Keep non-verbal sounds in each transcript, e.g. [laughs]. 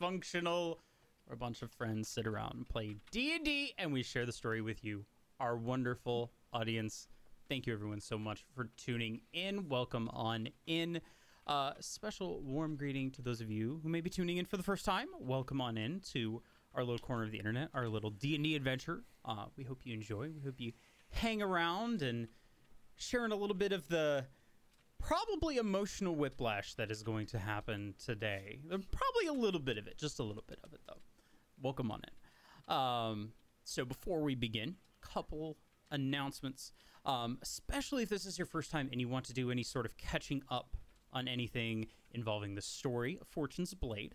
To Dice Functional, where a bunch of friends sit around and play D&D, and we share the story with you, our wonderful audience. Thank you, everyone, so much for tuning in. Welcome on in. Uh, special warm greeting to those of you who may be tuning in for the first time. Welcome on in to our little corner of the internet, our little D&D adventure. Uh, we hope you enjoy. We hope you hang around and sharing a little bit of the probably emotional whiplash that is going to happen today. Probably a little bit of it, just a little bit of it though. Welcome on in. Um, so before we begin, couple announcements. Um, especially if this is your first time and you want to do any sort of catching up on anything involving the story of Fortune's Blade.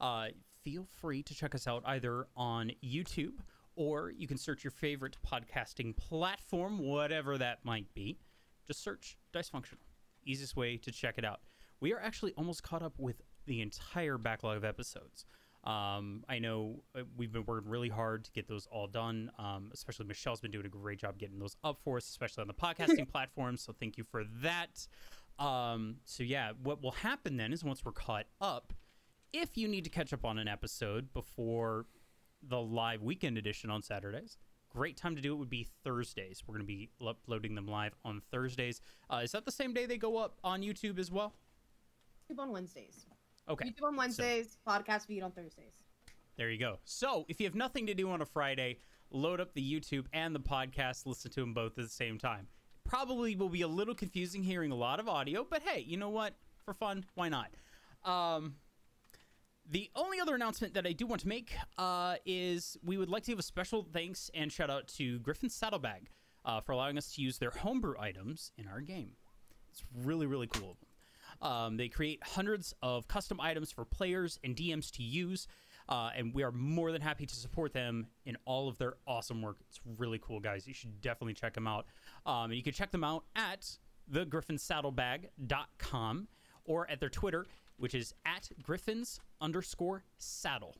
Uh, feel free to check us out either on YouTube or you can search your favorite podcasting platform, whatever that might be. Just search Dice Functional easiest way to check it out. We are actually almost caught up with the entire backlog of episodes. Um, I know uh, we've been working really hard to get those all done. Um, especially Michelle's been doing a great job getting those up for us, especially on the podcasting [laughs] platforms. So thank you for that. Um, so yeah, what will happen then is once we're caught up, if you need to catch up on an episode before the live weekend edition on Saturdays, great time to do it would be Thursdays. We're going to be uploading them live on Thursdays. Uh, is that the same day they go up on YouTube as well? YouTube on Wednesdays. Okay. YouTube on Wednesdays, podcast feed on Thursdays. There you go. So, if you have nothing to do on a Friday, load up the YouTube and the podcast, listen to them both at the same time. Probably will be a little confusing hearing a lot of audio, but hey, you know what? For fun, why not? Um, the only other announcement that I do want to make uh, is we would like to give a special thanks and shout out to Griffon Saddlebag uh, for allowing us to use their homebrew items in our game. It's really, really cool. Um, they create hundreds of custom items for players and DMs to use, uh, and we are more than happy to support them in all of their awesome work. It's really cool, guys. You should definitely check them out. Um, and you can check them out at thegriffinsaddlebag.com or at their Twitter, which is at griffins underscore saddle.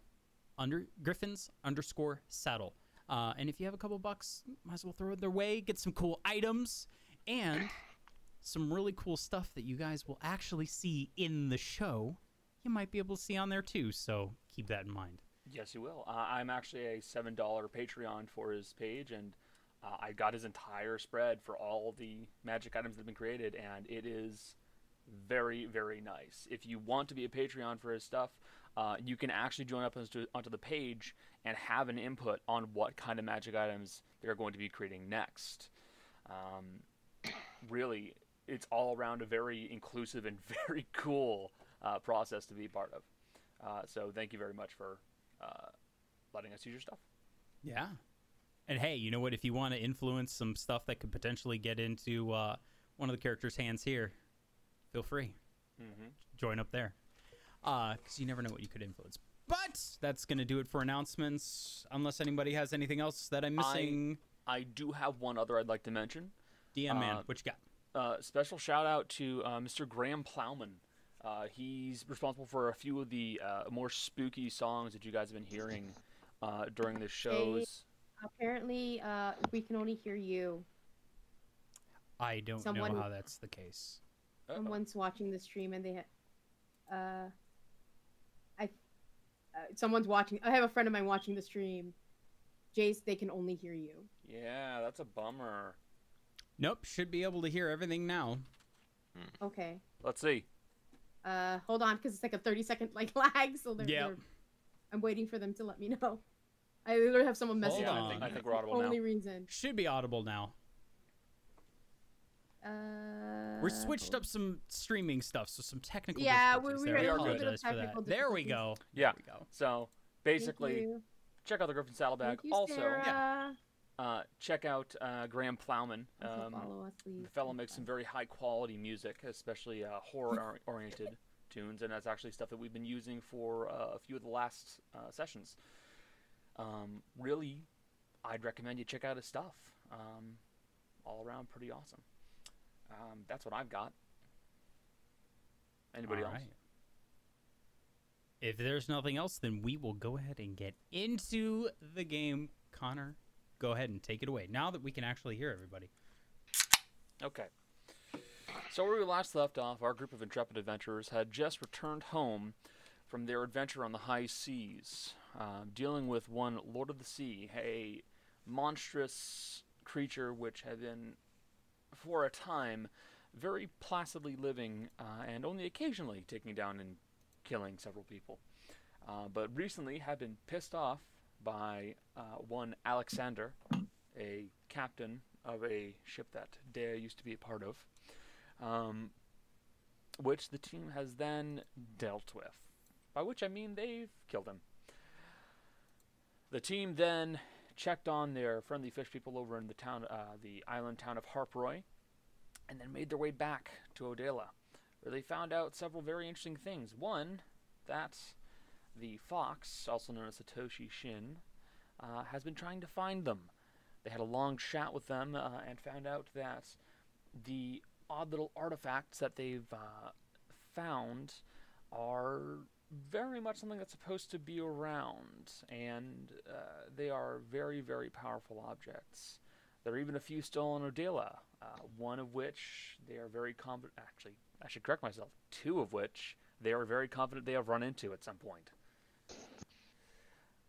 Under griffins underscore saddle. Uh, and if you have a couple bucks, might as well throw it their way, get some cool items, and some really cool stuff that you guys will actually see in the show. You might be able to see on there too, so keep that in mind. Yes, you will. Uh, I'm actually a seven dollar Patreon for his page, and uh, I got his entire spread for all the magic items that have been created, and it is very, very nice. If you want to be a Patreon for his stuff, uh, you can actually join up onto, onto the page and have an input on what kind of magic items they're going to be creating next. Um, really, it's all around a very inclusive and [laughs] very cool uh, process to be part of. Uh, so thank you very much for uh, letting us use your stuff. Yeah. And hey, you know what? If you want to influence some stuff that could potentially get into uh, one of the characters' hands here, feel free. Mm-hmm. Join up there. Because you never know what you could influence. But that's going to do it for announcements. Unless anybody has anything else that I'm missing. I do have one other I'd like to mention. DM man, uh, what you got? Uh, special shout out to uh, Mr. Graham Plowman. Uh, he's responsible for a few of the uh, more spooky songs that you guys have been hearing uh, during the shows. Apparently, uh, we can only hear you. I don't someone- know how that's the case. Uh-oh. Someone's watching the stream and they, ha- uh, I, uh, someone's watching. I have a friend of mine watching the stream. Jace, they can only hear you. Yeah, that's a bummer. Nope, should be able to hear everything now. Okay. Let's see. Uh, hold on, because it's like a thirty second like [laughs] lag. So they're, Yeah. they're I'm waiting for them to let me know. I literally have someone message Hold yeah, me. I think, on. I think we're audible Only now. reason. Should be audible now. Uh, We're switched up some streaming stuff, so some technical Yeah, we- we there. had I a little apologize for that. technical There we go. Yeah. There we go. So basically, check out the Griffon Saddlebag. Thank you, also, Sarah. uh, check out uh, Graham Plowman. Um, follow us, please. the fellow makes some very high quality music, especially uh, horror [laughs] oriented tunes, and that's actually stuff that we've been using for uh, a few of the last uh, sessions. Um, really, I'd recommend you check out his stuff. Um, all around, pretty awesome. Um, that's what I've got. Anybody All else? right. If there's nothing else, then we will go ahead and get into the game. Connor, go ahead and take it away. Now that we can actually hear everybody. Okay. So where we last left off, our group of intrepid adventurers had just returned home from their adventure on the high seas, uh, dealing with one Lord of the Sea, a monstrous creature which had been, for a time, very placidly living uh, and only occasionally taking down and killing several people. Uh, but recently had been pissed off by uh, one Alexander, a captain of a ship that Dea used to be a part of, um, which the team has then dealt with. By which I mean they've killed him. The team then checked on their friendly fish people over in the town, uh, the island town of Harproy, and then made their way back to Odela, where they found out several very interesting things. One, that the fox, also known as Satoshi Shin, uh, has been trying to find them. They had a long chat with them uh, and found out that the odd little artifacts that they've uh, found are very much something that's supposed to be around, and uh, they are very, very powerful objects. There are even a few still on Odela, uh, one of which they are very confident. Actually, I should correct myself. Two of which they are very confident they have run into at some point.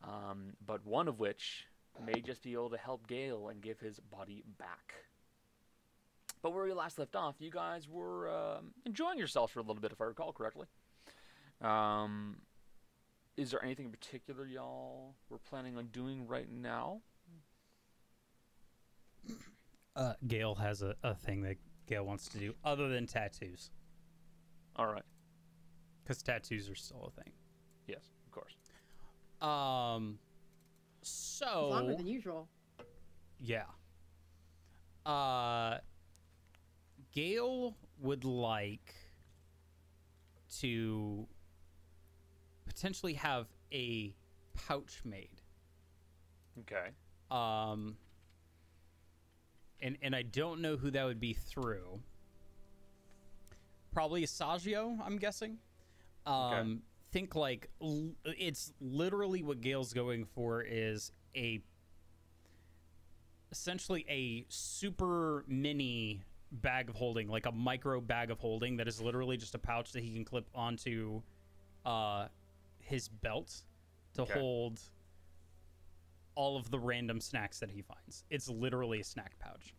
Um, but one of which may just be able to help Gale and give his body back. But where we last left off, you guys were um, enjoying yourselves for a little bit, if I recall correctly. Um, is there anything in particular y'all were planning on doing right now? Uh, Gail has a, a thing that Gail wants to do other than tattoos, All right. because tattoos are still a thing. Yes, of course. Um, It's longer than usual. yeah. Uh, Gail would like to potentially have a pouch made. Okay. Um, and and I don't know who that would be through. Probably Asagio, I'm guessing. Um, think like l- it's literally what Gail's going for is a essentially a super mini bag of holding, like a micro bag of holding that is literally just a pouch that he can clip onto uh his belt to Okay. hold all of the random snacks that he finds. It's literally a snack pouch.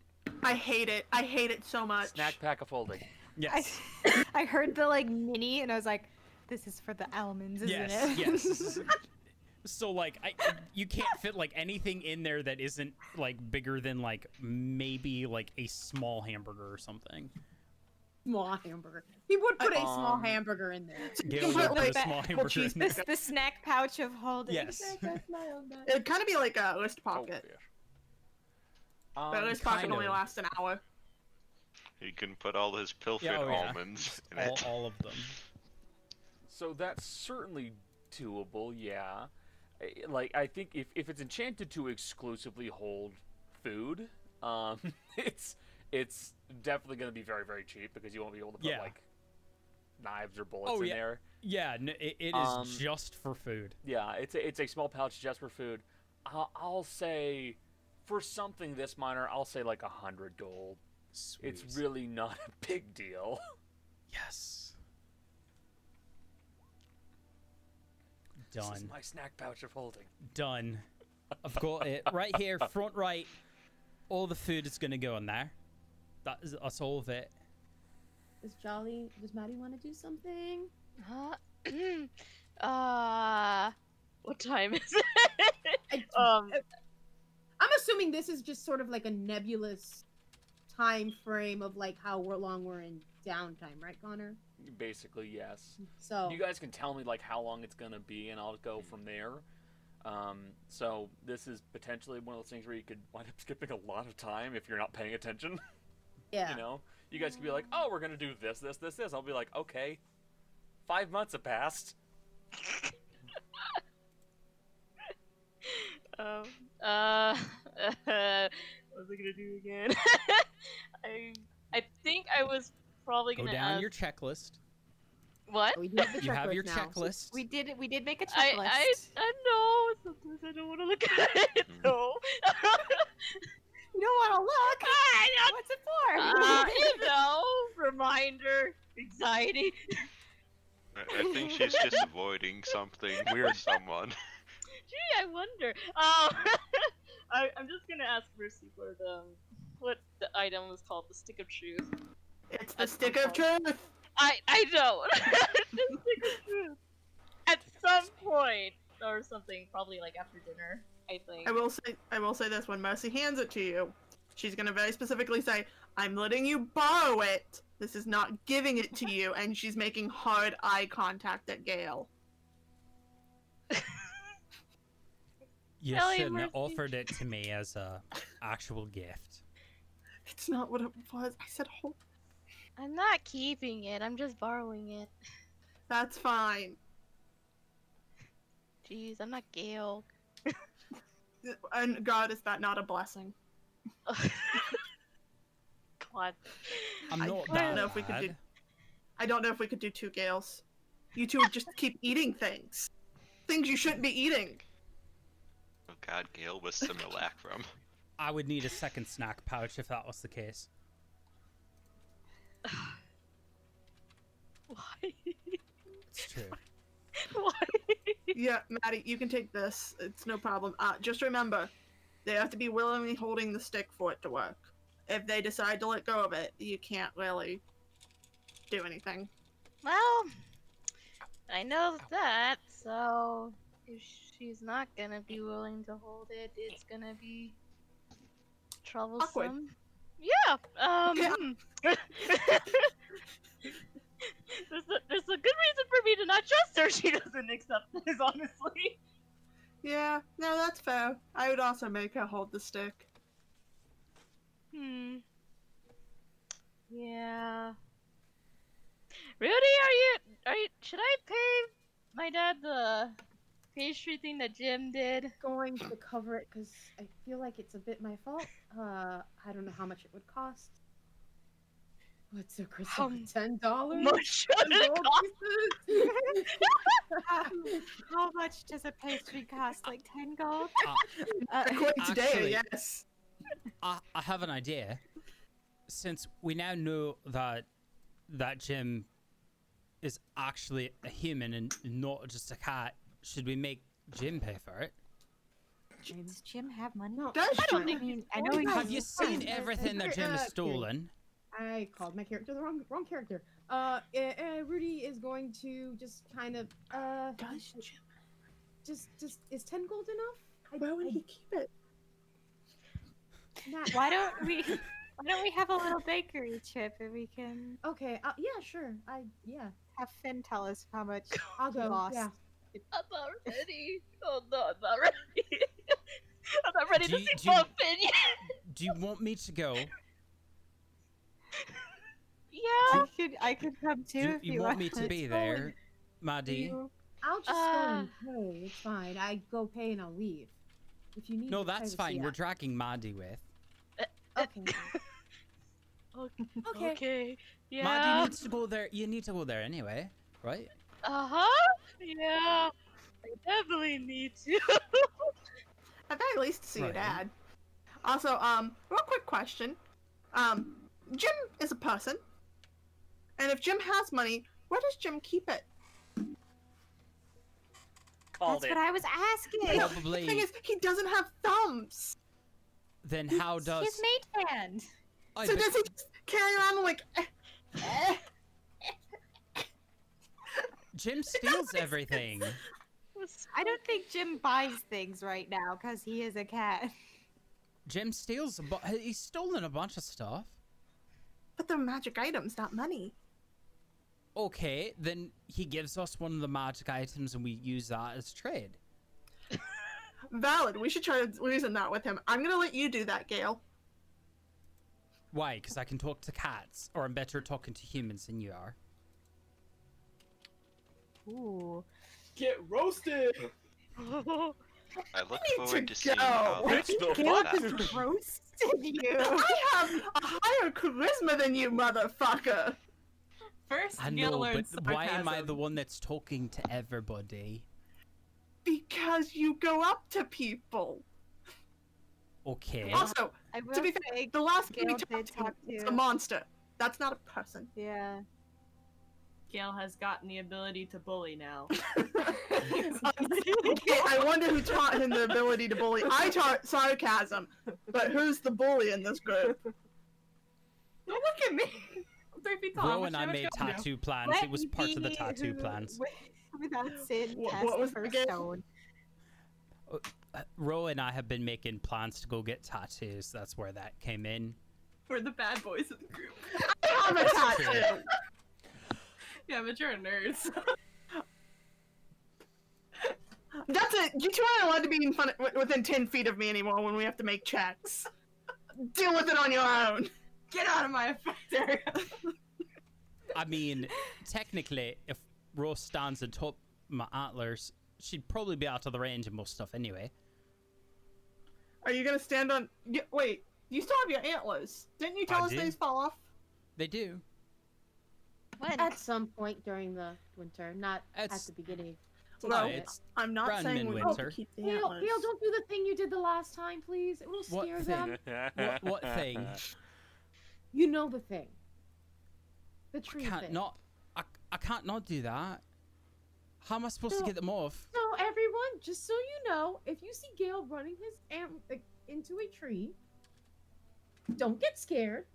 I hate it. I hate it so much. Snack pack of folding. Yes. I, [laughs] I heard the like mini and I was like, this is for the almonds, isn't yes. it? Yes. This [laughs] [laughs] so like I you can't fit like anything in there that isn't like bigger than like maybe like a small hamburger or something. Small hamburger. He would put a small Um, hamburger in there. Gail Put, would put a small hamburger cheese in there. the, the snack pouch of holding. Yes. It'd kind of be like a list pocket. Oh, yes. Um, but a list pocket only of. lasts an hour. He can put all his pilfered Yeah, oh, yeah. almonds in all, it. all of them. So that's certainly doable, yeah. Like I think if, if it's enchanted to exclusively hold food, um, [laughs] it's it's definitely going to be very very cheap because you won't be able to put Yeah. like knives or bullets Oh, in yeah. there. Yeah, n- it, it is Um, just for food. Yeah, it's a, it's a small pouch just for food. I'll, I'll say for something this minor, I'll say like a hundred gold. It's really not a big deal. yes. This is Done. my snack pouch of holding. Done. I've got it right here, [laughs] front right. All the food is gonna go in there. That is that's all of it. Does Jolly, does Maddie want to do something? Huh? [clears throat] uh, What time is it? I- um, I'm assuming this is just sort of like a nebulous time frame of like how we're long we're in downtime, right, Connor? Basically, yes. So You guys can tell me like how long it's gonna be, and I'll go from there. Um, so this is potentially one of those things where you could wind up [laughs] skipping a lot of time if you're not paying attention. [laughs] yeah, You know, you guys could be like, "Oh, we're gonna do this, this, this, this." I'll be like, "Okay." Five months have passed. um, [laughs] uh, [laughs] what was I gonna do again? [laughs] I, I think I was probably Go gonna down ask your checklist. what? we do have the [laughs] You have checklist your now. checklist. We did we did make a checklist. I, I I know. Sometimes I don't want to look at it though. You don't want to look. I don't What's it for? Uh, you know, reminder, anxiety. I, I think she's just avoiding something We're someone. Gee, I wonder. Um, [laughs] I, I'm just gonna ask Mercy for the what the item was called, the stick of truth. It's the stick of truth. I I know. [laughs] the stick of truth. At some point or something, probably like after dinner. I think. I will say I will say this when Mercy hands it to you, she's gonna very specifically say, I'm letting you borrow it. This is not giving it to you, and she's making hard eye contact at Gale. [laughs] You Ellie shouldn't have offered [laughs] it to me as a actual gift. It's not what it was. I said hold I'm not keeping it. I'm just borrowing it. that's fine. Jeez, I'm not Gail. [laughs] And God, is that not a blessing? [laughs] God. I'm I don't that know if we could do- I don't know if we could do two Gales. You two would just keep eating things. Things you shouldn't be eating. God, Gale was some from. I would need a second snack pouch if that was the case. [sighs] Why? It's true. [laughs] Why? Yeah, Maddie, you can take this. It's no problem. Uh, just remember, they have to be willingly holding the stick for it to work. If they decide to let go of it, you can't really do anything. Well, I know that, so if she's not gonna be willing to hold it, it's gonna be troublesome. Yeah. Um. Yeah. hmm. [laughs] there's a there's a good reason for me to not trust her. [laughs] She doesn't accept this, honestly. Yeah, no, that's fair. I would also make her hold the stick. Hmm. Yeah. Rudy, are you are you should I pay my dad the pastry thing that Jim did? going to cover it because I feel like it's a bit my fault. Uh, I don't know how much it would cost. What's a crystal? Um, Ten dollars. Much should it cost? How much does a pastry cost? Like ten gold? Uh, Uh, [laughs] According to Daya, actually- yes. I, I have an idea. Since we now know that that Jim is actually a human and not just a cat, should we make Jim pay for it? does Jim have money? No, Does I don't Jim? think he. I know he Have you seen everything that Jim has Kiri. stolen? I called my character the wrong wrong character. Uh, uh, Rudy is going to just kind of uh Does Jim? just just is ten gold enough? I, Where would I- he keep it? not- Why don't we? Why don't we have a little bakery trip and we can Okay, uh, yeah, sure. I yeah, have Finn tell us how much I'll go. lost? Yeah. I'm not ready. Oh no, I'm not ready. [laughs] I'm not ready Do to you- see do Bumpin yet. Do you want me to go? Yeah. I could. I could come too Do if you you want me to be It's there, going- Maddie? I'll just Uh, go and pay. It's fine. I go pay and I'll leave. If you need No, that's fine. We're I- dragging Maddie with. [laughs] [laughs] okay. Okay. Okay. Okay. Yeah. Maddie needs to go there. You need to go there anyway, right? Uh huh. Yeah. I definitely need to. At very least see your dad. Also, um, real quick question. Um, Jim is a person. And if Jim has money, where does Jim keep it? Called That's it. what I was asking. Probably. The thing is, he doesn't have thumbs. Then how does? his mate hand? Aye, so but does he just carry around like, eh, eh, Jim [laughs] steals everything. I don't think Jim buys things right now because he is a cat. Jim steals. Bu- he's stolen a bunch of stuff. But they're magic items, not money. Okay, then he gives us one of the magic items and we use that as trade. [laughs] Valid. We should try to reason that with him. I'm gonna let you do that, Gail. Why? Because I can talk to cats, or I'm better at talking to humans than you are. Ooh. Get roasted. I look need forward to to, seeing go. how Bitch, this the Caleb plays just roasted [laughs] you. I have a higher charisma than you, motherfucker. First, I Gil know, but learns why am I the one that's talking to everybody? Because you go up to people. Okay. Also, I to be fair, the last thing we Gail talked did to talk is to- a monster. That's not a person. yeah. Gale has gotten the ability to bully now. [laughs] Okay, I wonder who taught him the ability to bully. I taught sarcasm, but who's the bully in this group? Don't look at me. I'm three feet tall. Bro and I made what you tattoo plans. Let It was part of the tattoo who- plans. wi- [laughs] Without sin, What- cast what the was the first game? stone. Uh, Ro and I have been making plans to go get tattoos. That's where that came in. We're the bad boys of the group. I have a tattoo. Yeah, but you're a nerd. so- That's it. You two aren't allowed to be in front of, within ten feet of me anymore when we have to make checks. Deal with it on your own. Get out of my effect area. I mean, technically, if Rose stands atop my antlers, she'd probably be out of the range of most stuff anyway. Are you gonna stand on? y- Wait, you still have your antlers. Didn't you tell I us do. these fall off? They do. When? At some point during the winter, not at the beginning. No, No, Take it. it's I'm not Brand saying we midwinter. will keep the Gail, antlers. Gail, don't do the thing you did the last time, please. It will What scare thing? them. what, what thing? [laughs] You know the thing. The I tree can't thing. not. I, I can't not do that. How am I supposed to No. get them off? So everyone, just so you know, if you see Gale running his am- like, into a tree, don't get scared.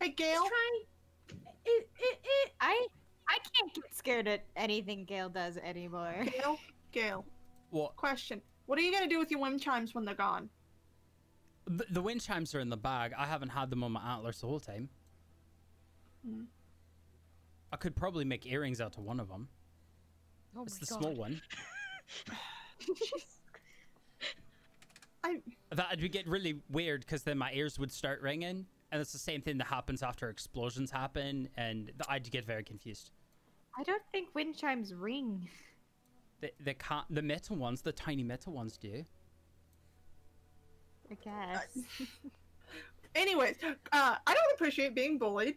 Hey, Just Gail. try. It, it, it. I I can't get scared at anything Gail does anymore. Gail. [laughs] Gail. What? Question. What are you gonna do with your wind chimes when they're gone? The, the wind chimes are in the bag. I haven't had them on my antlers the whole time. Hmm. I could probably make earrings out of one of them. Oh it's the God. small one. [laughs] I. That'd be get really weird because then my ears would start ringing, and it's the same thing that happens after explosions happen, and th- I'd get very confused. I don't think wind chimes ring. The the can't the metal ones, the tiny metal ones do. I guess. [laughs] Anyways, uh, I don't appreciate being bullied.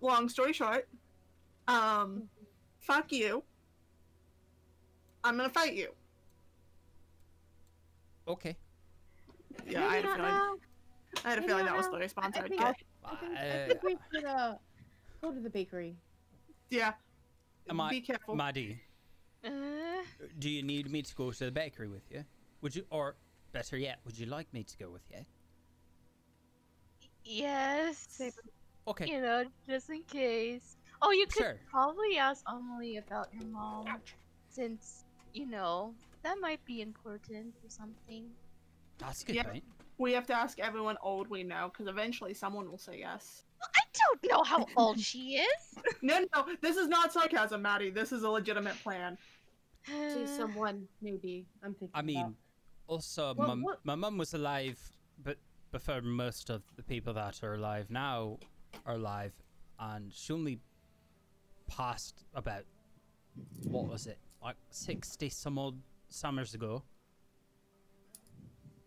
Long story short, um, fuck you. I'm gonna fight you. Okay. Yeah, I had a Maybe not feeling. now. I had a feeling that was now. the response I I would think- get. I think, I think we should uh, go to the bakery. Yeah. Am I- Be careful. Maddie, Uh, do you need me to go to the bakery with you? Would you, or better yet, would you like me to go with you? yes. Okay. You know, just in case. Oh, you could Sure. probably ask Amelie about your mom, since you know that might be important or something. That's a good Yeah. point. We have to ask everyone old we know, because eventually someone will say yes. I don't know how old she is. [laughs] No, no, this is not sarcasm, Maddie. This is a legitimate plan. See [sighs] someone, maybe. I'm thinking. I mean, about. also, Well, my, what- my mum was alive, but before most of the people that are alive now are alive, and she only passed about, what was it, like 60 some odd summers ago.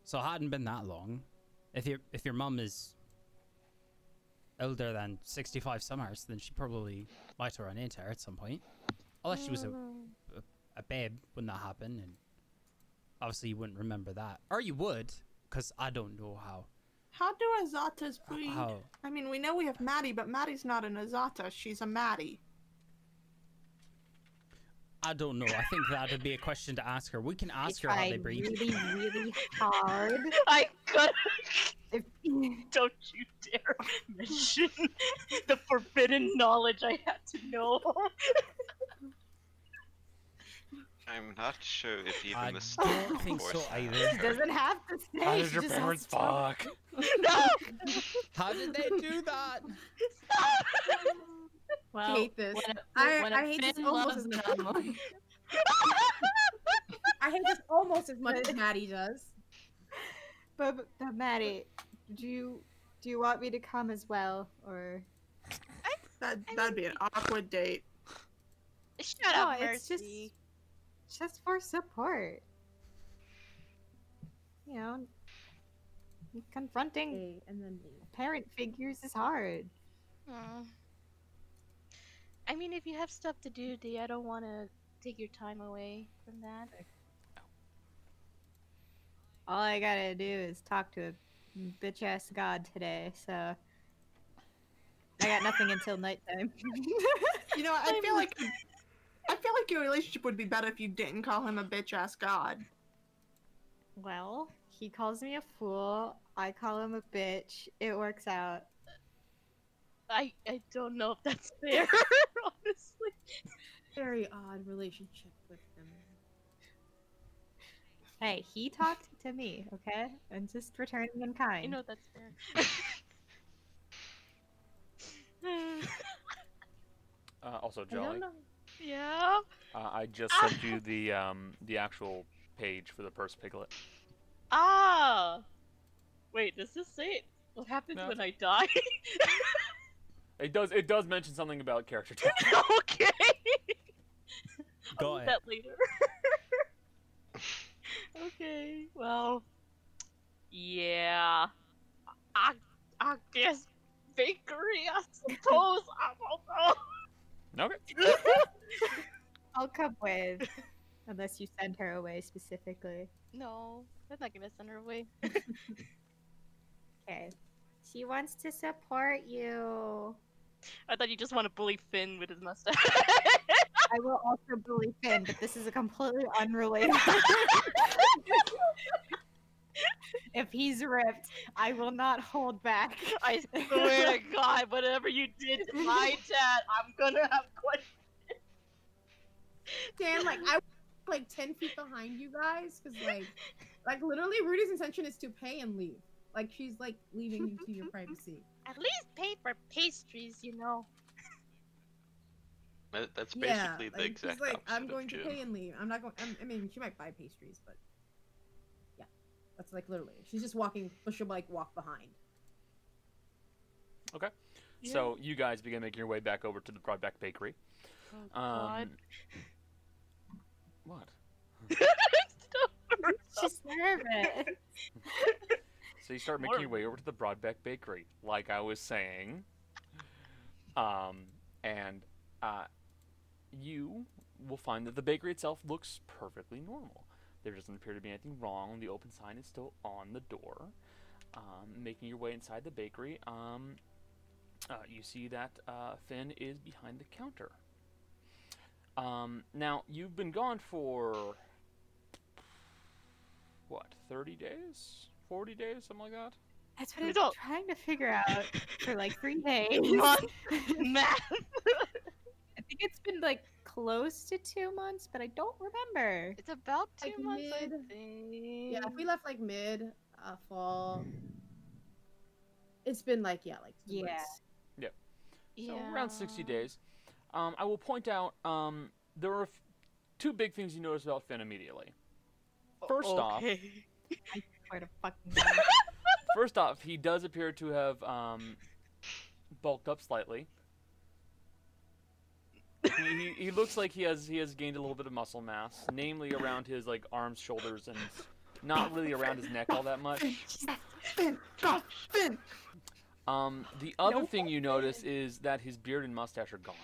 So it hadn't been that long. If your if your mum is older than 65 summers, then she probably might have run into her at some point. Unless she was a a, a babe when that happened, and obviously you wouldn't remember that, or you would, because I don't know how. How do Azatas breed? How? I mean, we know we have Maddie, but Maddie's not an Azata. She's a Maddie. I don't know. I think that'd be a question to ask her. We can I ask her how they breathe. breed. really, really [laughs] hard. I could. If- Don't you dare mention the forbidden knowledge I had to know. I'm not sure if even I the staff don't think so either. that. Doesn't have to say. How did your parents to fuck? [laughs] no! How did they do that? [laughs] Well, hate this. When a, I- when I a hate this almost as an Emily. [laughs] I hate this almost as much as Maddie does. But, but, but Maddie, do you do you want me to come as well, or That I that'd mean- be an awkward date. Shut no? up, It's just just for support. You know, confronting Okay, and then parent figures is hard. I mean, if you have stuff to do, Dee, I don't want to take your time away from that. All I gotta do is talk to a bitch ass god today, so I got nothing until [laughs] nighttime. [laughs] You know, I feel like I feel like your relationship would be better if you didn't call him a bitch ass god. well, he calls me a fool. I call him a bitch. It works out. I I don't know if that's [laughs] fair, honestly. Very odd relationship with him. Hey, he talked to me, okay? And just returning in kind. I know that's fair. [laughs] Uh, also, I Jolly, don't know. yeah. uh, I just sent you the um the actual page for the purse piglet. Ah. Wait, does this say what happens No. when I die? [laughs] It does it does mention something about character [laughs] type. okay. Go I'll ahead. that later. [laughs] okay. Well. Yeah. I I guess bakery. I suppose. I don't know. okay. [laughs] I'll come with. Unless you send her away specifically. No, I'm not gonna send her away. Okay. She wants to support you. I thought you just want to bully Finn with his mustache. [laughs] I will also bully Finn, but this is a completely unrelated. [laughs] [laughs] if he's ripped, I will not hold back. I swear to God, whatever you did to my dad, I'm gonna have questions. Dan, like I was like ten feet behind you guys because like, like literally Rudy's intention is to pay and leave. Like she's like leaving you to your privacy. At least pay for pastries, you know. That- That's yeah, basically the like, exact she's like, opposite I'm of going to June. pay and leave. I'm not going. I'm, I mean, she might buy pastries, but yeah, that's like literally. She's just walking, but she'll like walk behind. Okay. So you guys begin making your way back over to the Broadback Bakery. Oh, Um, what? [laughs] She's nervous. [laughs] So you start making your way over to the Broadbeck Bakery, like I was saying. Um, and uh, you will find that the bakery itself looks perfectly normal. There doesn't appear to be anything wrong. The open sign is still on the door. Um, making your way inside the bakery, um, uh, you see that uh, Finn is behind the counter. Um, now you've been gone for what, 30 days? 40 days, something like that? That's what I was don't- trying to figure out for like three [laughs] days. Month [laughs] math. I think it's been like close to two months, but I don't remember. It's about two Like months, I think. Yeah, if we left like mid uh, fall, it's been like yeah, like two Yeah. months. So around 60 days. Um, I will point out um, there are f- two big things you notice about Finn immediately. First off, okay. [laughs] Swear to fucking God. [laughs] first off, he does appear to have um, bulked up slightly. He, he, he looks like he has he has gained a little bit of muscle mass, namely around his like arms, shoulders, and not really around his neck all that much. Finn, go, Finn. Um, the other thing you notice is that his beard and mustache are gone.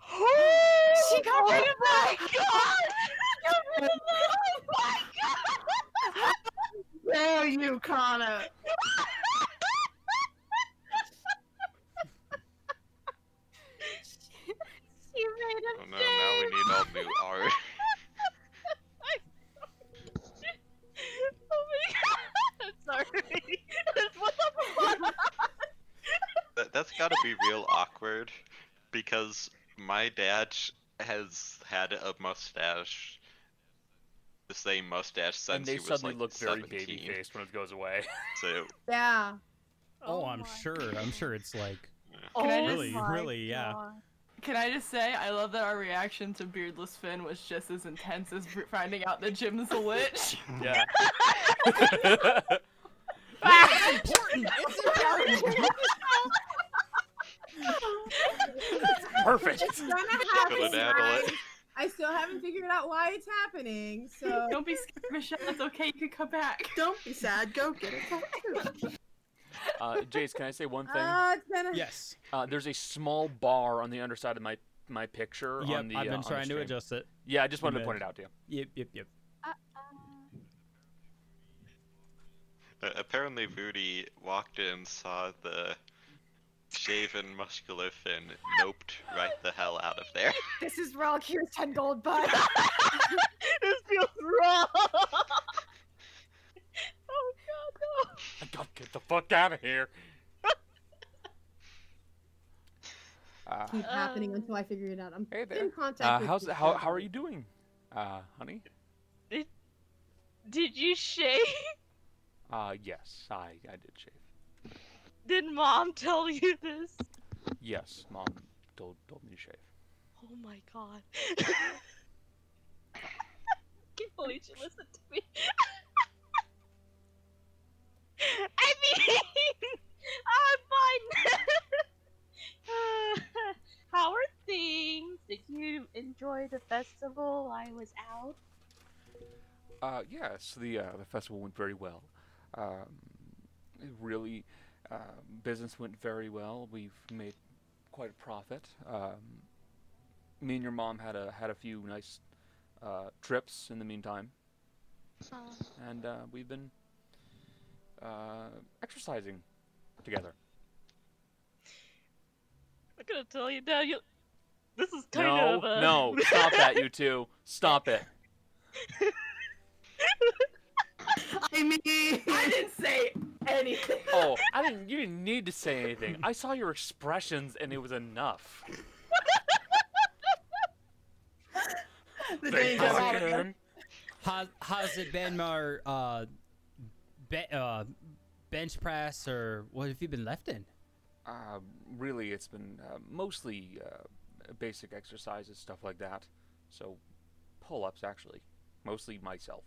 [gasps] she got rid of my god! [laughs] Oh my god! [laughs] There you, Connor. she made Oh no, now we need all new art. [laughs] oh my god! I'm [laughs] sorry. What's up with That, that's gotta be real awkward because my dad has had a mustache, the same mustache since and they he was suddenly like look very baby faced when it goes away. [laughs] So Yeah. Oh, oh I'm sure. I'm sure it's like Can I Oh just- really, my really, yeah. God. Can I just say, I love that our reaction to Beardless Finn was just as intense as finding out that Jim's a witch. [laughs] yeah. [laughs] It's important. It's important. Perfect. It's gonna Gonna happen. dabble it. guys. I still haven't figured out why it's happening. So [laughs] Don't be scared, Michelle. It's okay. You can come back. [laughs] Don't be sad. Go get it. tattoo. Uh, Jace, can I say one thing? uh, it's gonna. Yes. Uh, there's a small bar on the underside of my my picture. Yep. on the, I've uh, been on the trying to adjust it. Yeah, I just wanted to point it out to you. Yep. Yep. Yep. uh, apparently, Voody walked in, saw the shaven, muscular Finn, noped right the hell out of there. [laughs] This is Raw Here's 10 gold, [laughs] bud. this feels wrong. [laughs] oh god, no. I gotta get the fuck out of here. Uh, Keep happening until I figure it out. I'm Hey there. in contact uh, with how's you, how how are you doing, uh, honey? Did, Did you shave? Uh, yes, I I did shave. Did mom [laughs] tell you this? Yes, mom told told me to shave. Oh my god. [laughs] Can't believe she listened to me. [laughs] I mean, I'm fine. Uh, how are things? Did you enjoy the festival? I was out. Uh, yes, the uh, the festival went very well. Um, it really, uh, business went very well. We've made quite a profit. Um, me and your mom had a had a few nice uh, trips in the meantime, and uh, we've been uh, exercising together. I'm gonna tell you now. You. This is kind no, of. Uh... no, stop that, you two! Stop it! [laughs] I mean, [laughs] I didn't say anything. [laughs] Oh, [laughs] I didn't. You didn't need to say anything. I saw your expressions, and it was enough. the Thank danger God. How, how's it been more uh, be, uh, bench press or what have you been lifting? Uh, really, it's been uh, mostly uh, basic exercises, stuff like that. So, pull-ups actually, mostly myself.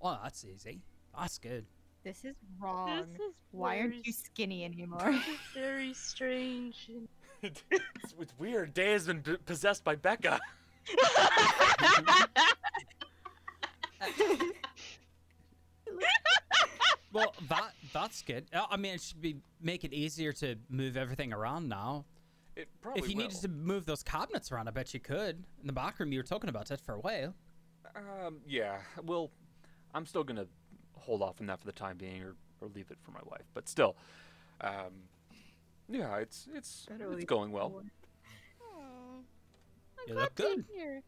Oh, that's easy. That's good. This is wrong. This is Why aren't you skinny anymore? This is [laughs] very strange. it's, it's weird. Day has been d- possessed by Becca. [laughs] Well, that that's good. Uh, I mean, it should be make it easier to move everything around now. It probably if you will. needed to move those cabinets around, I bet you could. In the back room, you were talking about it for a while. Um, yeah. Well, I'm still gonna hold off on that for the time being, or, or leave it for my wife. But still, um, yeah, it's it's Better it's going well. Aw, I'm You look good. hear.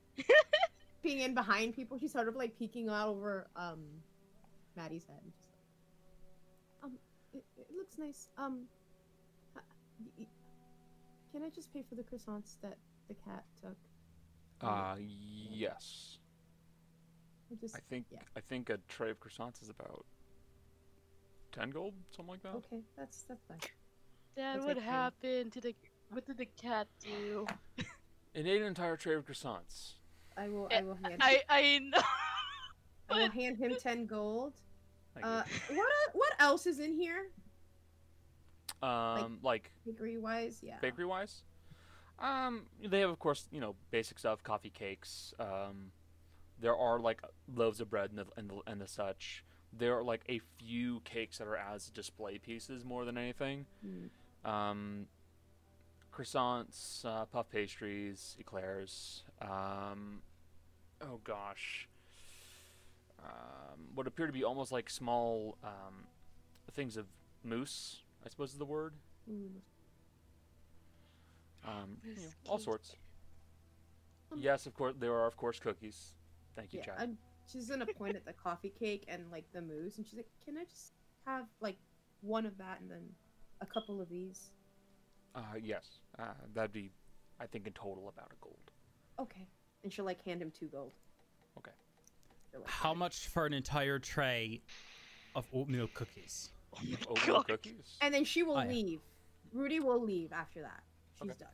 peeking in behind people. She's sort of like peeking out over um Maddie's head. Just like, um, it, it looks nice. Um, uh, y- y- can I just pay for the croissants that the cat took? Uh, yes. I just I think yeah. I think a tray of croissants is about ten gold, something like that. okay. That's that's fine. Dad, I'll what take happened to the? What did the cat do? [laughs] It ate an entire tray of croissants. I will. I will hand. I I know. [laughs] I will hand him ten gold. Thank Uh, what uh, what else is in here? you. Um, like Bakery wise, yeah. bakery wise, um, they have of course you know basic stuff, coffee cakes. Um, there are like loaves of bread and the, and the, and the such. There are like a few cakes that are as display pieces more than anything. Mm. Um, croissants, uh, puff pastries, eclairs. Um, oh gosh. Um, what appear to be almost like small um, things of mousse, I suppose is the word. Mm. Um, you know, all sorts. Um, Yes, of course, there are of course cookies. Thank you, Yeah, Chad. I'm, she's gonna point at the coffee cake and like the mousse, and she's like, "Can I just have like one of that and then a couple of these?" Uh, yes, uh, that'd be, I think, in total about a gold. Okay. And she'll like hand him two gold. Okay. Like, How much for an entire tray of oatmeal cookies? Oatmeal cookies. [laughs] And then she will Oh, yeah. leave. Rudy will leave after that. She's Okay. done.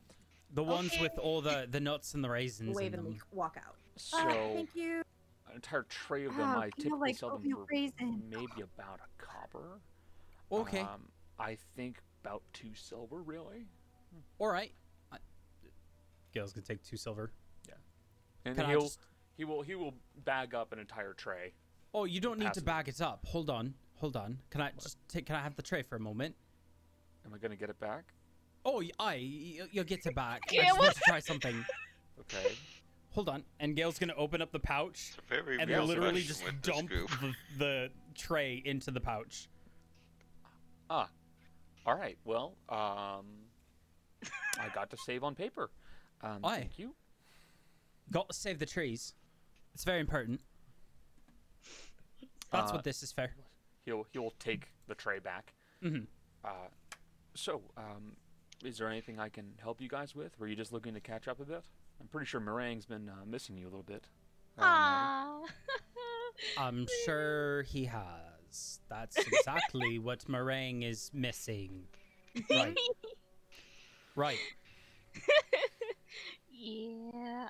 The ones with all the the nuts and the raisins Wave in and them. leave- walk out. Ah, so Thank you. an entire tray of them, Wow, I can typically like, sell them for raisin? maybe about a copper. Okay, Um, I think about two silver, really. Hmm. all right. I- Gail's gonna take two silver. Yeah. And Can he'll just? he will he will bag up an entire tray. Oh, you don't need to bag it up. Hold on, hold on. Can I just take? Can I have the tray for a moment? Am I gonna get it back? Oh, I You'll get it back. [laughs] I Yeah, just want to try something. Okay. Hold on. And Gail's gonna open up the pouch, very and real literally just dump the, the tray into the pouch. Ah. All right. Well, um, I got to save on paper. Um, Aye. thank you. Got to save the trees. It's very important. That's Uh, what this is for. He'll he'll take the tray back. hmm Uh, so, um, is there anything I can help you guys with? Were you just looking to catch up a bit? I'm pretty sure Meringue's been uh, missing you a little bit. Meringue. Ah. I'm [laughs] sure he has. That's exactly [laughs] what meringue is missing. Right. Right. [laughs] yeah.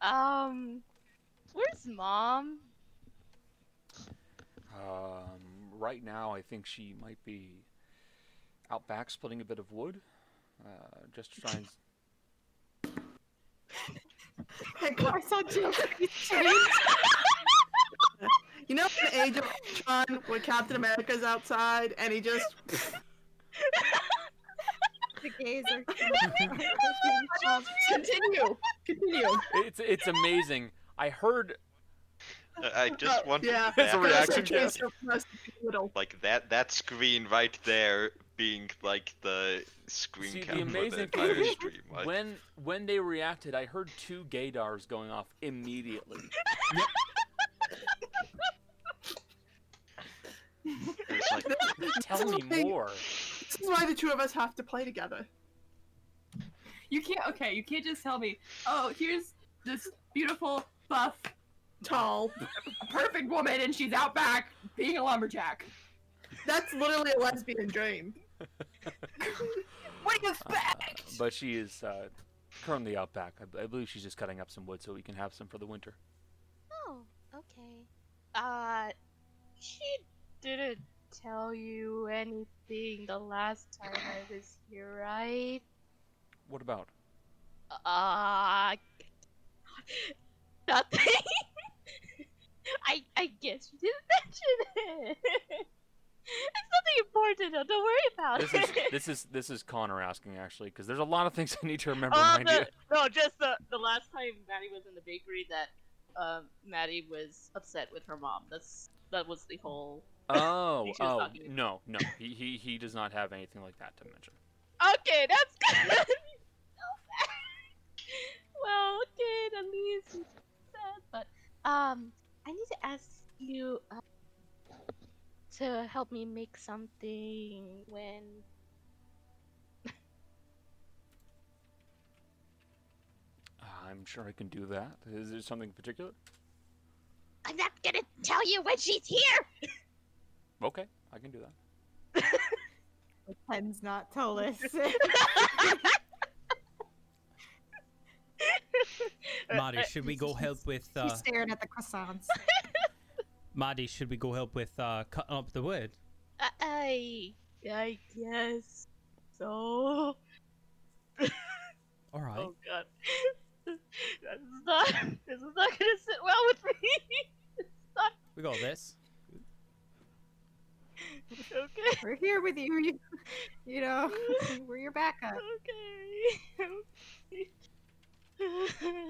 Um. Where's mom? Um, right now, I think she might be out back splitting a bit of wood. Uh, just trying. Hey, Clark, I saw two [laughs] you know in the Age of Ultron when Captain America's outside and he just [laughs] the gays are. [laughs] Continue. Continue. it's it's amazing. I heard I I just uh, Oh, want yeah. It's a reaction It's to- so close to little. like that that screen right there being like the screen See, the cap for the entire stream. Like, when when they reacted. I heard two gaydars going off immediately. [laughs] it's like [laughs] Tell me more. This is why the two of us have to play together. You can't. Okay, you can't just tell me. Oh, here's this beautiful, buff, Tall. perfect woman, and she's out back being a lumberjack. That's literally a lesbian dream. What do you Uh, but she is uh, currently out back. I, I believe she's just cutting up some wood so we can have some for the winter. Oh, okay. Uh, she didn't tell you anything the last time I was here, right? What about? Uh, [laughs] nothing. [laughs] I I guess you didn't mention it. [laughs] it's nothing important. though, Don't worry about This it. is this is this is Connor asking actually because there's a lot of things I need to remember. Uh, the, no, just the the last time Maddie was in the bakery that um Maddie was upset with her mom. That's that was the whole. Oh, think she was oh, talking to me. no, no. He, he he does not have anything like that to mention. Okay, that's [laughs] good. well, okay, at least but um, I need to ask you uh, to help me make something when I'm sure I can do that. Is there something particular? I'm not gonna tell you when she's here. [laughs] Okay, I can do that. Pretends not to listen. [laughs] Maddie, should we go help with uh She's staring at the croissants. [laughs] Maddie, should we go help with uh cutting up the wood? I I guess so. All right. Oh god. this is not this is not gonna sit well with me. not We got this. okay. We're here with you. You, you know, we're your backup. Okay. [laughs]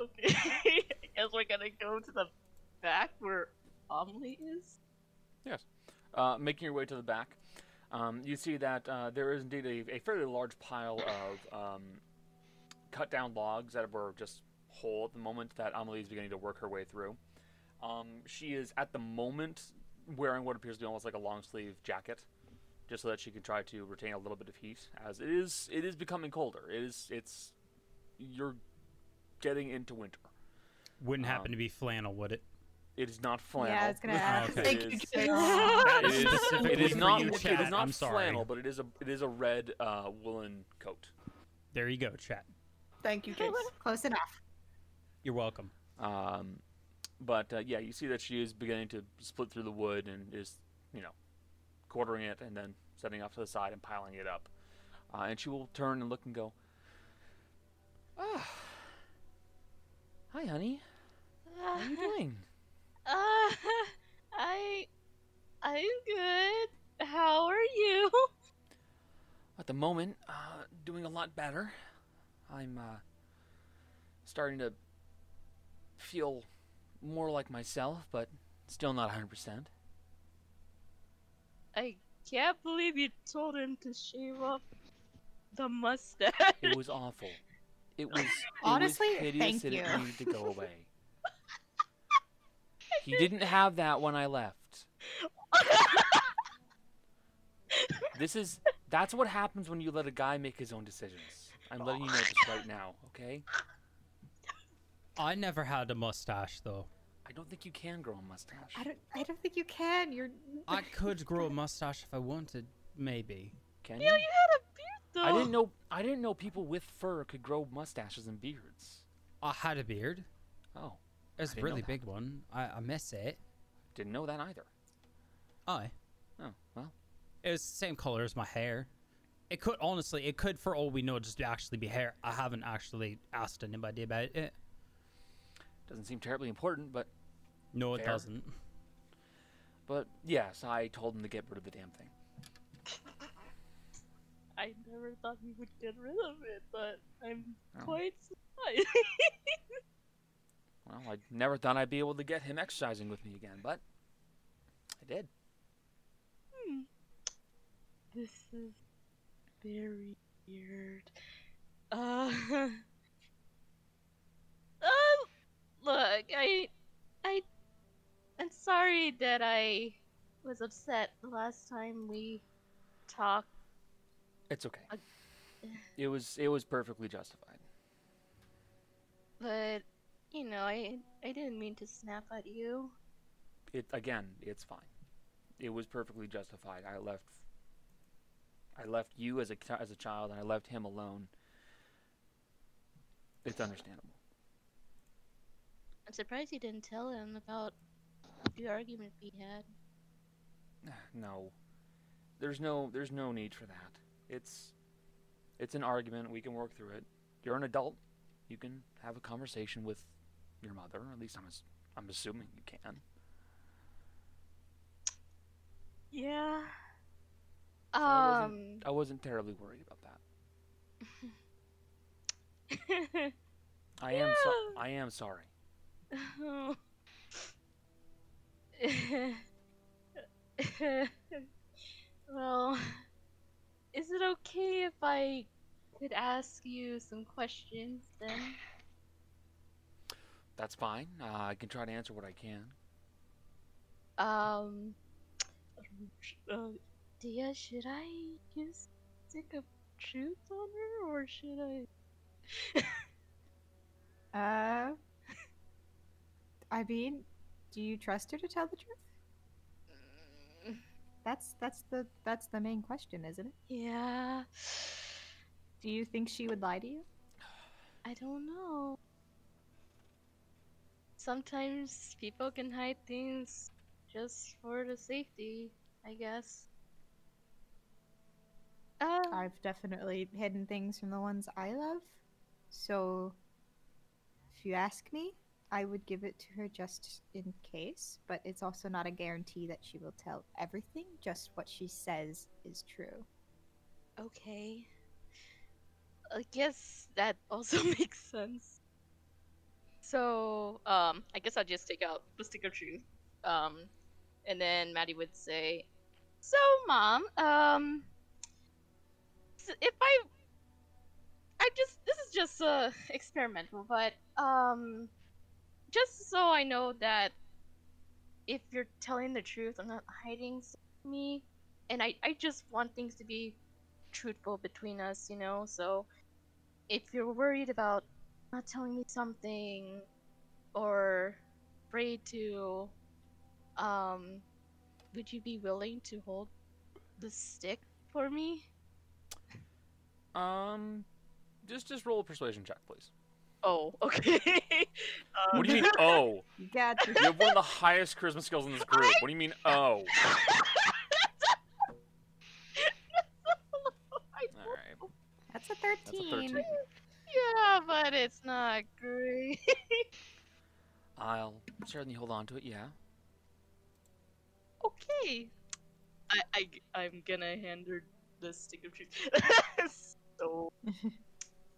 okay. I guess we're gonna go to the back where Amelie is. Yes. Uh, making your way to the back, um, you see that uh, there is indeed a, a fairly large pile of um, cut down logs that were just whole at the moment that Amelie is beginning to work her way through. Um, she is at the moment wearing what appears to be almost like a long sleeve jacket, just so that she can try to retain a little bit of heat, as it is it is becoming colder. It is it's you're getting into winter. Wouldn't happen Um, to be flannel, would it? It is not flannel. Yeah, I was gonna Oh, [laughs] ask. okay. Thank It you, [laughs] is- It is is, specifically it is not. you, it chat. is not I'm sorry. flannel, but it is a it is a red uh, woolen coat. There you go, chat. Thank you, Jace. [laughs] Close enough. You're welcome. Um, but uh, yeah, you see that she is beginning to split through the wood and is, you know, quartering it and then setting off to the side and piling it up. Uh, and she will turn and look and go, Ah, hi, honey. How are you doing? Uh, [laughs] I, I'm good. How are you? At the moment, uh, doing a lot better. I'm uh, starting to feel more like myself, but still not 100%. I can't believe you told him to shave off the mustache. It was awful. It was it [laughs] Honestly, was hideous thank and you. it needed to go away. He didn't have that when I left. This is that's what happens when you let a guy make his own decisions. I'm letting you know this right now, okay? I never had a mustache though. I don't think you can grow a mustache. I don't. I don't think you can. You're. I could grow a mustache if I wanted, maybe. Can you you? know, you had a beard though. I didn't know I didn't know people with fur could grow mustaches and beards. I had a beard. Oh, It's a really big one. I, I miss it. didn't know that either. I. Oh, well. It was the same color as my hair. It could honestly, it could for all we know just actually be hair. I haven't actually asked anybody about it. Doesn't seem terribly important, but No, it Fair. doesn't. but yes, I told him to get rid of the damn thing. [laughs] I never thought he would get rid of it, but I'm Oh. quite surprised. [laughs] Well, I never thought I'd be able to get him exercising with me again, but I did. Hmm. This is very weird. Uh, uh [laughs] look, I, I, I'm sorry that I was upset the last time we talked. It's okay. Uh, It was it was perfectly justified. But you know, I I didn't mean to snap at you. It again, it's fine. It was perfectly justified. I left I left you as a as a child and I left him alone. It's understandable. I'm surprised you didn't tell him about the argument we had. [sighs] No. There's no there's no need for that. It's it's an argument, we can work through it. You're an adult. You can have a conversation with your mother, at least I'm I'm assuming you can. Yeah. So I wasn't- Um. I wasn't terribly worried about that. [laughs] I am so, I am sorry. Oh. [laughs] well, is it okay if I could ask you some questions then? That's fine. Uh, I can try to answer what I can. Um, uh, Dia, should I use stick of truth on her or should I? [laughs] Uh. I mean, do you trust her to tell the truth? That's that's the that's the main question, isn't it? Yeah, Do you think she would lie to you? I don't know. Sometimes people can hide things just for the safety, I guess. Uh, I've definitely hidden things from the ones I love. So, if you ask me, I would give it to her just in case, but it's also not a guarantee that she will tell everything, just what she says is true. okay. I guess that also [laughs] makes sense. So, um, I guess I'll just take out the stick of truth. Um, and then Maddie would say, "So, mom, um, if I, I just this is just uh experimental, but um, just so I know that if you're telling the truth, I'm not hiding me, and I I just want things to be truthful between us, you know. So if you're worried about not telling me something or afraid to, um, would you be willing to hold the stick for me? Um, just just roll a persuasion check, please. Oh, [laughs] okay. What do you mean? Oh, [laughs] You got you have one of the highest charisma skills in this group. What do you mean? Oh, [laughs] all right. That's a That's a 13. Thirteen. yeah, but it's not great. I'll certainly hold on to it. Yeah. [laughs] okay. I, I, I'm gonna hand her the stick of truth. [laughs] so, [laughs]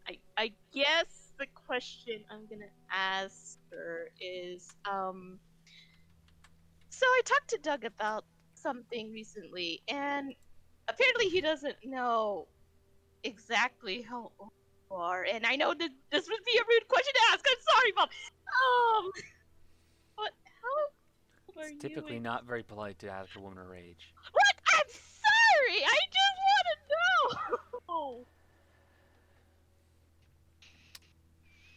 I, I guess the question I'm gonna ask her is, um, so I talked to Doug about something recently, and apparently he doesn't know exactly how old you and I know that this would be a rude question to ask. I'm sorry, Bob. Um, but how It's you? typically and- not very polite to ask a woman her age. what? I'm sorry. I just want to know.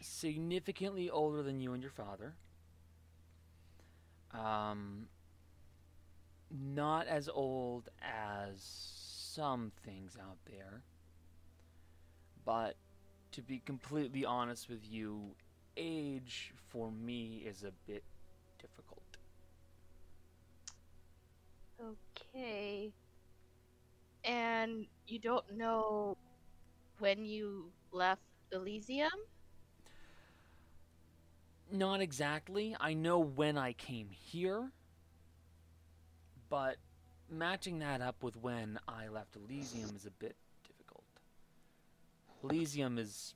Significantly older than you and your father. Um, not as old as some things out there. But to be completely honest with you, age for me is a bit difficult. Okay. And you don't know when you left Elysium? Not exactly. I know when I came here, but matching that up with when I left Elysium is a bit. Elysium is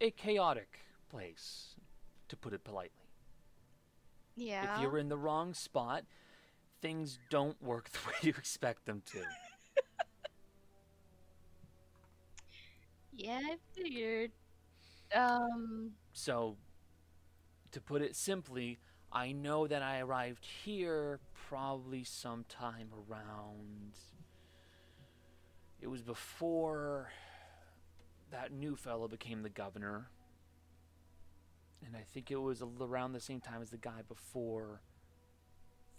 a chaotic place, to put it politely. Yeah. If you're in the wrong spot, things don't work [laughs] the way you expect them to. Yeah, I figured. Um, So, to put it simply, I know that I arrived here probably sometime around. It was before that new fellow became the governor. And I think it was around the same time as the guy before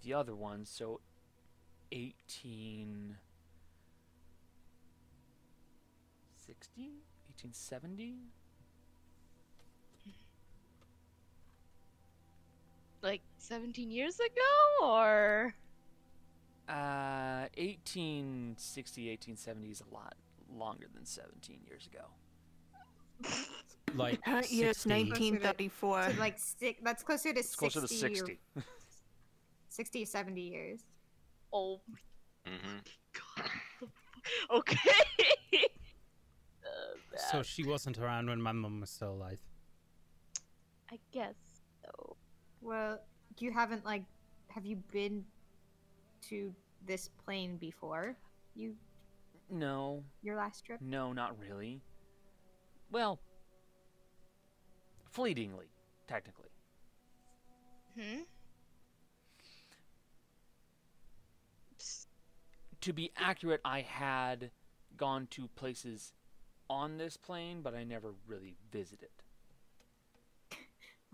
the other one, so 18. 1870? like 17 years ago, or Uh, 1860, 1870 is a lot longer than 17 years ago. Like Current year is 60. 1934. So like six, that's closer to It's closer to 60 or 60. 60 or 70 years. oh, hmm [laughs] okay. uh, [laughs] So she wasn't around when my mom was still alive. I guess so. Well, you haven't like, have you been to this plane before? You No, your last trip? no, not really. Well, fleetingly, technically. Hmm. To be accurate, I had gone to places on this plane, but I never really visited.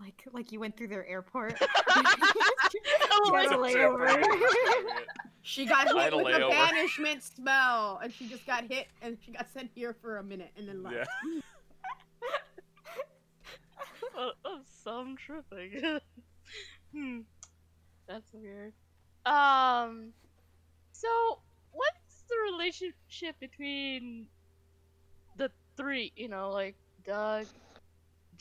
Like like you went through their airport. [laughs] [laughs] Oh my Got a God. layover. [laughs] She got hit had a with the layover. banishment spell, and she just got hit, and she got sent here for a minute, and then left. Oh, oh, so I'm tripping. hmm. That's weird. Um. So, what's the relationship between the three? You know, like Doug,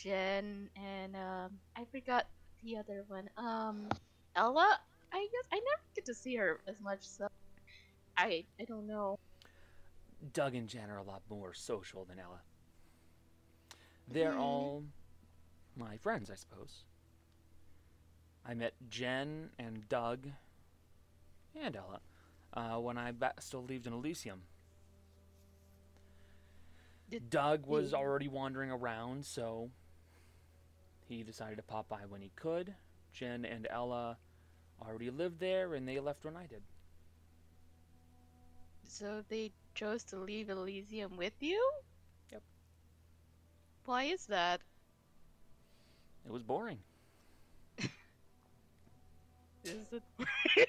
Jen, and um, I forgot the other one. Um, Ella. I guess I never get to see her as much, so I I don't know. Doug and Jen are a lot more social than Ella. They're Mhm. all my friends, I suppose. I met Jen and Doug and Ella uh, when I ba- still lived in Elysium. Did Doug was already wandering around, so he decided to pop by when he could. Jen and Ella already lived there, and they left when I did. So they chose to leave Elysium with you? Yep. Why is that? It was boring. [laughs] Is it? [laughs]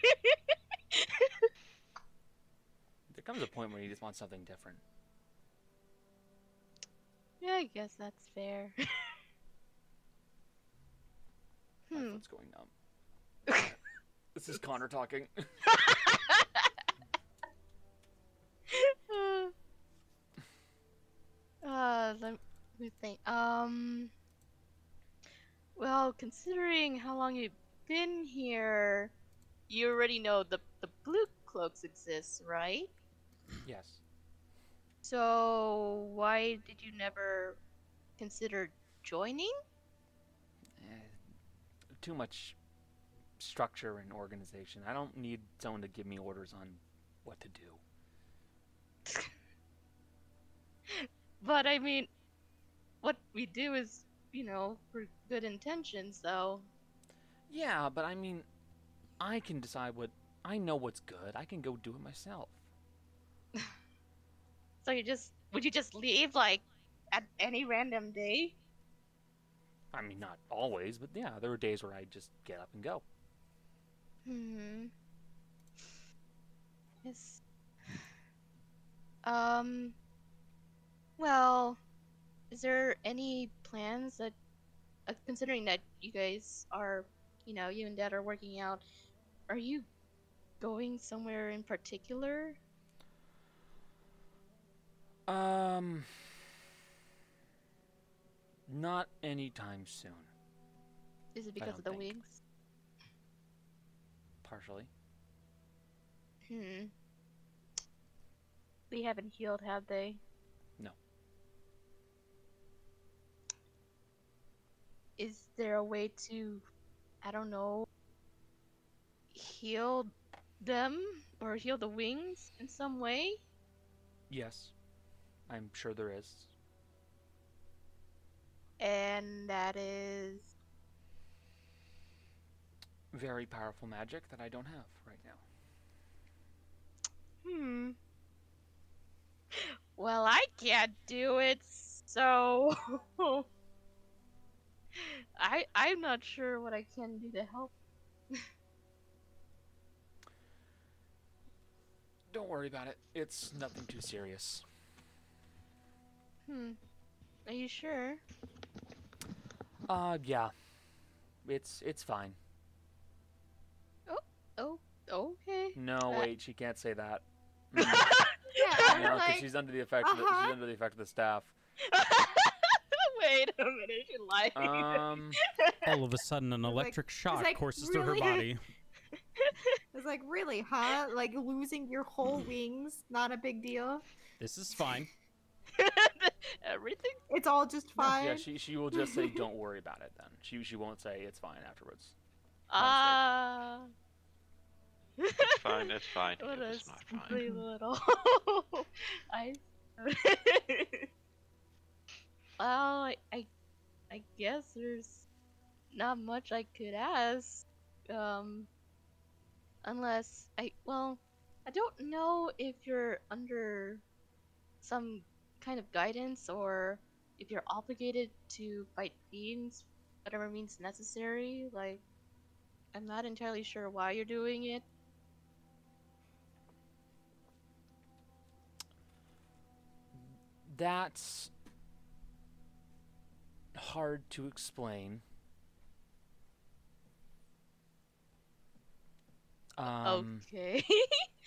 There comes a point where you just want something different. yeah, I guess that's fair. [laughs] My hmm. foot's going numb. [laughs] this is Connor talking. [laughs] uh, let me think. Um. Well, considering how long you've been here, you already know the the blue cloaks exist, right? yes. So why did you never consider joining? Too much structure and organization. I don't need someone to give me orders on what to do. [laughs] But I mean, what we do is, you know, for good intentions, though. Yeah, but I mean, I can decide what. I know what's good. I can go do it myself. [laughs] So you just would you just leave like at any random day? I mean, not always, but yeah, there were days where I just get up and go. Hmm. Yes. Um. Well, is there any plans that, uh, considering that you guys are, you know, you and Dad are working out, are you going somewhere in particular? Um. Not anytime soon. Is it because of the think. wigs? Partially. Hmm. They haven't healed, have they? No. Is there a way to, I don't know, heal them or heal the wings in some way? Yes. I'm sure there is. And that is. Very powerful magic that I don't have right now. Hmm. Well, I can't do it, so. [laughs] I I'm not sure what I can do to help. Don't worry about it. It's nothing too serious. Hmm. Are you sure? Uh, yeah. It's it's fine. Oh, oh, okay. No, Uh, wait, she can't say that. [laughs] Yeah, no, because like, she's under the effect. Of the, uh-huh. she's under the effect of the staff. [laughs] Wait a minute, she lied. Um, [laughs] All of a sudden, an like- electric shock like, courses through her body. It's like, really, huh? Like losing your whole wings, not a big deal. This is fine. Everything? It's all just fine. yeah, she she will just say, "Don't worry about it." Then she she won't say it's fine afterwards. Ah. It's fine, it's fine. [laughs] What it a was not fine. [laughs] little. [laughs] I. well, I, I, I guess there's not much I could ask. Um, unless I, well, I don't know if you're under some kind of guidance or if you're obligated to fight fiends, whatever means necessary. Like, I'm not entirely sure why you're doing it. That's hard to explain. Um, okay. [laughs]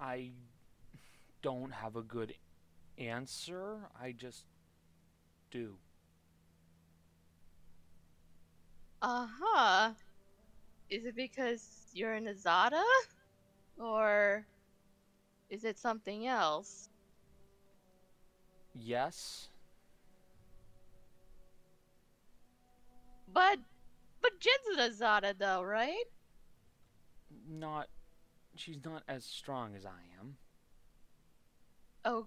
I don't have a good answer. I just do. Uh huh. Is it because you're an Azata? Or is it something else? Yes. But but Jen's an Azata though, right? Not. She's not as strong as I am. Oh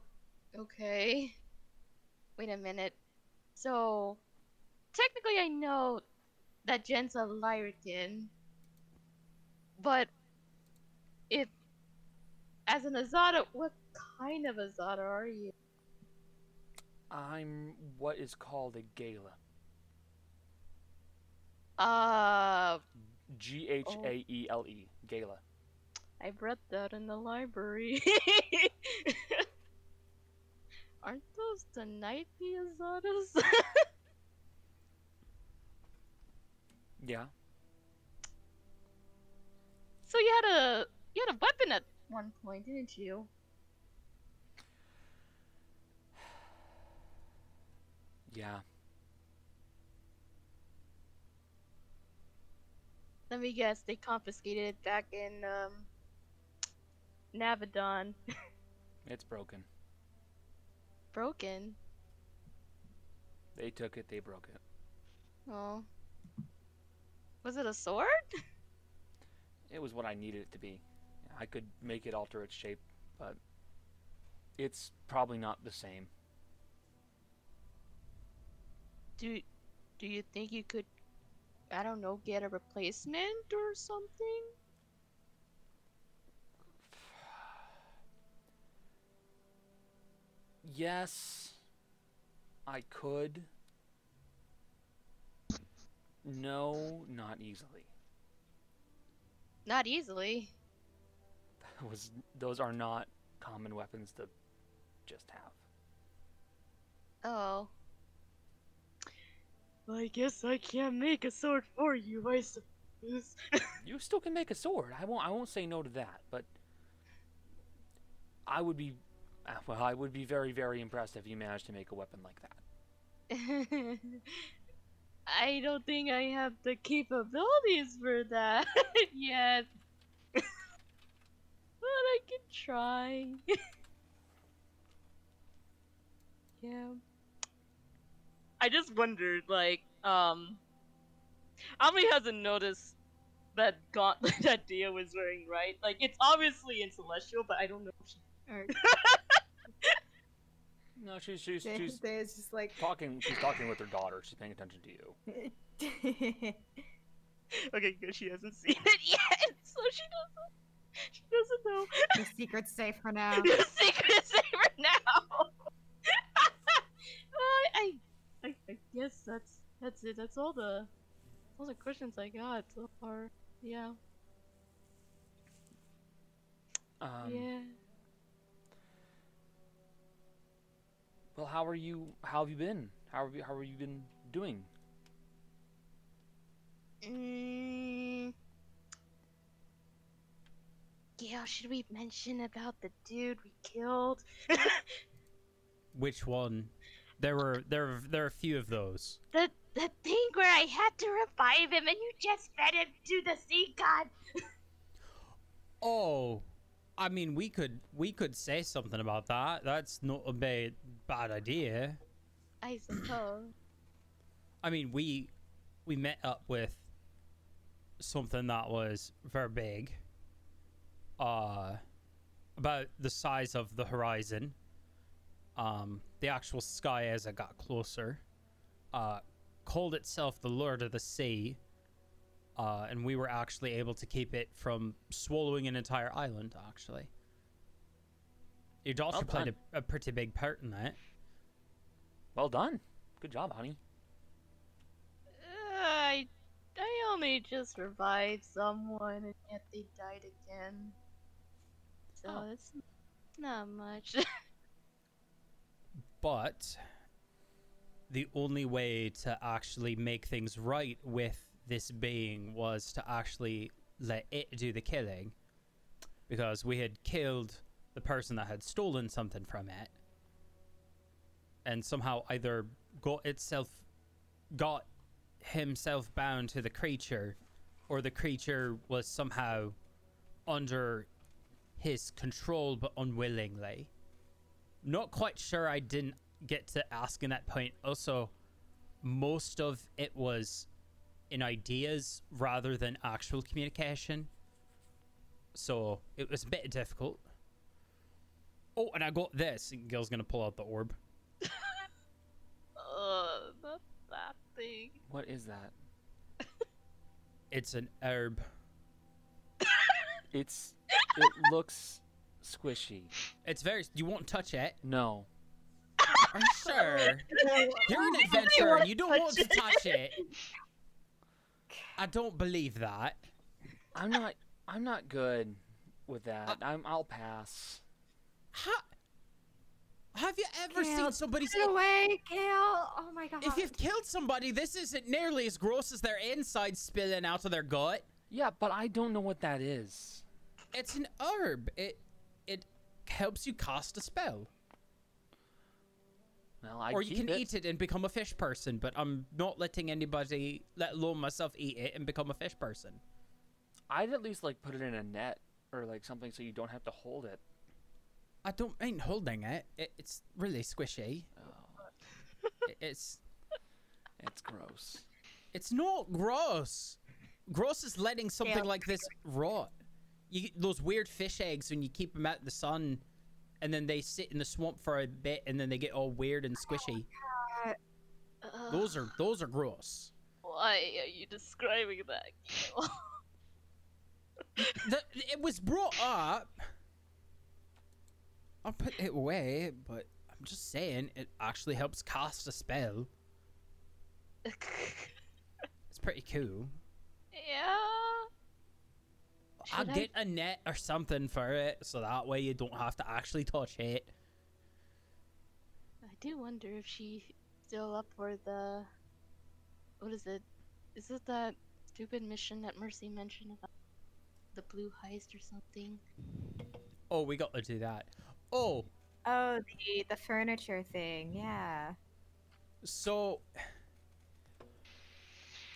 okay. Wait a minute. So technically I know that Jen's a Lyrakien. But if as an Azata, what kind of a Zada are you? I'm what is called a ghaele. Uh, G H A E L E. Ghaele. I've read that in the library. [laughs] Aren't those the knightly Azatas? [laughs] Yeah. so you had a you had a weapon at one point, didn't you? [sighs] Yeah. Let me guess, they confiscated it back in um Navadon. It's broken. Broken. They took it, they broke it. Oh. Was it a sword? [laughs] It was what I needed it to be. I could make it alter its shape, but it's probably not the same. Do do you think you could I don't know, get a replacement or something? Yes, I could. No, not easily. Not easily. That was those are not common weapons to just have. Oh. Well, I guess I can't make a sword for you, I suppose. [laughs] You still can make a sword. I won't. I won't say no to that. But I would be, well, I would be very, very impressed if you managed to make a weapon like that. [laughs] I don't think I have the capabilities for that [laughs] yet. [laughs] but I can try. yeah. I just wondered, like, um, Ami hasn't noticed that gauntlet that Dia was wearing, right? Like, it's obviously in Celestial, but I don't know if she. Or No, she's she's she's Day just like talking. She's talking with her daughter. She's paying attention to you. [laughs] Okay, good. She hasn't seen it [laughs] yet, so she doesn't. She doesn't know. the secret's safe for now. [laughs] the secret for now. I, I, I, I guess that's that's it. That's all the all the questions I got so far. Yeah. Um, yeah. Well, how are you? How have you been? How have you? How have you been doing? Mm. Yeah. Should we mention about the dude we killed? [laughs] Which one? There were there there are a few of those. the the thing where I had to revive him and you just fed him to the sea god. [laughs] Oh, I mean, we could we could say something about that. That's not a bad bad idea. I suppose. I mean, we we met up with something that was very big. Uh, about the size of the horizon. Um, the actual sky as it got closer. Uh, called itself the Lord of the Sea. Uh, and we were actually able to keep it from swallowing an entire island. Actually, your daughter Well played a, a pretty big part in that. Well done. Good job, honey. Uh, I I only just revived someone and yet they died again. So Oh. it's not much. [laughs] but the only way to actually make things right with this being was to actually let it do the killing because we had killed the person that had stolen something from it and somehow either got itself got himself bound to the creature or the creature was somehow under his control but unwillingly not quite sure I didn't get to asking that point. Also, most of it was in ideas rather than actual communication. So it was a bit difficult. Oh, and I got this. And Gil's gonna pull out the orb. [laughs] uh, not that thing. What is that? It's an herb. It's. It looks squishy. It's very. You won't touch it. No. Are you sure? [laughs] You're an adventurer. and You don't want to touch it. I don't believe that. I'm not. I'm not good with that. Uh, I'm. I'll pass. Ha- Have you ever Gail, seen somebody? Get away, Gail! Oh my god. If you've killed somebody, this isn't nearly as gross as their inside spilling out of their gut. Yeah, but I don't know what that is. It's an herb. It it helps you cast a spell. Well, I or you can it. eat it and become a fish person, but I'm not letting anybody, let alone myself, eat it and become a fish person. I'd at least like put it in a net or like something so you don't have to hold it. I don't mind holding it. it it's really squishy. Oh, It- it's [laughs] it's gross. it's not gross. Gross is letting something Yeah. like this rot. You those weird fish eggs when you keep them out in the sun, and then they sit in the swamp for a bit, and then they get all weird and squishy. Uh, Those are those are gross. Why are you describing that? The, it was brought up. I'll put it away, but I'm just saying it actually helps cast a spell. [laughs] It's pretty cool. yeah. I'll I- get a net or something for it, so that way you don't have to actually touch it. I do wonder if she's still up for the. What is it? Is it that stupid mission that Mercy mentioned about the blue heist or something? Oh, we got to do that. Oh, Oh, the the furniture thing. Yeah. so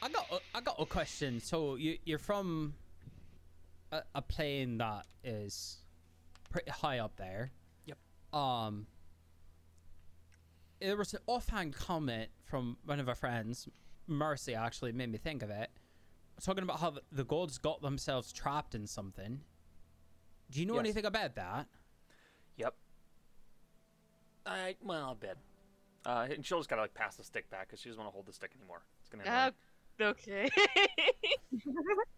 I got a, I got a question. So you you're from a, a plane that is pretty high up there. Yep. Um. There was an offhand comment from one of our friends, Mercy. Actually, made me think of it. Talking about how the, the gods got themselves trapped in something. Do you know Yes. anything about that? Yep. I well a bit. Uh, and she'll just gotta like pass the stick back because she doesn't want to hold the stick anymore. It's gonna. Annoy- okay. [laughs]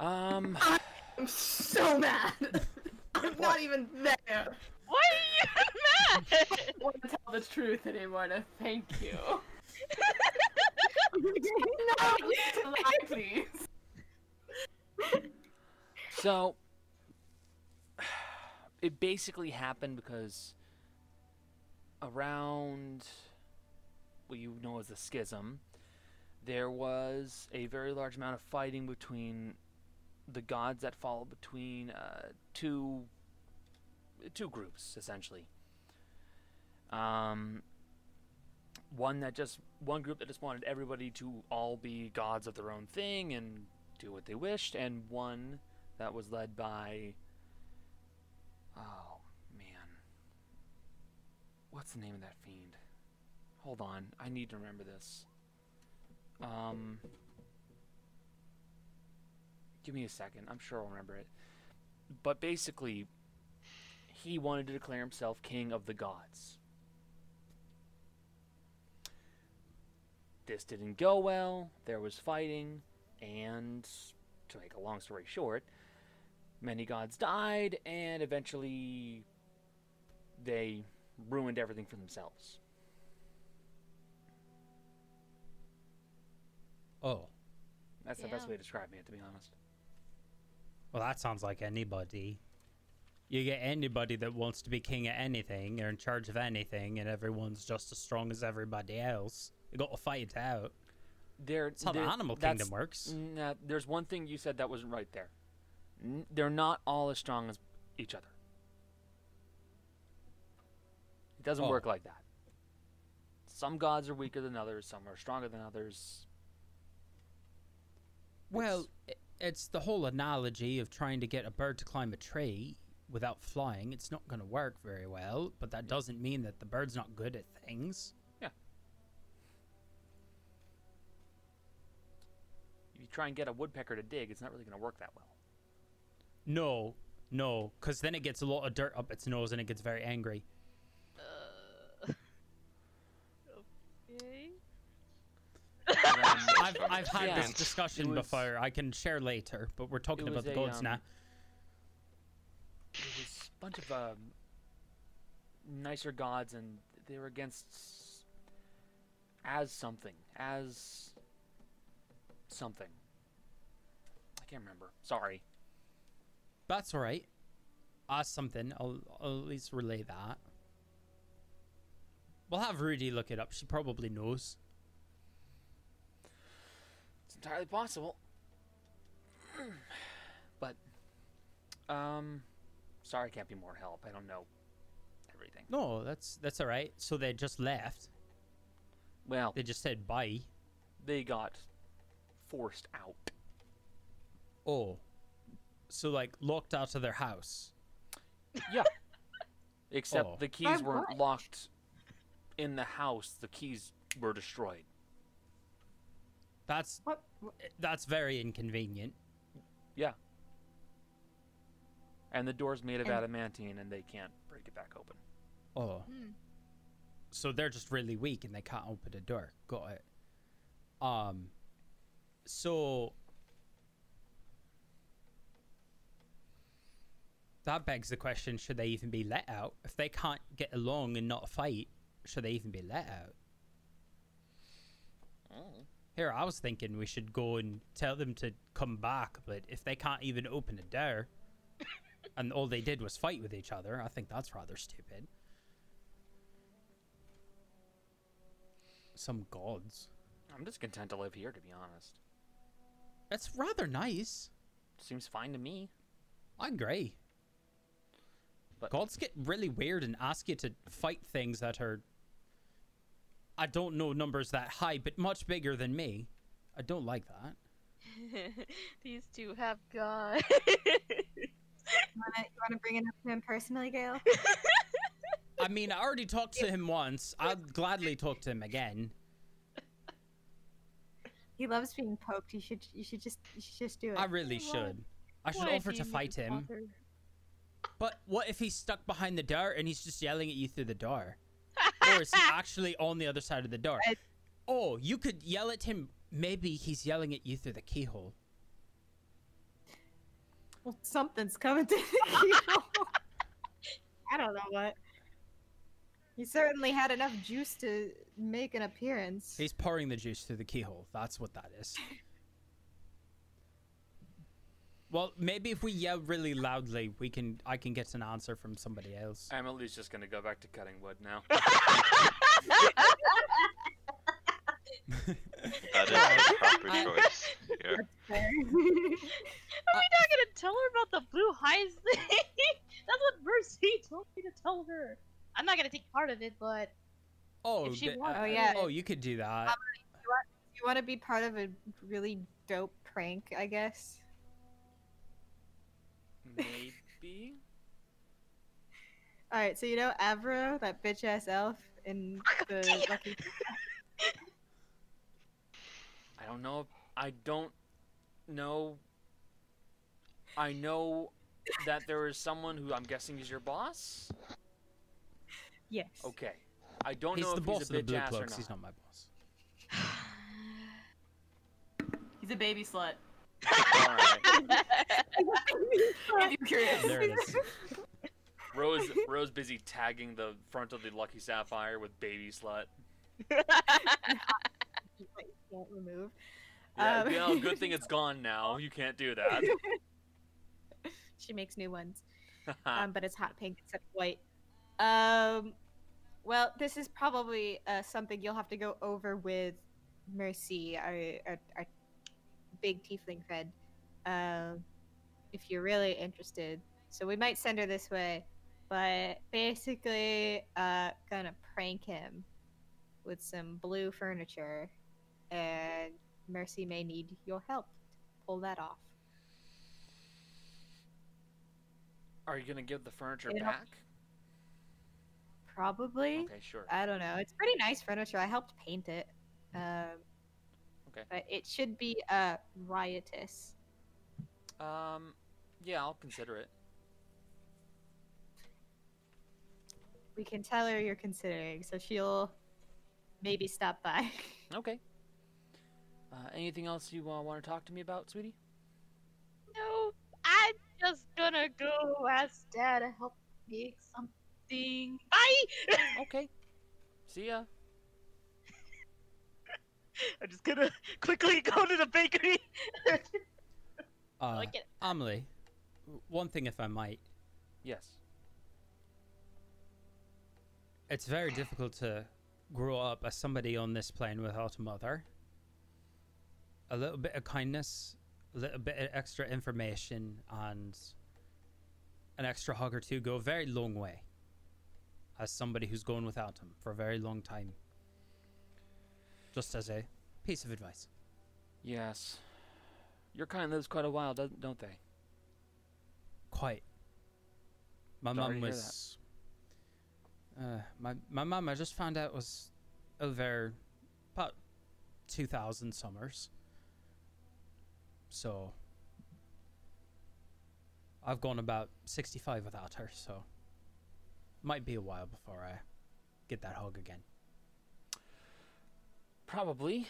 Um. I'm so mad. [laughs] I'm not even there. Why are you mad? [laughs] I want to tell the truth anymore. To thank you. [laughs] no, Lie, please. So, [sighs] it basically happened because around what you know as the schism, there was a very large amount of fighting between the gods that fall between uh, two two groups essentially. Um, one that just one group that just wanted everybody to all be gods of their own thing and do what they wished, and one that was led by oh man. What's the name of that fiend? Hold on. I need to remember this. Um give me a second. I'm sure i'll remember it. But basically he wanted to declare himself king of the gods. This didn't go well. There was fighting. And to make a long story short many gods died, and eventually they ruined everything for themselves. Oh, That's the best way to describe it, to be honest. Well, that sounds like anybody. You get anybody that wants to be king of anything or in charge of anything, and everyone's just as strong as everybody else. You got to fight it out. There, That's how the there- animal that's- kingdom works. Nah, uh, there's one thing you said that wasn't right there. N- they're not all as strong as each other. It doesn't Oh. work like that. Some gods are weaker than others. Some are stronger than others. Well, It's- i- it's the whole analogy of trying to get a bird to climb a tree without flying. It's not going to work very well, but that doesn't mean that the bird's not good at things. Yeah. If you try and get a woodpecker to dig, it's not really going to work that well. No, no, because then it gets a lot of dirt up its nose and it gets very angry. Uh, okay. But, um, [laughs] I've, I've had Yeah. this discussion was- before. I can share later, but we're talking about the a, gods um, now. It was a bunch of um, nicer gods, and they were against as something, as something. I can't remember. Sorry. That's all right. Ask something. I'll, I'll at least relay that. We'll have Rudy look it up. She probably knows. It's entirely possible. but, um, sorry, I can't be more help. I don't know everything. No, that's that's all right. So they just left. Well, They just said bye. they got forced out. Oh, so like locked out of their house. Yeah. Except Oh. the keys weren't locked in the house. The keys were destroyed. That's What? that's very inconvenient. Yeah. And the door's made of And- adamantine, and they can't break it back open. Oh, Hmm. so they're just really weak and they can't open the door. Got it. Um, so that begs the question: Should they even be let out if they can't get along and not fight? Should they even be let out? Here, I was thinking we should go and tell them to come back, but if they can't even open a door, [laughs] and all they did was fight with each other, I think that's rather stupid. Some gods. I'm just content to live here, to be honest. It's rather nice. Seems fine to me. I agree. But Gods get really weird and ask you to fight things that are. I don't know numbers that high, but much bigger than me. I don't like that. [laughs] These two have God. [laughs] You wanna, bring it up to him personally, Gail? I mean, I already talked to him once. I'd gladly talk to him again. He loves being poked. You should you should just you should just do it. I really Why- should. I should Why offer to fight him. bother? But what if he's stuck behind the door and he's just yelling at you through the door? Or is he actually on the other side of the door? I- Oh, you could yell at him. Maybe he's yelling at you through the keyhole. Well, something's coming to the keyhole. I don't know what. He certainly had enough juice to make an appearance. He's pouring the juice through the keyhole. That's what that is. [laughs] Well, maybe if we yell really loudly, we can. I can get an answer from somebody else. Emily's just gonna go back to cutting wood now. [laughs] That is the proper I- choice here. [laughs] Are we not gonna tell her about the blue highs thing? [laughs] That's what Mercy told me to tell her. I'm not gonna take part of it, but Oh, If she th- wants uh, Oh, yeah. Oh, you could do that. you want to be part of a really dope prank, I guess. Maybe. [laughs] All right, so you know Avro, that bitch ass elf in [laughs] the Lucky. I don't know. I don't know. I know that there is someone who I'm guessing is your boss. Yes. Okay. I don't he's know the if boss he's of a the bitch Blue ass or Cloaks. not. He's not my boss. [sighs] He's a baby slut. Alright. If you're curious. [laughs] [laughs] There it is. [laughs] Rose Rose busy tagging the front of the Lucky Sapphire with baby slut. [laughs] Can't remove. Yeah, Um, you know, good thing it's gone now. You can't do that. she makes new ones. um, but it's hot pink instead of white. Um, well, this is probably uh, something you'll have to go over with Mercy, our, our, our big tiefling friend, um, if you're really interested. So we might send her this way, but basically, uh, gonna prank him with some blue furniture, and Mercy may need your help to pull that off. Are you gonna give the furniture It'll- back? Probably. Okay, sure. I don't know. It's pretty nice furniture. I helped paint it. Um, Okay. But it should be uh riotous. Um, yeah, I'll consider it. We can tell her you're considering, so she'll maybe stop by. [laughs] Okay. Uh, anything else you uh, want to talk to me about, sweetie? no, I'm just gonna go ask Dad to help me make something. Bye. [laughs] Okay. See ya. [laughs] I'm just gonna quickly go to the bakery. Uh, like it. Amelie, one thing if I might. Yes. It's very difficult to grow up as somebody on this plane without a mother. A little bit of kindness, a little bit of extra information, and an extra hug or two go a very long way. As somebody who's gone without him for a very long time. Just as a piece of advice. Yes. Your kind lives quite a while, don't they? Quite. My mum was. Uh, my my mum I just found out was over about two thousand summers. So I've gone about sixty five without her, so might be a while before I get that hug again. Probably.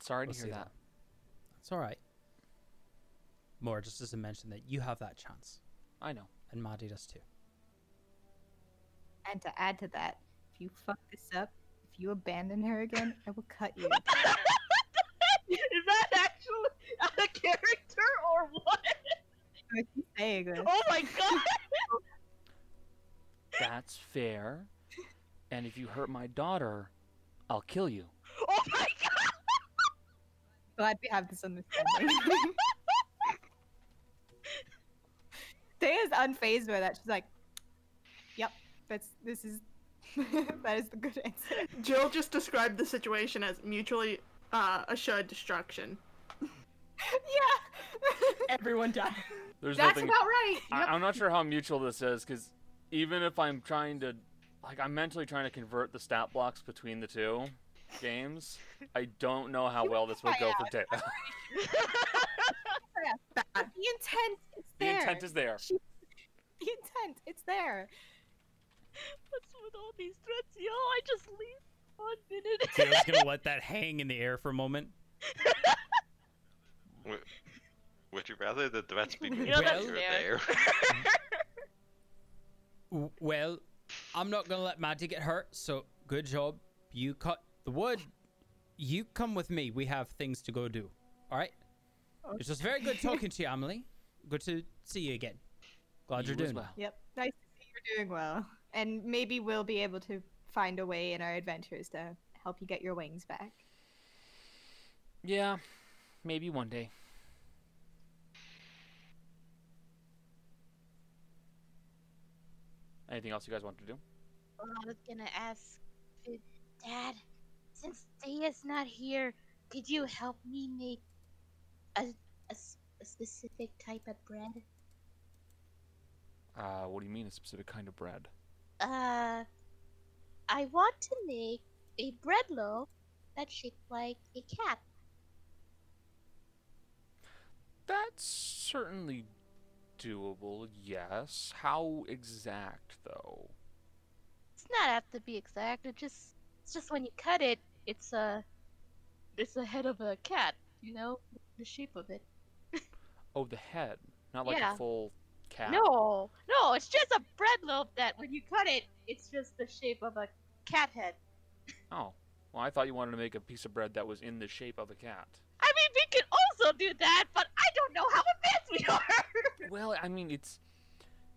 Sorry We'll to see hear though. that. It's all right. More just as a mention that you have that chance, I know. And Maddie does too. And to add to that, if you fuck this up, if you abandon her again, I will cut you. [laughs] Is that actually out of character or what? I saying this. Oh my god! [laughs] That's fair. And if you hurt my daughter, I'll kill you. Oh my god! Glad we have this understanding. [laughs] Daya's unfazed by that. She's like, "Yep, that's this is [laughs] that is the good answer." Jill just described the situation as mutually uh, assured destruction. [laughs] yeah. Everyone died. There's That's nothing. about right. I, Yep. I'm not sure how mutual this is because even if I'm trying to, like, I'm mentally trying to convert the stat blocks between the two games, I don't know how well this would go for Taylor. [laughs] Bad. The intent is the intent is there. She- [laughs] the intent, it's there. What's with all these threats, yo? I just leave one minute. [laughs] Taylor's gonna let that [laughs] hang in the air for a moment. W- Would you rather the threats be You know when that's you're fair. there? Well, I'm not gonna let Maddie get hurt, so good job. You cut the wood. You come with me. We have things to go do. All right. It's just very good talking to you, Emily. Good to see you again. Glad You you're doing well. Yep. Nice to see you're doing well. And maybe we'll be able to find a way in our adventures to help you get your wings back. Yeah, maybe one day. Anything else you guys want to do? Well, I was gonna ask, Dad, since Daya's not here, could you help me make a, a, s- a specific type of bread? Uh, what do you mean a specific kind of bread? Uh, I want to make a bread loaf that's shaped like a cat. That's certainly doable, yes. How exact, though? It's not have to be exact. It just, it's just when you cut it, it's a, it's the head of a cat. You know, the shape of it. Oh, the head, not like Yeah. a full cat. No, no, it's just a bread loaf that when you cut it, it's just the shape of a cat head. Oh, well, I thought you wanted to make a piece of bread that was in the shape of a cat. I mean, we can also do that, but I don't know how advanced we are. [laughs] Well, I mean, it's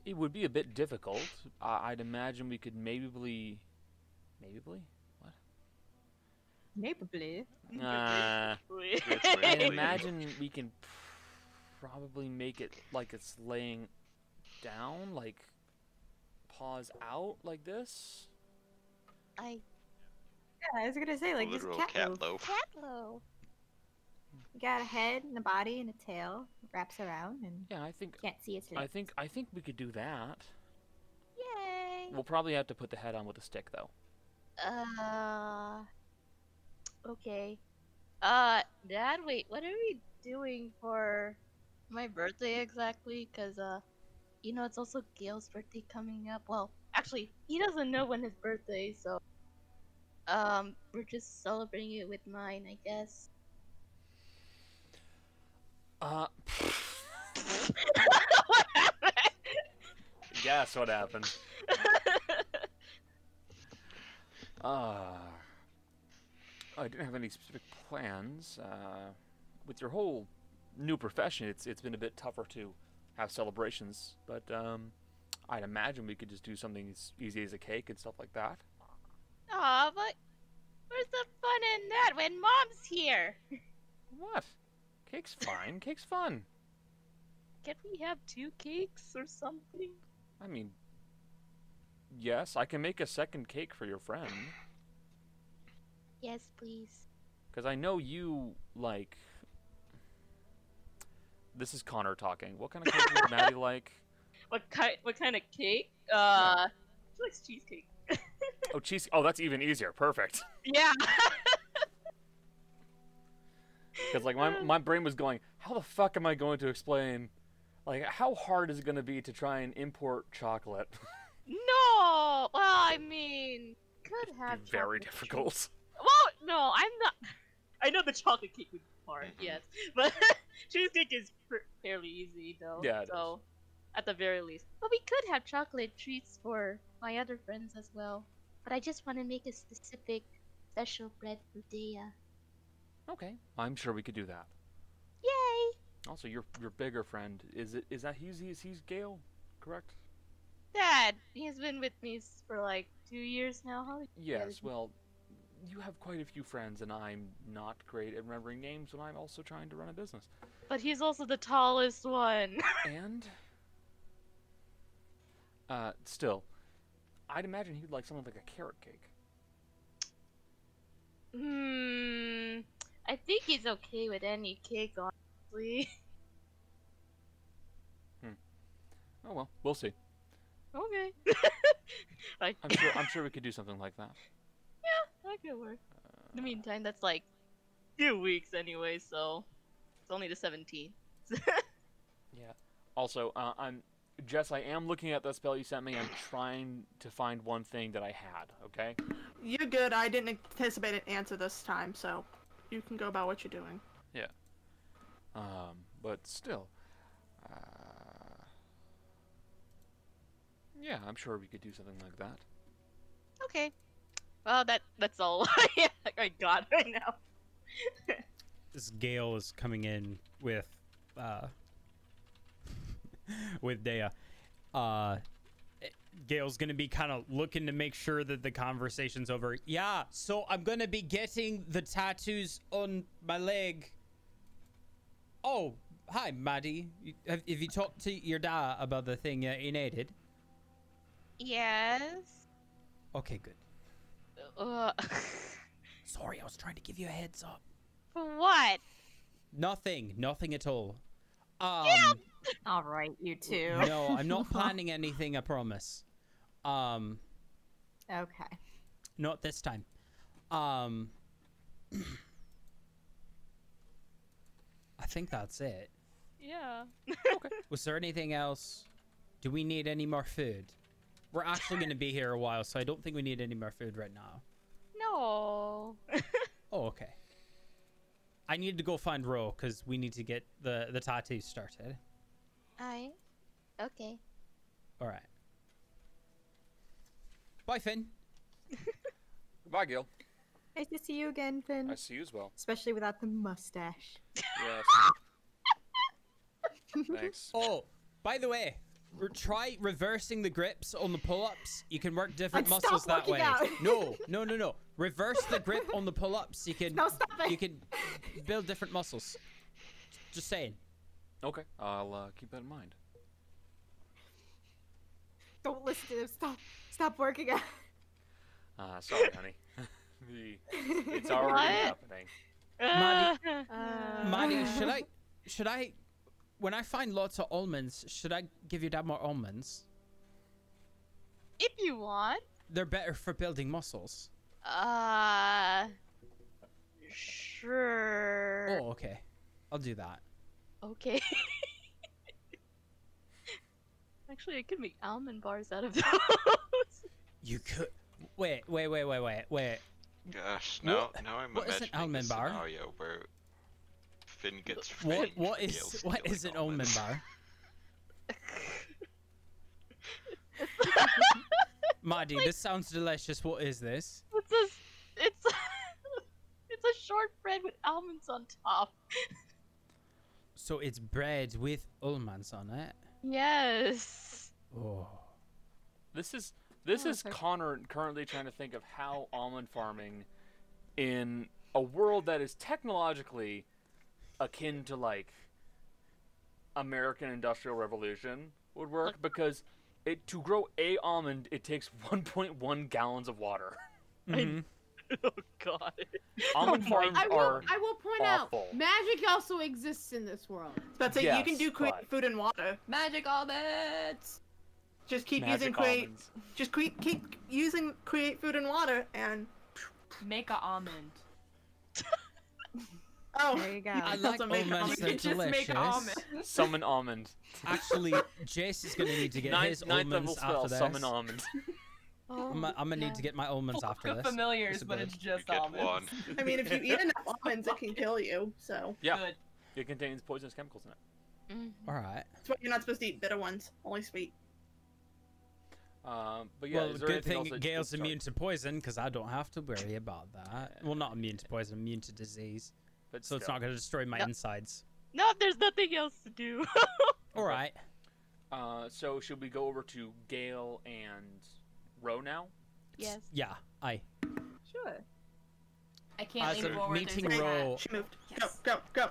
it would be a bit difficult. Uh, I'd imagine we could maybe, maybe, what? Maybe. Uh, I imagine we can [laughs] probably make it like it's laying down, like paws out like this. I Yeah, I was gonna say like a this literal cat, cat loaf. loaf. cat loaf. You got a head and a body and a tail wraps around and Yeah, I think can't see its I think I think we could do that. Yay. We'll probably have to put the head on with a stick though. Uh. Okay. Uh, Dad, wait. What are we doing for my birthday exactly? Cause uh, you know it's also Gail's birthday coming up. Well, actually, he doesn't know when his birthday, is, so um, we're just celebrating it with mine, I guess. Uh, [laughs] what guess what happened. [laughs] Uh, I didn't have any specific plans. Uh, with your whole new profession, it's it's been a bit tougher to have celebrations. But um, I'd imagine we could just do something as easy as a cake and stuff like that. Aw, but where's the fun in that when mom's here? What? Cake's fine. [laughs] Cake's fun. Can't we have two cakes or something? I mean, yes, I can make a second cake for your friend. Yes, please. Because I know you like. This is Connor talking. What kind of cake would Maddie [laughs] like? What kind? What kind of cake? Uh, she likes cheesecake. [laughs] Oh, cheese. Oh, that's even easier. Perfect. Yeah. [laughs] Because like my my brain was going, how the fuck am I going to explain? Like, how hard is it going to be to try and import chocolate? no. Well, I mean, could have. Very difficult. Well, no, I'm not. I know the chocolate cake would be hard, mm-hmm. yes, [laughs] but [laughs] cheesecake is fairly easy though. Yeah, it is. So, at the very least, but we could have chocolate treats for my other friends as well. But I just want to make a specific special bread for Dea. Okay, I'm sure we could do that. Yay! Also, your your bigger friend is it is that he's he's, he's Gale, correct? Dad, he's been with me for like two years now. How Yes. Well, you have quite a few friends, and I'm not great at remembering names when I'm also trying to run a business. But he's also the tallest one. [laughs] And uh, still, I'd imagine he'd like something like a carrot cake. hmm. I think he's okay with any cake, honestly. [laughs] Hmm. Oh well, we'll see. okay. like, [laughs] I'm sure I'm sure we could do something like that. Yeah, that could work. In the meantime, that's like two weeks anyway, so it's only the 17th. [laughs] Yeah. Also, uh, I'm Jess. I am looking at the spell you sent me. I'm trying to find one thing that I had. Okay. You're good. I didn't anticipate an answer this time, so you can go about what you're doing. Yeah. Um, but still, uh, yeah, I'm sure we could do something like that. okay. Well, that that's all [laughs] I got right now. this Gale is coming in with uh [laughs] with Dea. Uh Gail's gonna be kind of looking to make sure that the conversation's over. Yeah, so I'm gonna be getting the tattoos on my leg. Oh, hi, Maddie. Have, have you talked to your dad about the thing uh, he needed? Yes. Okay, good. Uh, Sorry, I was trying to give you a heads up. for what? Nothing, nothing at all. Um, All right, you two. no, I'm not [laughs] planning anything. I promise. Um, Okay. not this time. Um, I think that's it. Yeah. [laughs] Was there anything else? Do we need any more food? We're actually going to be here a while, so I don't think we need any more food right now. No. Oh. [laughs] oh, okay. I need to go find Ro because we need to get the the tattoo started. I. Okay. All right. Bye, Finn. [laughs] Goodbye, Gil. Nice to see you again, Finn. I see you as well. Especially without the mustache. Yes. [laughs] Thanks. Oh, by the way, re- try reversing the grips on the pull-ups. You can work different And stop muscles that way. out. No, [laughs] no, no, no. Reverse the grip on the pull-ups. You can No, stop it. you can build different muscles. Just saying. Okay, I'll uh, keep that in mind. Don't listen to him. Stop. Stop working out. Uh, sorry, honey. [laughs] the, it's already What? happening. Maddie- Uh, Maddie, should I should I when I find lots of almonds, should I give your dad more almonds? If you want. They're better for building muscles. Uh. Sure. Oh, okay. I'll do that. Okay. [laughs] Actually, I could make almond bars out of those. You could wait, wait, wait, wait, wait, wait. Gosh, no, What- now I'm what is an imagining a almond bar? scenario where Finn gets What Finn what and is Gale's what stealing is an almond almonds. bar? [laughs] Maddie, this sounds delicious. What is this? It's a, it's a, [laughs] it's a shortbread with almonds on top. So it's bread with almonds on it. Yes. Oh. This is this Oh, is sorry. Connor currently trying to think of how almond farming in a world that is technologically akin to like American Industrial Revolution would work because it to grow a almond it takes [laughs] 1.1 gallons of water. Mhm. [laughs] Oh god. Almond my farms I will. are I will point awful. out, magic also exists in this world. That's it. you can do create but- food and water. Magic almonds. Just keep magic using create. almonds. Just keep keep using create food and water and. Make a almond. Oh, There you go. I also like make almonds. almonds. [laughs] They're just make delicious. almonds. Summon almond. Actually, Jace is gonna need to get Ninth, his ninth level almonds spell. after this. Summon almond. Oh, [laughs] I'm, I'm gonna need to get my almonds after Book this. of familiars, This but it's just almonds. I mean, if you eat enough almonds, it can kill you. So Yeah, Good. it contains poisonous chemicals in it. mhm. All right. that's why you're not supposed to eat bitter ones. Only sweet. Um, but yeah, well, is there good thing else Gail's immune to poison because I don't have to worry about that. Well, not immune to poison, immune to disease. But So it's not gonna destroy my Yep. insides. No, there's nothing else to do. [laughs] All right. Uh, so should we go over to Gale and Ro now? yes. Yeah. I. Sure. I can't As lean a forward. meeting there's a cat. roll. She moved. Yes. Go, go,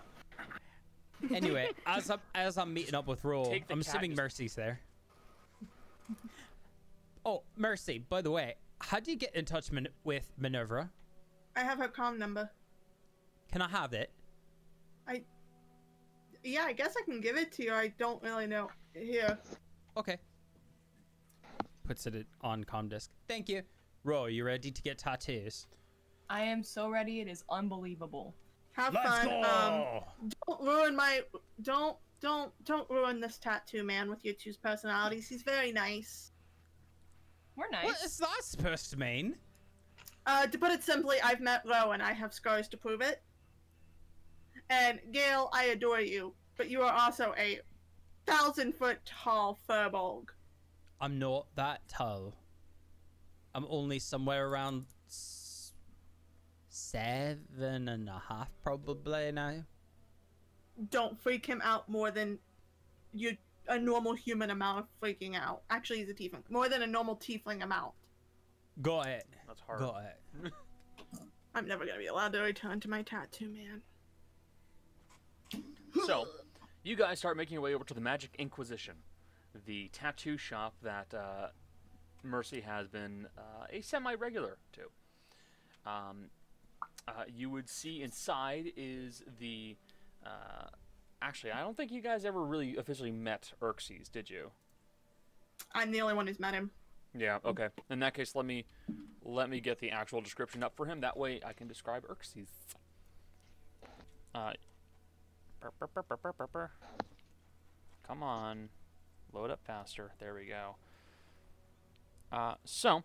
go. Anyway, [laughs] as I'm as I'm meeting up with Roll, Take the I'm cat, assuming just- Mercy's there. [laughs] Oh, Mercy. By the way, how do you get in touch min- with Minerva? I have her com number. Can I have it? I. Yeah, I guess I can give it to you. I don't really know. Here. Okay. Puts it on Comdisk. Thank you. Ro, you ready to get tattoos? I am so ready. It is unbelievable. Have fun. Um, don't ruin my. Don't don't don't ruin this tattoo man with your two personalities. He's very nice. We're nice. What is that supposed to mean? Uh, to put it simply, I've met Ro and I have scars to prove it. And Gail, I adore you, but you are also a thousand foot tall furbolg. I'm not that tall. I'm only somewhere around seven and a half, probably now. Don't freak him out more than you a normal human amount of freaking out. Actually, he's a tiefling. More than a normal tiefling amount. Got it. That's hard. Got it. [laughs] I'm never gonna be allowed to return to my tattoo man. So, you guys start making your way over to the Magic Inquisition, the tattoo shop that uh, Mercy has been uh, a semi-regular to. Um, uh, you would see inside is the. Uh, actually, I don't think you guys ever really officially met Urxes, did you? I'm the only one who's met him. Yeah. Okay. In that case, let me let me get the actual description up for him. That way, I can describe Urxes. Uh, Come on, load up faster. There we go. Uh, so,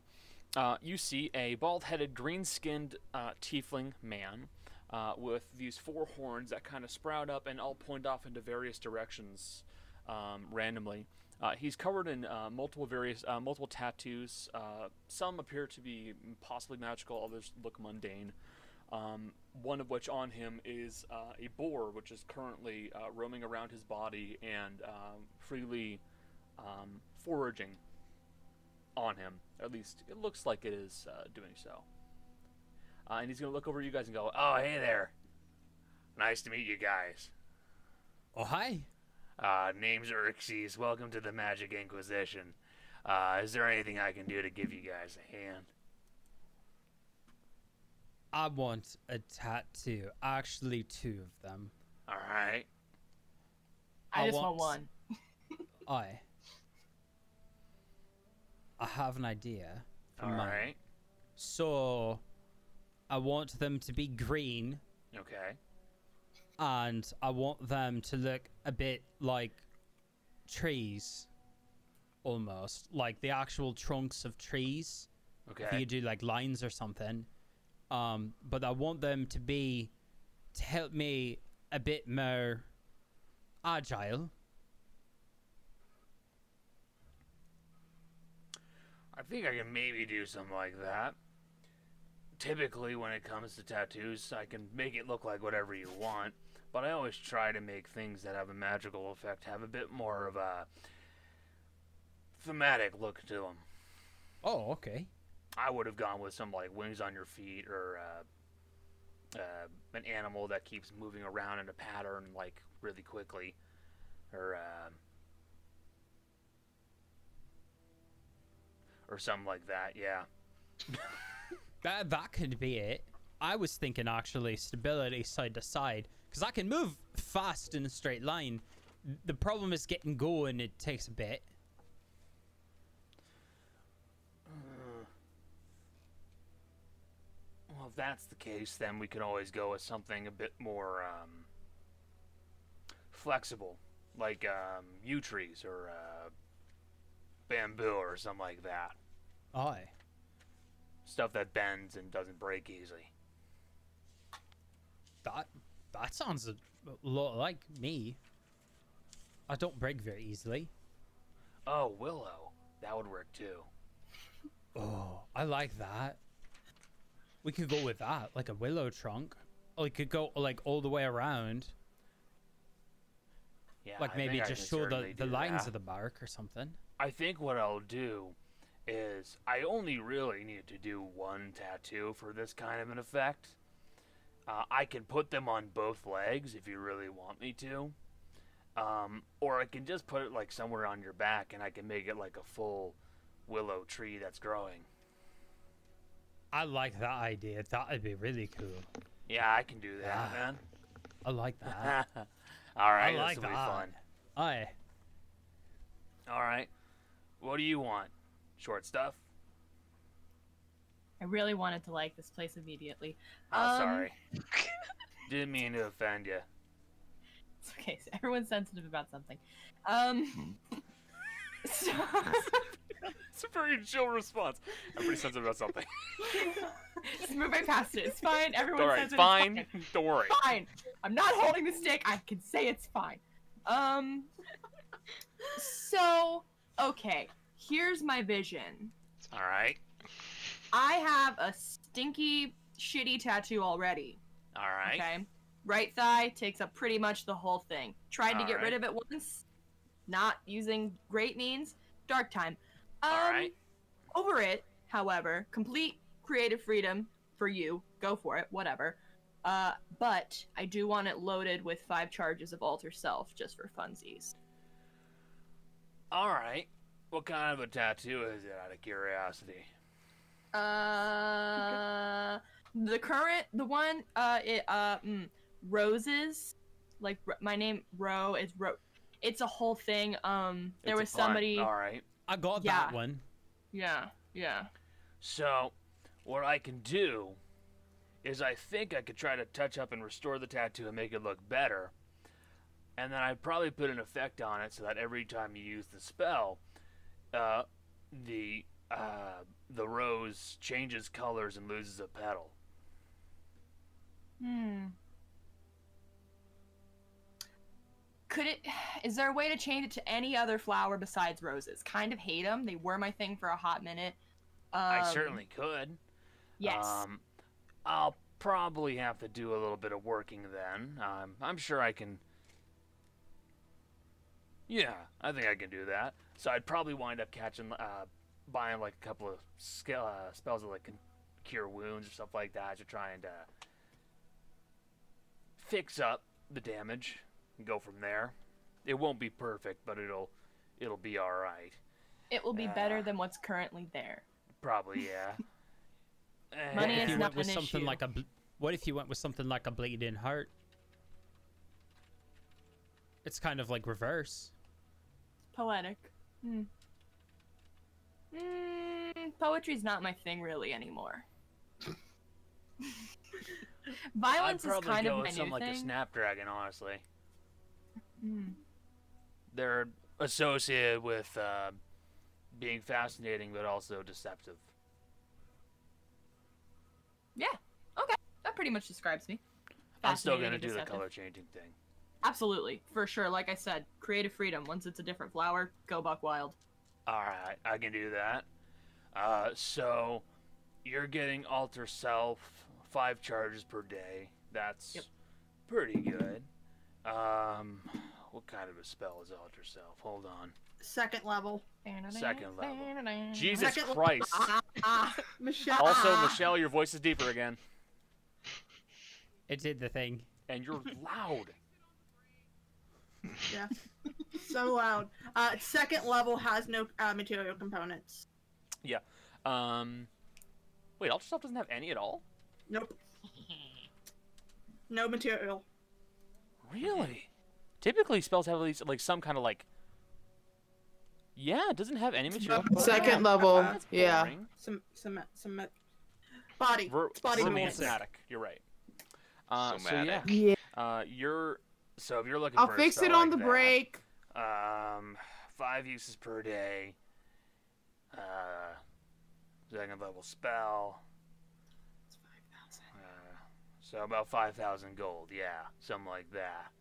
uh, you see a bald-headed, green-skinned uh, tiefling man uh, with these four horns that kind of sprout up and all point off into various directions um, randomly. Uh, he's covered in uh, multiple various multiple tattoos. Some appear to be possibly magical, others look mundane. Um, one of which on him is uh, a boar, which is currently uh, roaming around his body and um, freely um, foraging on him. At least it looks like it is uh, doing so. Uh, and he's gonna look over at you guys and go, "Oh, hey there. Nice to meet you guys. Oh, hi. Uh, name's Urxes. Welcome to the Magic Inquisition. Uh, is there anything I can do to give you guys a hand? I want a tattoo. Actually, two of them. All right. I, I just want want- one. [laughs] I. I have an idea. For All mine. right. So, I want them to be green, Okay. and I want them to look a bit like trees, almost like the actual trunks of trees. Okay. If you do like lines or something. Um, but I want them to be to help me a bit more agile. I think I can maybe do something like that. Typically, when it comes to tattoos, I can make it look like whatever you want, but I always try to make things that have a magical effect have a bit more of a thematic look to them. Oh, okay. I would have gone with some like wings on your feet or uh, uh, an animal that keeps moving around in a pattern like really quickly, or uh, or something like that. Yeah. [laughs] That that could be it. I was thinking actually stability side to side because I can move fast in a straight line. The problem is getting going. It takes a bit. If that's the case, then we can always go with something a bit more um, flexible, like um, yew trees or uh, bamboo or something like that. Aye. Stuff that bends and doesn't break easily. That that sounds a lot like me. I don't break very easily. Oh, willow. That would work too. Oh, I like that. We could go with that, like a willow trunk. Or we could go like all the way around, Yeah, like I maybe just show the, the lines that. of the bark or something. I think what I'll do is I only really need to do one tattoo for this kind of an effect. Uh, I can put them on both legs if you really want me to. Um, or I can just put it like somewhere on your back and I can make it like a full willow tree that's growing. I like that idea. That'd be really cool. Yeah, I can do that, Ah, man. I like that. [laughs] All right, I like this will be fun. Aye. All right. What do you want? Short stuff? I really wanted to like this place immediately. Oh, Um, sorry. [laughs] Didn't mean to offend you. It's okay. So everyone's sensitive about something. Um. [laughs] so, [laughs] It's a very chill response. I'm pretty sensitive about something. [laughs] just move right past it. It's fine. Everyone All right, sensitive. fine. It's fine. Don't worry. Fine. I'm not holding the stick. I can say it's fine. Um. So okay. Here's my vision. All right. I have a stinky, shitty tattoo already. All right. Okay. Right thigh takes up pretty much the whole thing. Tried to get Alright. rid of it once. Not using great means. Dark time. Um, Alright. Over it, however, complete creative freedom for you. Go for it. Whatever. Uh, but I do want it loaded with five charges of alter self just for funsies. All right. What kind of a tattoo is it out of curiosity? Uh, the current, the one, uh, it, uh, mm, roses, like my name, Ro is Ro. It's a whole thing. Um, there It's was somebody. All right. I got Yeah. that one. Yeah, yeah. So, what I can do is I think I could try to touch up and restore the tattoo and make it look better. And then I'd probably put an effect on it so that every time you use the spell, uh, the uh, the rose changes colors and loses a petal. Hmm. Could it? [sighs] Is there a way to change it to any other flower besides roses? Kind of hate them. They were my thing for a hot minute. Um, I certainly could. Yes. Um, I'll probably have to do a little bit of working then. Um, I'm sure I can. Yeah, I think I can do that. So I'd probably wind up catching, uh, buying like a couple of ske- uh, spells that like can cure wounds or stuff like that to try and uh, fix up the damage and go from there. It won't be perfect, but it'll it'll be all right. it will be better uh, than what's currently there. Probably, yeah. [laughs] Eh, Money what if is you not went with an something issue. like a? bl- What if you went with something like a bleeding heart? It's kind of like reverse. Poetic. Hmm. Mm, poetry's not my thing really anymore. [laughs] I'd Violence is probably kind go of my with something new like a snapdragon, honestly. Hmm. They're associated with uh, being fascinating, but also deceptive. Yeah. Okay. That pretty much describes me. I'm still gonna do the color changing thing. Absolutely, for sure. Like I said, creative freedom. Once it's a different flower, go buck wild. All right, I can do that. Uh, so you're getting alter self five charges per day. That's Yep. pretty good. Um, what kind of a spell is alter self? Hold on. Second level. Second level. Jesus Second Christ. Michelle. Also. Michelle, your voice is deeper again, It did the thing. and you're loud. Yeah. so loud. Uh, second level has no uh, material components. Yeah. Um, wait, alter self doesn't have any at all. Nope. No material. Really? Typically, spells have at least like some kind of like. Yeah, it doesn't have any material. Second level, That's yeah. boring. Some some some body. Ver- it's body verbal movements. somatic. You're right. Uh, so Somatic. yeah, Yeah. uh, you're so if you're looking I'll for a fix spell it on like the that, break. Um, five uses per day. Uh, second level spell. Uh, so about five thousand gold. Yeah, something like that.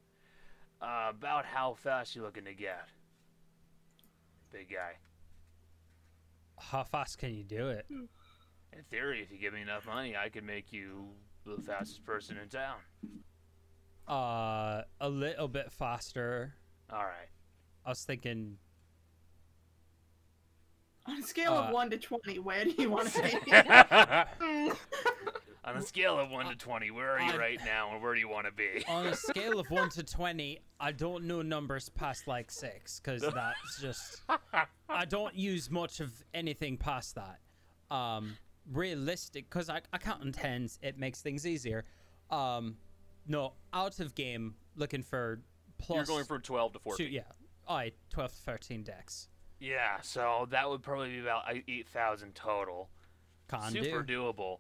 Uh, about how fast you looking to get? Big guy. How fast can you do it? In theory, if you give me enough money, I could make you the fastest person in town. Uh, a little bit faster. All right. I was thinking On a scale Uh, of one to twenty, where do you want to be? On a scale of 1 to 20, where are you right now and where do you want to be? on a scale of one to [laughs] twenty, I don't know numbers past like six because [laughs] that's just I don't use much of anything past that. Um, realistic because I, I count in tens, it makes things easier. Um, no, out of game, looking for plus. You're going from 12 to 14. two, yeah, I 12 to 13 dex. Yeah, so that would probably be about 8,000 total. Can Super do. doable.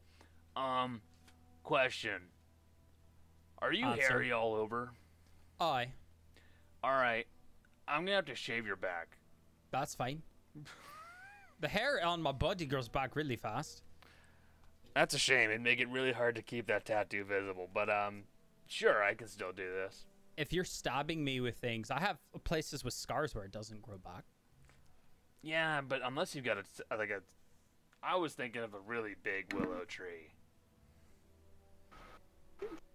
Um, question. Are you Answer. hairy all over? I. All right. I'm going to have to shave your back. that's fine. [laughs] the hair on my body grows back really fast. That's a shame. It'd make it really hard to keep that tattoo visible, but um sure, I can still do this. If you're stabbing me with things, I have places with scars where it doesn't grow back. Yeah, but unless you've got a like a I was thinking of a really big willow tree.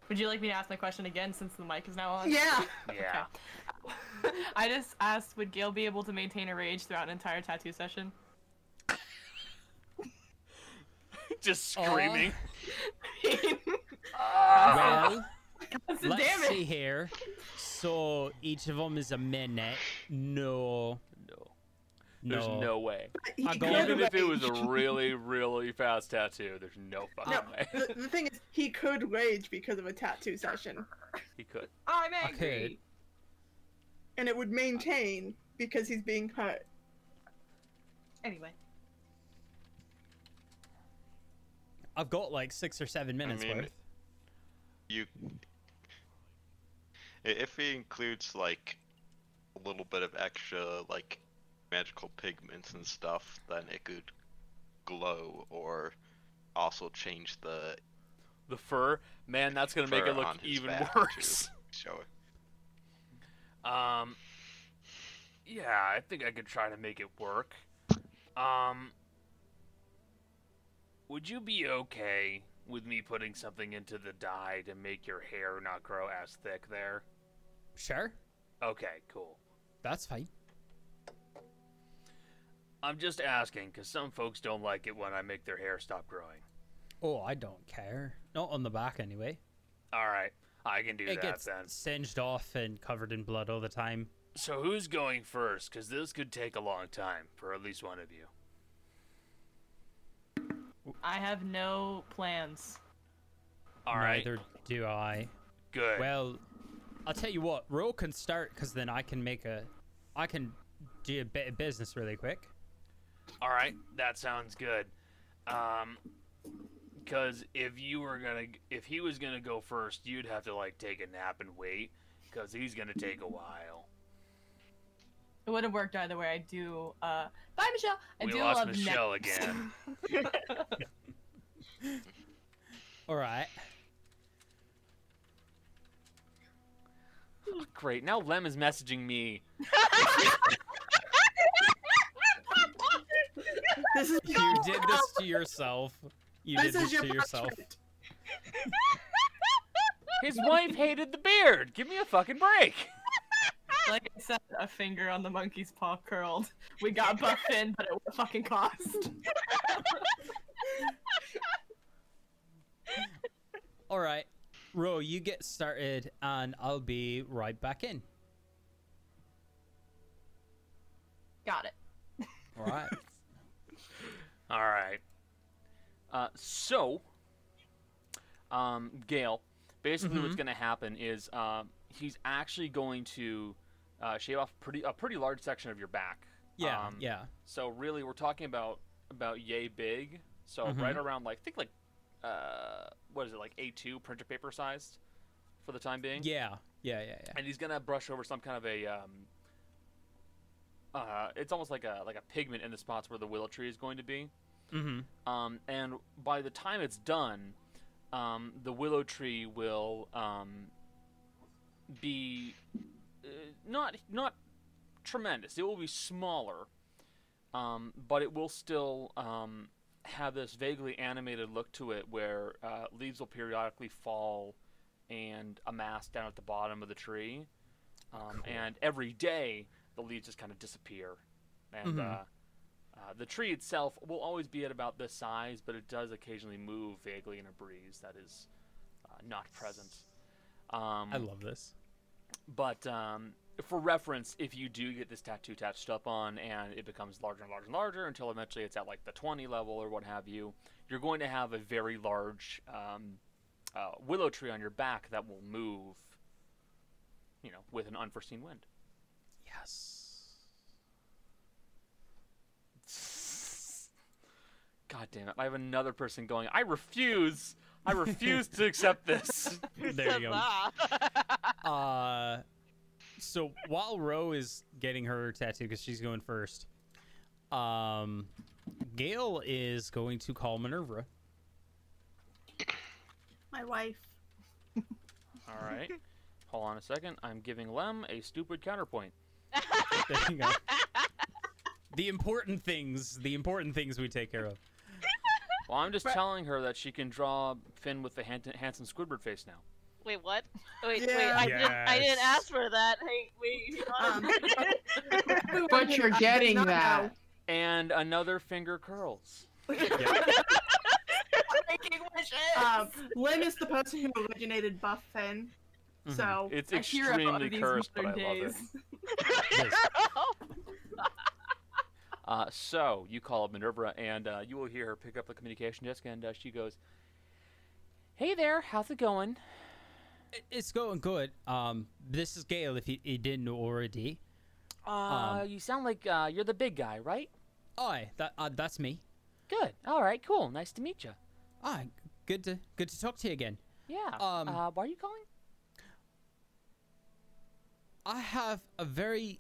Would you like me to ask my question again since the mic is now on? yeah. Yeah. [laughs] I just asked, would Gail be able to maintain a rage throughout an entire tattoo session? [laughs] Just Aw. screaming. [laughs] Ah. Well, let's damage. see here. So each of them is a minute. No, No. no, There's no way. He I go- could [laughs] Even if it was a really, really fast tattoo, there's no fucking No, way. the, the thing is, he could rage because of a tattoo session, he could. I'm I angry. and it would maintain because he's being hurt. Anyway, I've got like six or seven minutes mean, worth. You. i- If he includes like a little bit of extra like magical pigments and stuff, then it could glow or also change the The fur, man, that's gonna make it look even worse. Show it. Um, yeah, I think I could try to make it work. Um, would you be okay with me putting something into the dye to make your hair not grow as thick there? Sure, Okay, cool. that's fine. I'm just asking because some folks don't like it when I make their hair stop growing. Oh, I don't care. Not on the back anyway. All right, I can do it that gets then. singed off and covered in blood all the time. So who's going first? Because this could take a long time for at least one of you. I have no plans. All right, Neither do I. good. Well, I'll tell you what. Ro can start because then I can make a, I can do a bit of business really quick. All right, that sounds good. Um, because if you were gonna, if he was gonna go first, you'd have to like take a nap and wait, because he's gonna take a while. It would have worked either way. I do. Uh, bye, Michelle. I we do lost love Michelle naps. again. [laughs] All right. Oh, great. Now Lem is messaging me. [laughs] [laughs] This is [laughs] You're did this to yourself. You This did is this your to yourself. His wife hated the beard. Give me a fucking break. Like I said, a finger on the monkey's paw curled. We got Buff in, but at what fucking cost? All right, Ro, you get started, and I'll be right back in. got it. All right. [laughs] All right. Uh, so, um, Gail, basically what's Mhm. going to happen is um, he's actually going to uh, shave off pretty a pretty large section of your back. Yeah, Um, yeah. So really, we're talking about about yay big. So Mhm. right around like think like uh, what is it like A2 printer paper sized for the time being. Yeah, yeah, yeah, yeah. And he's gonna brush over some kind of a um, uh, it's almost like a like a pigment in the spots where the willow tree is going to be. Mm-hmm. Um, and by the time it's done, um, the willow tree will um, be uh, not not tremendous. It will be smaller, um, but it will still um, have this vaguely animated look to it, where uh, leaves will periodically fall and amass down at the bottom of the tree, um, and every day the leaves just kind of disappear, and. Mhm. Uh, uh, the tree itself will always be at about this size, but it does occasionally move vaguely in a breeze that is uh, not present. Um, I love this. but um, for reference, if you do get this tattoo touched up on and it becomes larger and larger and larger until eventually it's at like the 20 level or what have you, you're going to have a very large um, uh, willow tree on your back that will move, you know, with an unforeseen wind. Yes. God damn it! I have another person going. I refuse. I refuse to accept this. [laughs] There you go. Uh, so while Ro is getting her tattoo because she's going first, um, Gail is going to call Minerva. My wife. All right. Hold on a second. I'm giving Lem a stupid counterpoint. There you go. [laughs] the important things, the important things we take care of. Well, I'm just telling her that she can draw Finn with the Han- handsome Squidward face now. Wait, what? Wait, wait, Yeah. I, didn't, I didn't Yes. ask for that. Hey, wait. Um, [laughs] [laughs] But you're getting not that. know. And another finger curls. Making wishes. Um, Lim is the person who originated Buff Finn, Mhm. so It's I hear about extremely these cursed, but I modern love it. days. [laughs] Uh, so you call up Minerva, and uh, you will hear her pick up the communication desk, and uh, she goes, "Hey there, how's it going?" It's going good. Um, this is Gail. If you, you didn't know already. Uh, Um, you sound like uh, you're the big guy, right? Aye, that uh, that's me. Good. All right. Cool. Nice to meet you. Aye, good to good to talk to you again. Yeah. Um, uh, why are you calling? I have a very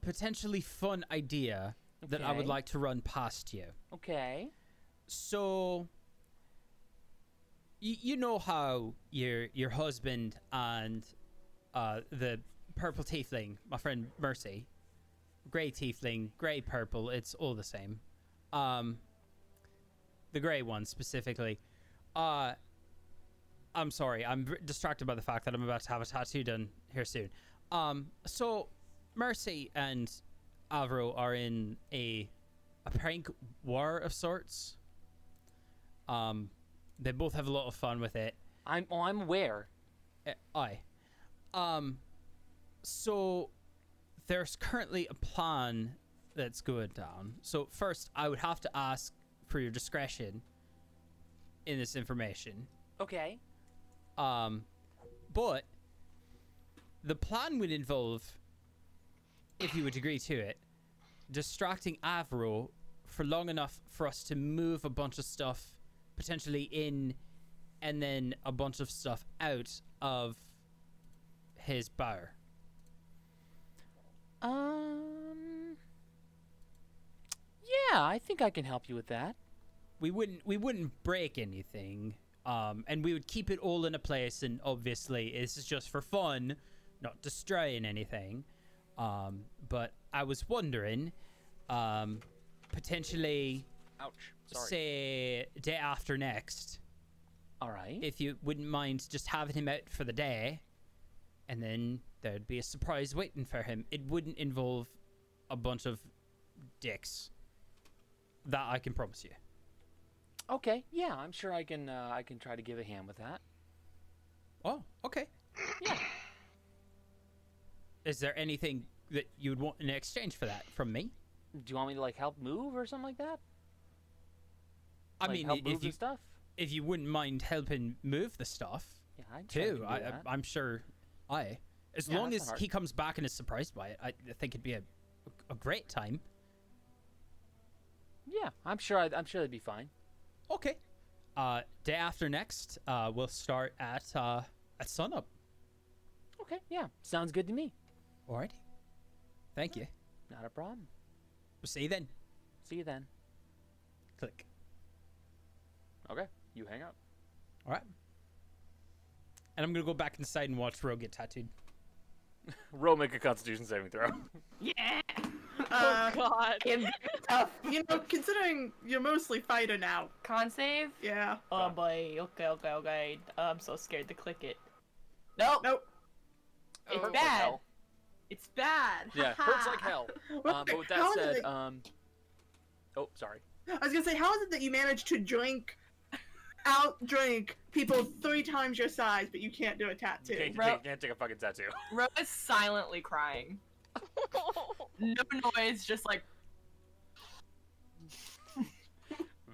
potentially fun idea that I would like to run past you. Okay. So, y- you know how your your husband and uh, the purple tiefling, my friend Mercy, gray tiefling, gray purple, it's all the same. Um, the gray one specifically. Uh, I'm sorry, I'm distracted by the fact that I'm about to have a tattoo done here soon. Um, so Mercy and Avro are in a a prank war of sorts. Um, they both have a lot of fun with it. I'm. Oh, I'm aware. Uh, aye. Um, so there's currently a plan that's going down. So first, I would have to ask for your discretion in this information. Okay. Um, but the plan would involve, if you would agree to it, distracting Avro for long enough for us to move a bunch of stuff potentially in and then a bunch of stuff out of his bar. Um. Yeah, I think I can help you with that. We wouldn't we wouldn't break anything. Um, and we would keep it all in a place and obviously this is just for fun, not destroying anything. Um, but I was wondering, um, potentially Ouch. Sorry. say day after next, All right. if you wouldn't mind just having him out for the day, and then there'd be a surprise waiting for him. It wouldn't involve a bunch of dicks. That I can promise you. okay. Yeah, I'm sure I can. Uh, I can try to give a hand with that. Oh, okay. Yeah. Is there anything that you would want in exchange for that from me? Do you want me to like help move or something like that? I Like, mean, help move if the you stuff. if you wouldn't mind helping move the stuff Yeah, I can try to too, do I, I, I'm sure. I, as Yeah, long that's as not hard. he comes back and is surprised by it, I, I think it'd be a a great time. Yeah, I'm sure. I'd, I'm sure that'd be fine. Okay. Uh, day after next, uh, we'll start at uh at sunup. Okay. Yeah, sounds good to me. Alrighty. Thank you. Not a problem. We'll see you then. See you then. Click. Okay. You hang up. All right. And I'm gonna go back inside and watch Ro get tattooed. [laughs] Roll make a Constitution saving throw. [laughs] Yeah. Oh Uh, God. [laughs] Tough. you know, considering you're mostly fighter now. Con save? Yeah. Oh boy. Okay, okay, okay. I'm so scared to click it. Nope. Nope. It's Oh. Hurts like bad. Hell. It's bad. Yeah, hurts like hell. [laughs] Um, but with that how is said, that- um, oh, sorry. I was gonna say, how is it that you managed to drink, out drink people three times your size, but you can't do a tattoo? You can't, Bro- take, can't take a fucking tattoo. [laughs] Ro is silently crying. [laughs] No noise, just like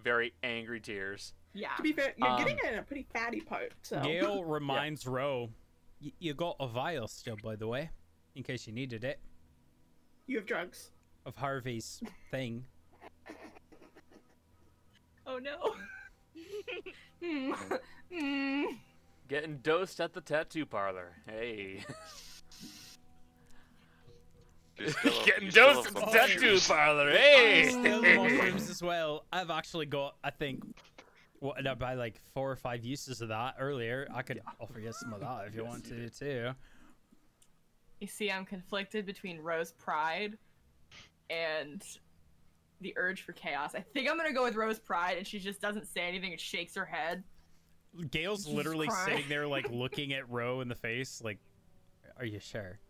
Very angry tears. yeah. To be fair, you're Um, getting it in a pretty fatty part. So. Gail reminds Ro, y- you got a vial still, by the way, in case you needed it, You have drugs. of Harvey's thing. Oh no. [laughs] Getting dosed at the tattoo parlor. Hey. Still [laughs] Getting dosed at the tattoo parlor. Hey. still [laughs] the mushrooms as well. I've actually got, I think, what did I buy like four or five uses of that earlier. I could offer you some of that if you want to too. You see, I'm conflicted between Rose Pride and the urge for chaos. I think I'm gonna go with Rose Pride, and she just doesn't say anything and shakes her head. Gail's She's literally crying. sitting there like [laughs] looking at Ro in the face, like, "Are you sure?"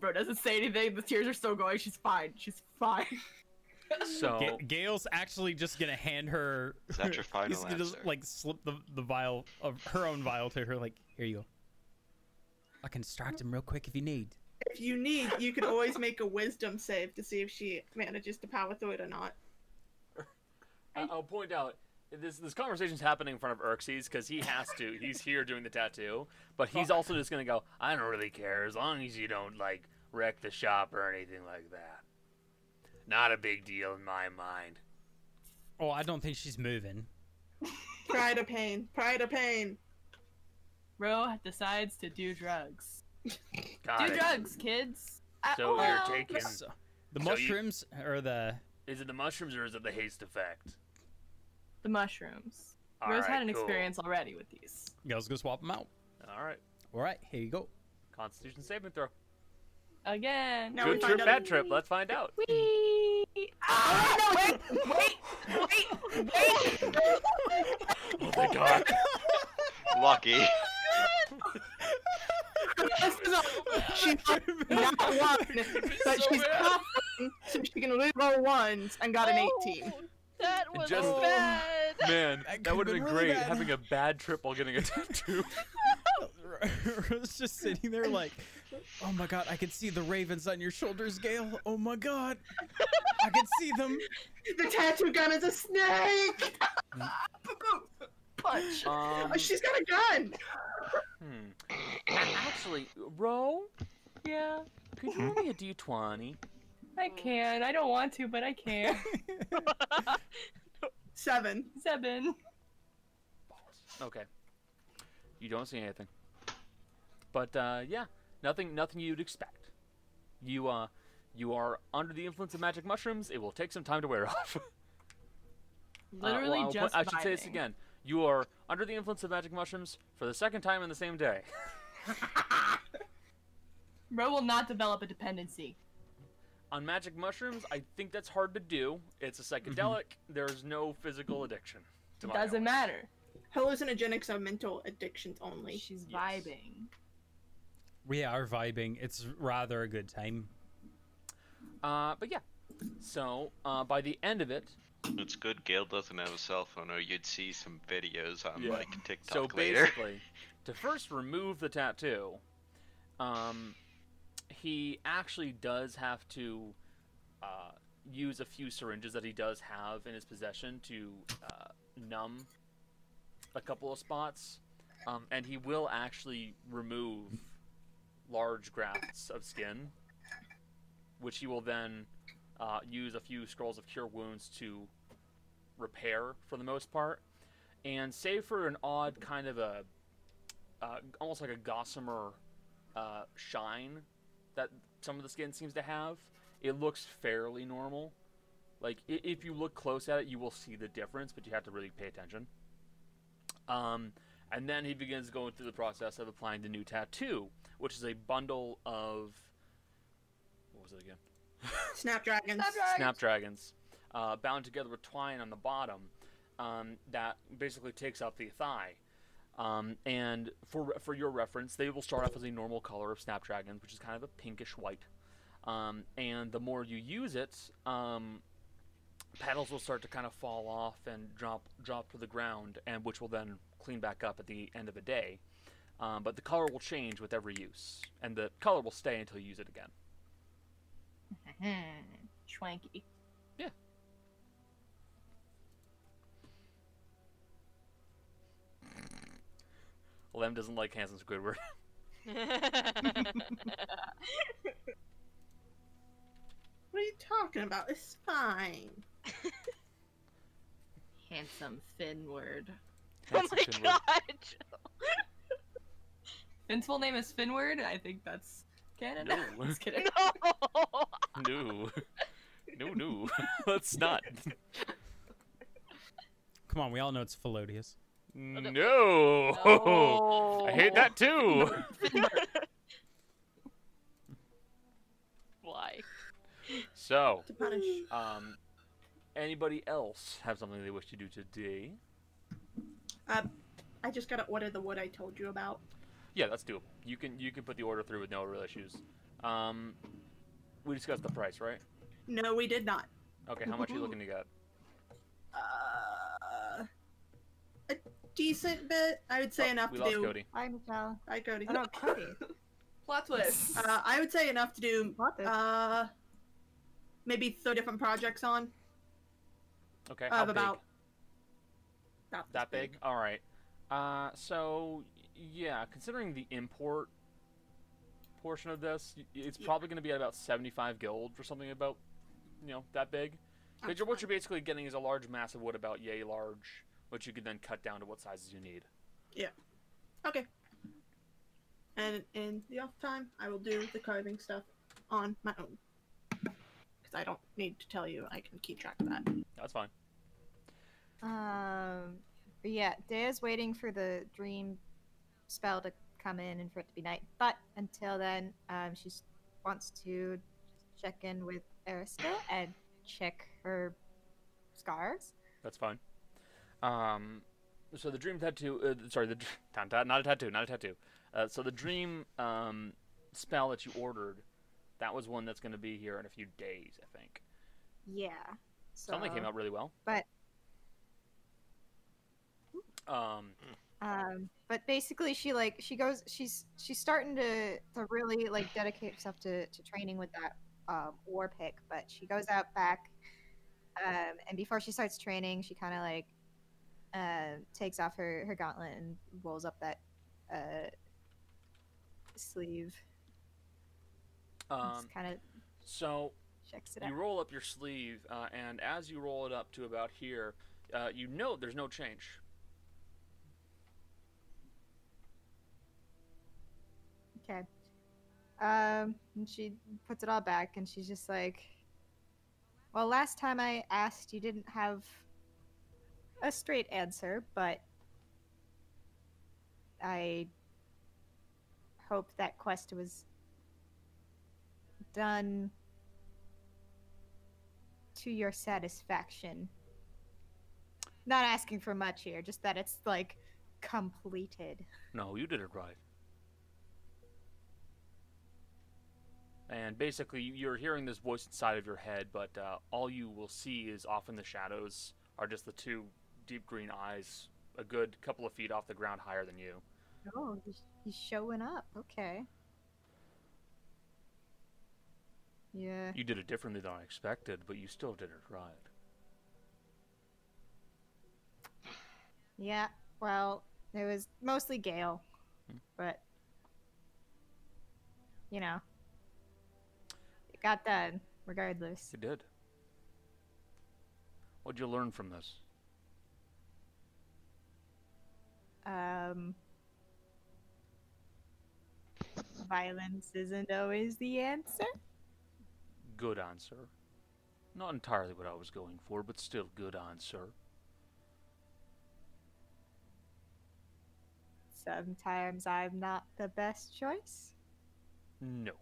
Bro doesn't say anything. The tears are still going. She's fine. She's fine. [laughs] So Ga- Gail's actually just gonna hand her. Is that your final he's gonna answer? like slip the the vial of her own vial to her. Like, here you go. I can distract him real quick if you need. If you need, you can always make a wisdom save to see if she manages to power through it or not. I- I'll point out this this conversation's happening in front of Urxes because he has to. He's here doing the tattoo, but he's also just gonna go. I don't really care as long as you don't like wreck the shop or anything like that. Not a big deal in my mind. Oh, I don't think she's moving. [laughs] Pride or pain. Pride or pain. Ro decides to do drugs. Got do it. drugs, kids. Uh, So well, you're taking. So, the So you- mushrooms or the Is it the mushrooms or is it the haste effect? the mushrooms. All Rose right, had an cool. experience already with these. Gail's gonna swap them out. All right. All right, here you go. Constitution saving throw. Again. Now Good trip, bad trip. Let's find out. Whee! Ah, wait, wait, wait, wait! [laughs] Oh my god. Lucky. This is She's not one, but So she's bad. confident, so she can reroll ones and got an 18. Oh, That was Just- bad. Man, That that would have could've been been really great bad. having a bad trip while getting a tattoo. [laughs] [laughs] Rose just sitting there like, oh my god, I can see the ravens on your shoulders, Gail. Oh my god, I can see them. [laughs] The tattoo gun is a snake! Punch. Um, Oh, she's got a gun! Hmm. Actually, Ro, Yeah, could you roll me a d20? I can. I don't want to, but I can. [laughs] Seven. Seven. Okay. You don't see anything. But uh, yeah, nothing, nothing you'd expect. You uh, you are under the influence of magic mushrooms. It will take some time to wear [laughs] off. Uh, well, Literally I'll just. I should say this again. You are under the influence of magic mushrooms for the second time in the same day. [laughs] Ro will not develop a dependency. on magic mushrooms, I think that's hard to do. It's a psychedelic. There's no physical addiction. To my Doesn't knowledge. matter. Hallucinogenics are mental addictions only. She's Yes. vibing. We are vibing. It's rather a good time. Uh, but yeah. So uh, by the end of it, It's good Gail doesn't have a cell phone, or you'd see some videos on Yeah. like TikTok so later. [laughs] basically, to first remove the tattoo, um, he actually does have to uh, use a few syringes that he does have in his possession to uh, numb a couple of spots, um, and he will actually remove large grafts of skin, which he will then uh, use a few scrolls of cure wounds to repair for the most part. And save for an odd kind of a uh, almost like a gossamer uh, shine that some of the skin seems to have it looks fairly normal. Like if you look close at it you will see the difference but you have to really pay attention. Um, and then he begins going through the process of applying the new tattoo which is a bundle of what was it again Snapdragons. snapdragons uh, bound together with twine on the bottom um, that basically takes up the thigh. Um, and for for your reference, they will start off as a normal color of snapdragons, which is kind of a pinkish white. Um, and the more you use it, um, petals will start to kind of fall off and drop drop to the ground, and which will then clean back up at the end of the day. Um, but the color will change with every use, and the color will stay until you use it again. [laughs] Schwanky. Lem doesn't like Hanson Squidward. [laughs] What are you talking about? It's fine. [laughs] Handsome Finn word. oh Hanson my Squidward. god. Finn's full name is Finward. I think that's canon. now. No. [laughs] Just kidding. No. [laughs] No. No, no. [laughs] Let's not. Come on, we all know it's Felodius. No. No. I hate that too. Why? So, To punish. um, anybody else have something they wish to do today? I just gotta order the wood I told you about. Yeah, that's doable. You can you can put the order through with no real issues. Um, we discussed the price, right? No, we did not. Okay, how much are you looking to get? Uh, a decent bit. I would say Oh, enough we to lost do. Cody. Hi, Michelle. Hi, Cody. Oh no, Cody. Plot twist. Uh, I would say enough to do. What the? Uh, maybe thirty different projects on. Okay, how Of big? about. about this That big? All right. Uh, so yeah, considering the import portion of this, it's Yeah. probably going to be at about seventy-five gold for something about, you know, that big. Because you're, what you're basically getting is a large mass of wood about yay large, which you can then cut down to what sizes you need. Yeah. Okay. And in the off time, I will do the carving stuff on my own. Because I don't need to tell you. I can keep track of that. That's fine. Um, but yeah, Daya's waiting for the dream spell to come in and for it to be night. But until then, um, she wants to check in with Arista and check her scars. That's fine. Um, so the dream tattoo, uh, sorry, the dr- not [laughs] ta- not a tattoo, not a tattoo. Uh, so the dream um, spell that you ordered, that was one that's going to be here in a few days, I think. Yeah. So, Something came out really well. but- Um, Um, but basically, she like she goes. She's she's starting to to really like dedicate herself to to training with that um, war pick. But she goes out back, um, and before she starts training, she kind of like uh, takes off her her gauntlet and rolls up that uh, sleeve. um, kind of so checks it you out. roll up your sleeve, uh, and as you roll it up to about here, uh, you know there's no change. Okay. Um, and she puts it all back, and she's just like, "Well, last time I asked, you didn't have a straight answer, but I hope that quest was done to your satisfaction. Not asking for much here, just that it's like completed. No, you did it right. And basically, you- you're hearing this voice inside of your head, but uh, all you will see is off in the shadows are just the two deep green eyes, a good couple of feet off the ground higher than you. Oh, he's, he's showing up. Okay. Yeah. You did it differently than I expected, but you still did it right. Yeah. Well, it was mostly Gale, Hmm. but you know, got done regardless. You did. What'd you learn from this? Um, violence isn't always the answer. Good answer. Not entirely what I was going for, but still good answer. Sometimes I'm not the best choice. No.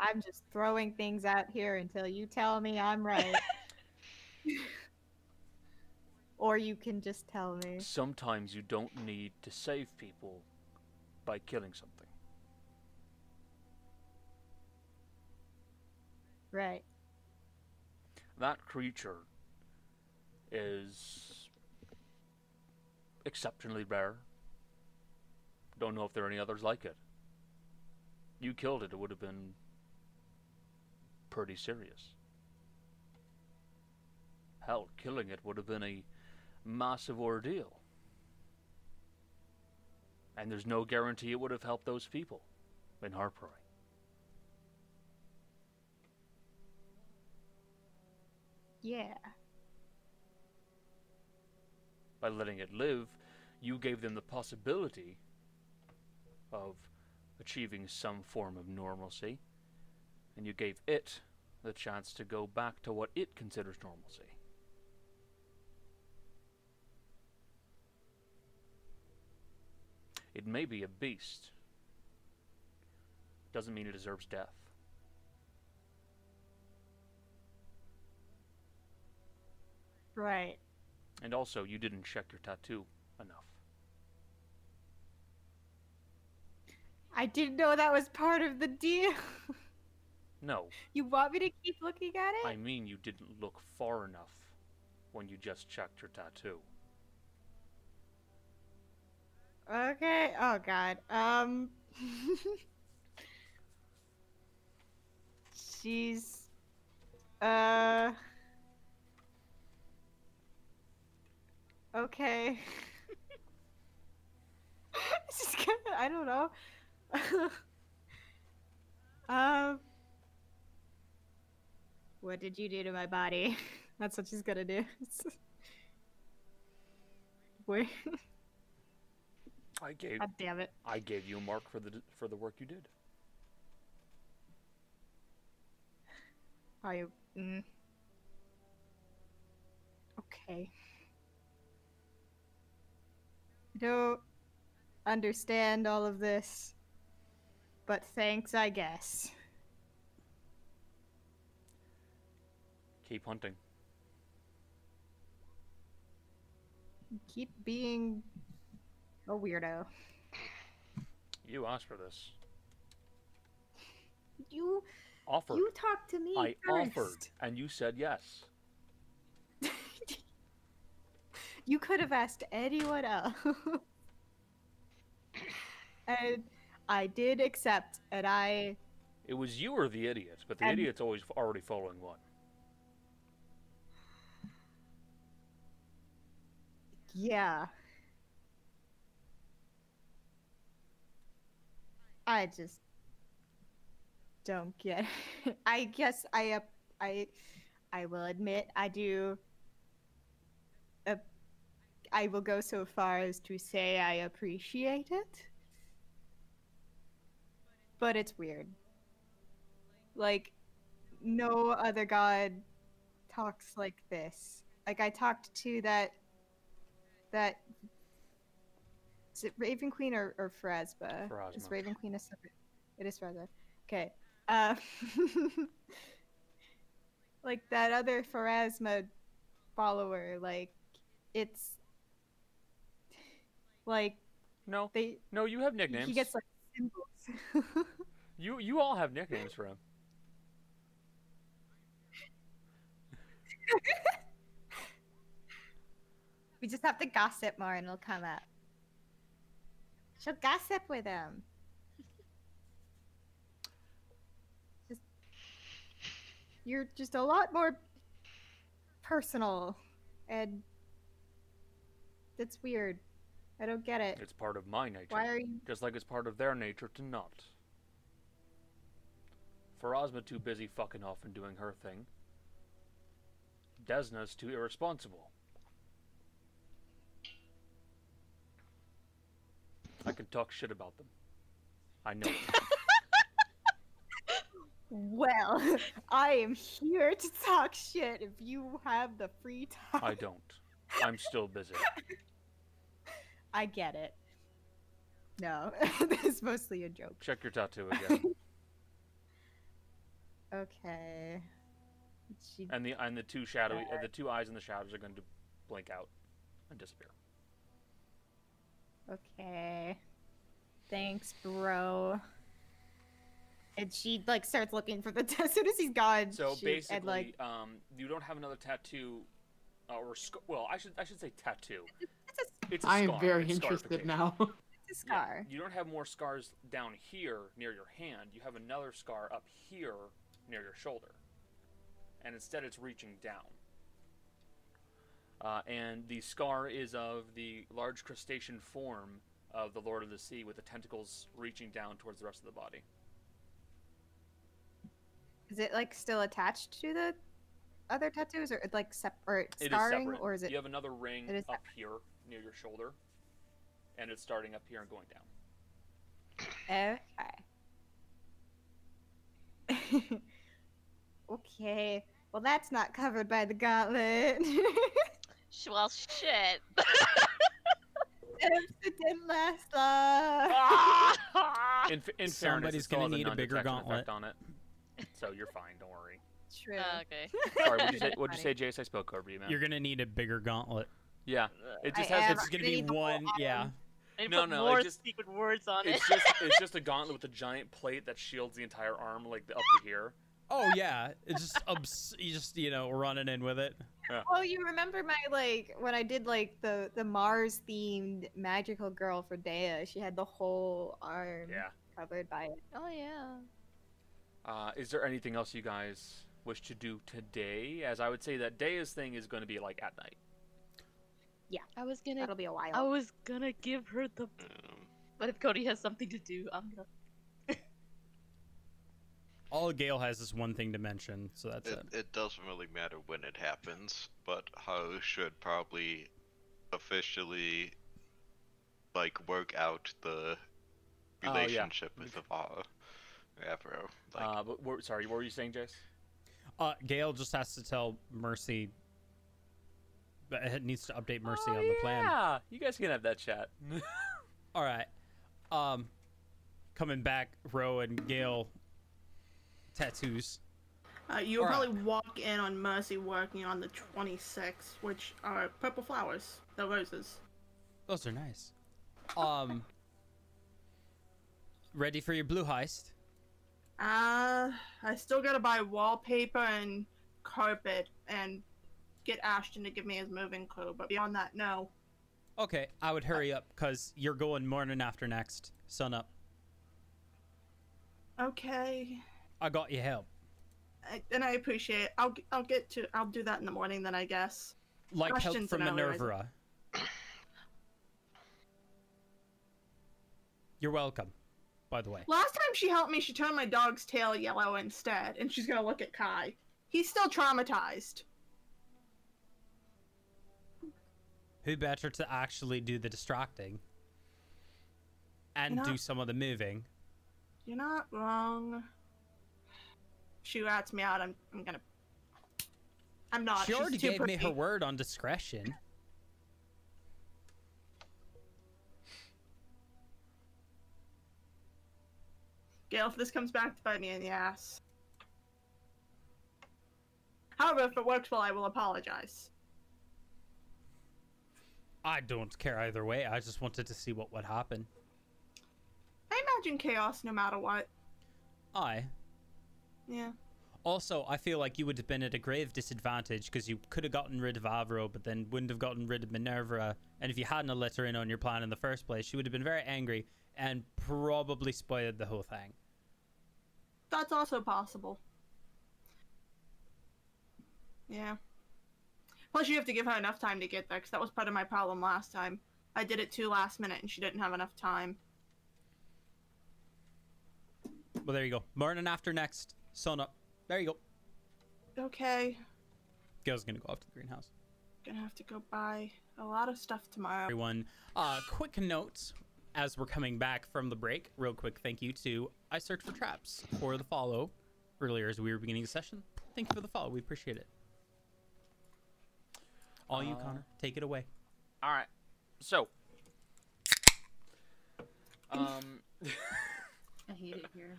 I'm just throwing things out here until you tell me I'm right. [laughs] or you can just tell me. Sometimes you don't need to save people by killing something. Right. That creature is exceptionally rare. Don't know if there are any others like it. You killed it, it would have been pretty serious. Hell, killing it would have been a massive ordeal. And there's no guarantee it would have helped those people in Harpray. Yeah. by letting it live, you gave them the possibility of achieving some form of normalcy, and you gave it the chance to go back to what it considers normalcy. It may be a beast. Doesn't mean it deserves death. Right. And also, you didn't check your tattoo enough. I didn't know that was part of the deal. [laughs] No, you want me to keep looking at it? I mean you didn't look far enough when you just checked your tattoo. Okay. Oh god. Um [laughs] She's uh Okay. [laughs] Is kind of, I don't know. [laughs] um What did you do to my body? [laughs] That's what she's gonna do. [laughs] Wait. I gave God damn it. I gave you a mark for the for the work you did. I. Mm. Okay. I don't understand all of this, but thanks, I guess. Keep hunting. Keep being a weirdo. You asked for this. You Offered. you talk to me I first. offered, and you said yes. [laughs] You could have asked anyone else. [laughs] and I did accept, and I It was you or the idiot, but the And- idiot's always already following one. Yeah. I just don't get it. [laughs] I guess I up I I will admit I do uh, I will go so far as to say I appreciate it. But it's weird. Like no other god talks like this. Like I talked to that that is it Raven Queen or, or Pharasma? Is Raven Queen a separate? It is Pharasma. Okay. Uh, [laughs] like that other Pharasma follower. Like it's like No, they no, you have nicknames. he gets like symbols. [laughs] You you all have nicknames for him. [laughs] we just have to gossip more and it'll come up. She'll gossip with him. Just you're just a lot more personal and it's weird. I don't get it. It's part of my nature. Why are you Just like it's part of their nature to not. Pharasma too busy fucking off and doing her thing. Desna's too irresponsible. I can talk shit about them. I know it. [laughs] Well, I am here to talk shit if you have the free time. I don't. I'm still busy. I get it. No, [laughs] it's mostly a joke. Check your tattoo again. [laughs] Okay. She and the and the two shadowy uh, the two eyes in the shadows are going to blink out and disappear. Okay. Thanks, bro. And she like starts looking for the [laughs] as soon as he's gone. So she, basically, and, like um, you don't have another tattoo, uh, or sc- well, I should I should say tattoo. it's a, It's a I am very It's interested now. [laughs] it's a Yeah, scar. you don't have more scars down here near your hand. You have another scar up here near your shoulder, and instead it's reaching down. Uh, and the scar is of the large crustacean form of the Lord of the Sea, with the tentacles reaching down towards the rest of the body. Is it like still attached to the other tattoos, or like separate It is scarring, separate. or is it? You have another ring up here near your shoulder, and it's starting up here and going down. Okay. [laughs] okay. Well, that's not covered by the gauntlet. [laughs] Sh- Well, shit. it didn't last long. In, in fairness, Somebody's it gonna need a bigger gauntlet. on it, so you're fine. Don't worry. True. Uh, [laughs] okay. Sorry, what'd you say? [laughs] What'd you say, Jace? I spoke over you, man. You're gonna need a bigger gauntlet. Yeah, it just I has. am. It's, It's gonna gonna be need the whole one. Yeah. item. I need to No, put no, more just- secret words on it. it's just it's [laughs] just a gauntlet with a giant plate that shields the entire arm, like up to here. Oh yeah. It's just obs- you just you know running in with it. Oh, you remember my like when I did like the the Mars themed magical girl for Dea? She had the whole arm Yeah. covered by it. oh yeah. Uh, is there anything else you guys wish to do today? As I would say that Daya's thing is going to be like at night. Yeah, I was gonna. That'll be a while. I was gonna give her the. Um, But if Cody has something to do, I'm gonna. All Gale has is one thing to mention, so that's it, it. it doesn't really matter when it happens, but Ho should probably officially like work out the Oh, yeah. relationship with Avaro. Avro. Like, uh, but what- sorry, what were you saying, Jace? Uh, Gail just has to tell Mercy. It needs to update Mercy Oh, on the plan. Yeah, you guys can have that chat. [laughs] All right. Um, coming back, Ro and Gale. Tattoos. Uh, you'll probably walk in on Mercy working on the 26, which are purple flowers. They're roses. Those are nice. Um, ready for your blue heist? Uh, I still gotta buy wallpaper and carpet and get Ashton to give me his moving clue, but beyond that, no. Okay, I would hurry up because you're going morning after next. Sun up. Okay. I got your help. I, and I appreciate it. I'll, I'll get to, I'll do that in the morning then, I guess. Like help from. Minerva. You're welcome. By the way. Last time she helped me, she turned my dog's tail yellow instead, and she's gonna look at Kai. He's still traumatized. Who better to actually do the distracting and know- do some of the moving? You're not wrong. She rats me out. I'm, I'm gonna. I'm not. she already gave me her word on discretion. Gail, if this comes back to bite me in the ass. However, if it works well, I will apologize. I don't care either way. I just wanted to see what would happen. I imagine chaos no matter what. I Yeah. also I feel like you would have been at a grave disadvantage because you could have gotten rid of Avro, but then wouldn't have gotten rid of Minerva. And if you hadn't let her in on your plan in the first place, she would have been very angry and probably spoiled the whole thing. That's also possible. Yeah. Plus, you have to give her enough time to get there, because that was part of my problem last time. I did it too last minute, and she didn't have enough time. Well, there you go. Morning after next. Sun up. There you go. Okay. Gail's gonna go off to the greenhouse. Gonna have to go buy a lot of stuff tomorrow. everyone. Uh, quick note as we're coming back from the break. Real quick, thank you to I Search for Traps for the follow earlier as we were beginning the session. Thank you for the follow. We appreciate it. All you, Uh, Connor. Take it away. All right. So, [laughs] um, I hate it here.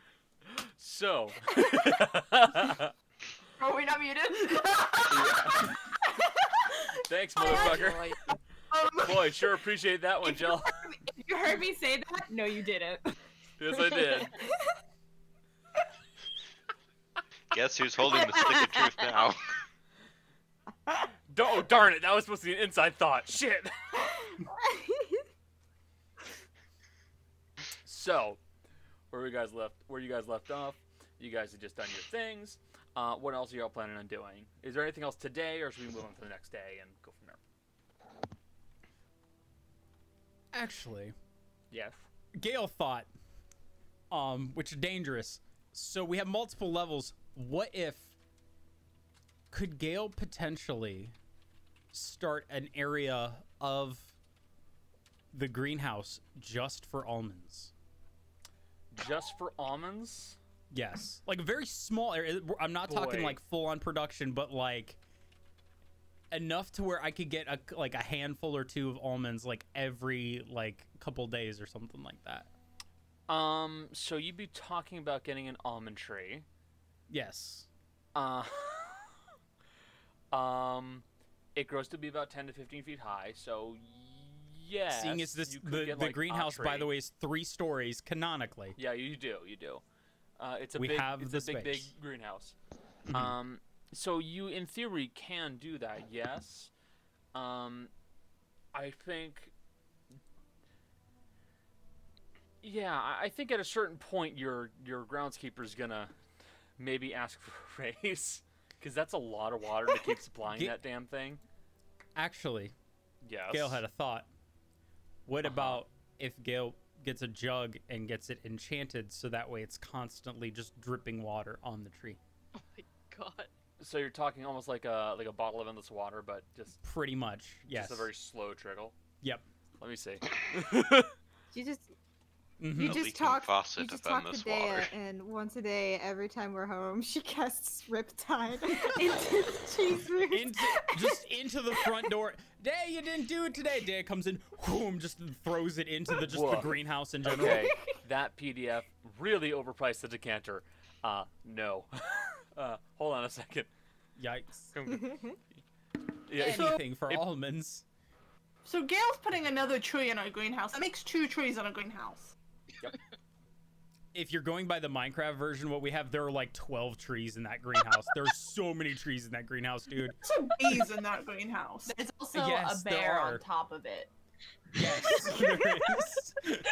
So, [laughs] Are we not muted? [laughs] thanks, motherfucker. [laughs] Boy, sure appreciate that one, Jill. you heard me say that? No, you didn't. Yes, I did. Guess who's holding the stick of truth now? Don't, oh, darn it! That was supposed to be an inside thought. Shit. So, where you guys left? Where you guys left off? You guys have just done your things. Uh, what else are y'all planning on doing? Is there anything else today, or should we move on to the next day and go from there? Actually, Yes. Gale thought, um, which is dangerous. So we have multiple levels. What if could Gale potentially start an area of the greenhouse just for almonds? Just for almonds? Yes, like a very small area. I'm not talking like full on production, but like enough to where I could get a like a handful or two of almonds like every like couple days or something like that. Um, so you'd be talking about getting an almond tree. Yes. Uh, [laughs] um, it grows to be about 10 to 15 feet high, so yes. Seeing as this the, get, the like, greenhouse by the way is three stories canonically. Yeah, you do, you do. Uh, it's a We big, have it's the a big, big space. greenhouse. Mhm. Um, so you, in theory, can do that. Yes. Um, I think. Yeah, I- think at a certain point your your groundskeeper's gonna maybe ask for a [laughs] raise because that's a lot of water to keep [laughs] supplying Ge- that damn thing. Actually, Yes. Gale had a thought. What Uh-huh. about if Gale gets a jug and gets it enchanted so that way it's constantly just dripping water on the tree? [laughs] Oh my god. So you're talking almost like a like a bottle of endless water, but just Pretty much. Yes. just a very slow trickle. Yep. Let me see. [coughs] [laughs] You just Mhm. you just talk you just talk to endless Dea, water. and once a day, every time we're home, [laughs] she casts Riptide [laughs] [laughs] into the cheese roost. into just into the front door. Day, you didn't do it today. Day comes in, whoom, just throws it into the just the greenhouse in general. Okay, that PDF really overpriced the decanter. Uh, no. uh, hold on a second. Yikes! Yeah, So- Anything for it- almonds. So Gail's putting another tree in our greenhouse. That makes two trees in a greenhouse. If you're going by the Minecraft version, what we have there are like 12 trees in that greenhouse. [laughs] There's so many trees in that greenhouse, dude. Some bees in that greenhouse. There's also Yes, [laughs] [laughs] a bear on top of it. Yes, there is.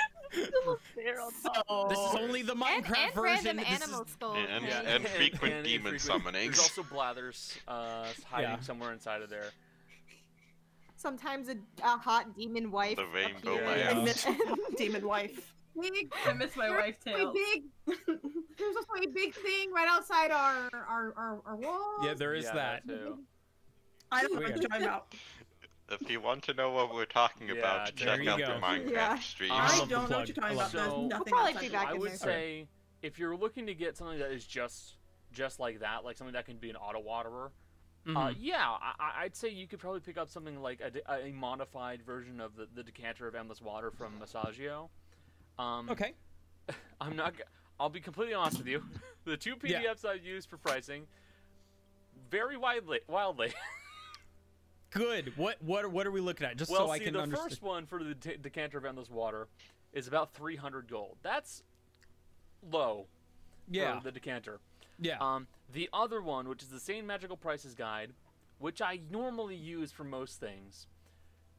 There on So This is only the Minecraft and version. random This is- animal. And- yeah, and frequent and demon infrequent- summonings. There's also Blathers uh, hiding Yeah. somewhere inside of there. Sometimes a, a hot demon wife. The rainbow appears. Yeah. I miss demon wife. Big, I miss my there's wife's a tail. big. [laughs] There's also a big thing right outside our our our, our walls. yeah, there is Yeah, that. too. I don't [laughs] know what Weird. you're. [laughs] If you want to know what we're talking Yeah, about, check out go. the Minecraft Yeah. stream. I I don't know what you're talking about. love There's that. We'll nothing probably be back I in would there. say if you're looking to get something that is just just like that, like something that can be an auto waterer, uh, Mhm. yeah, I, I- I'd say you could probably pick up something like a, de- a modified version of the, the decanter of endless water from Massagio. Um, okay. [laughs] I'm not. I'll be completely honest with you. [laughs] The two Yeah. PDFs I used for pricing, very widely, wildly. [laughs] Good. What what what are we looking at? Just well, so I can understand. Well, see, can the understand. first one for the de- decanter of endless water is about 300 gold. That's low yeah. for the decanter. yeah. Um, the other one, which is the same magical prices guide, which I normally use for most things,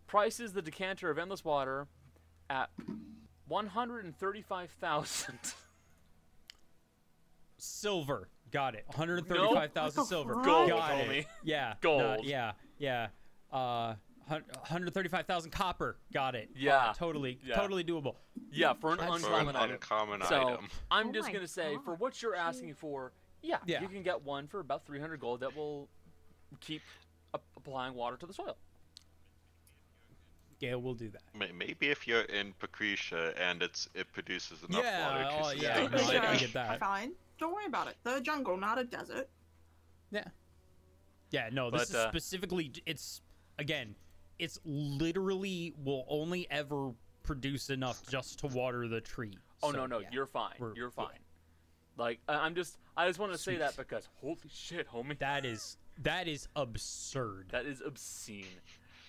prices the decanter of endless water at 135,000. silver. Got it. 135,000 [laughs] silver. Gold, Got homie. it. Yeah. Gold. no, yeah. Yeah. Uh 135,000 copper. Got it. Uh, Yeah. totally Yeah. totally doable. yeah, for an That's- For an uncommon item. uncommon So item. I'm Oh just gonna say, for what you're asking for, yeah, Yeah. you can get one for about 300 gold that will keep applying water to the soil. Yeah, we'll do that. Maybe if you're in Patricia and it's it produces enough Yeah, water to oh, sustain yeah, the no, I- I get that. Fine. Don't worry about it. They're jungle, not a desert. Yeah. Yeah, no, this But, is uh, specifically it's again, it's literally will only ever produce enough just to water the tree. Oh So, no, no, yeah. you're fine. We're- You're yeah. fine. Like I- I'm just, I just want to say that because holy shit, homie, That is that is absurd. that is obscene.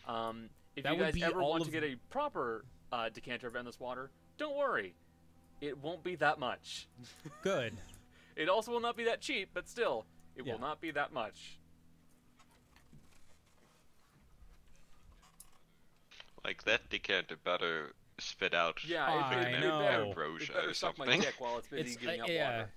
Um, if That you guys ever want of- to get a proper uh, decanter of endless water, don't worry, it won't be that much. [laughs] Good. It also will not be that cheap, but still, it Yeah. will not be that much. Like that decanter better spit out Yeah, I know. better, ambrosia it better or suck my something. dick while it's busy It's giving uh, out yeah. water.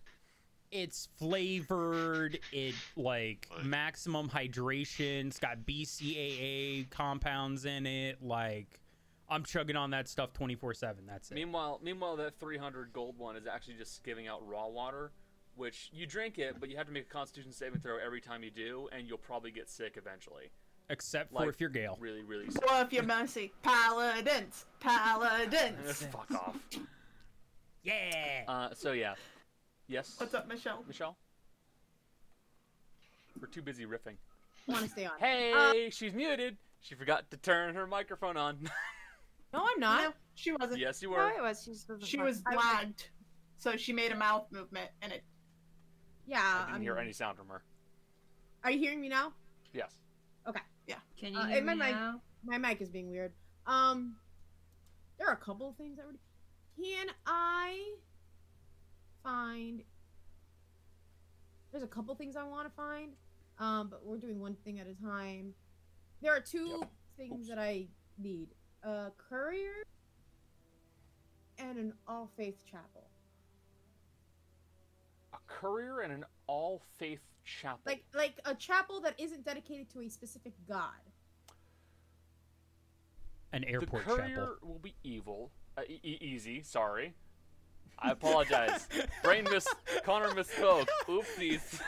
It's flavored. It like Like- maximum hydration. It's got BCAA compounds in it. Like I'm chugging on that stuff 24/7. That's it. Meanwhile, meanwhile, that 300 gold one is actually just giving out raw water, which you drink it, but you have to make a Constitution saving throw every time you do, and you'll probably get sick eventually. Except for like- if you're Gail. Really, really sick. Or if you're mercy, paladins, paladins. [laughs] Fuck off. Yeah. Uh, so yeah, yes, What's up, Michelle? Michelle? We're too busy riffing. want to stay on. Hey, she's muted. She forgot to turn her microphone on. No, I'm not. No, she wasn't. yes, you were. No, were. it was. She just She was I- lagged, so she made a mouth movement, and it. Yeah. I didn't I'm- hear any sound from her. Are you hearing me now? Yes. Okay. Yeah. Can you Uh, hear in my me mic- now? My mic is being weird. Um, there are a couple of things that would. Can I find? There's a couple things I want to find. Um, but we're doing one thing at a time. There are two Yep. things Oops. that I need: a courier and an all faith chapel. A courier and an all faith chapel. Like like a chapel that isn't dedicated to a specific god. An airport the airport courier chapel. will be evil. Uh, e- easy. Sorry. I apologize. Brain miss. Connor misspoke. Oopsies.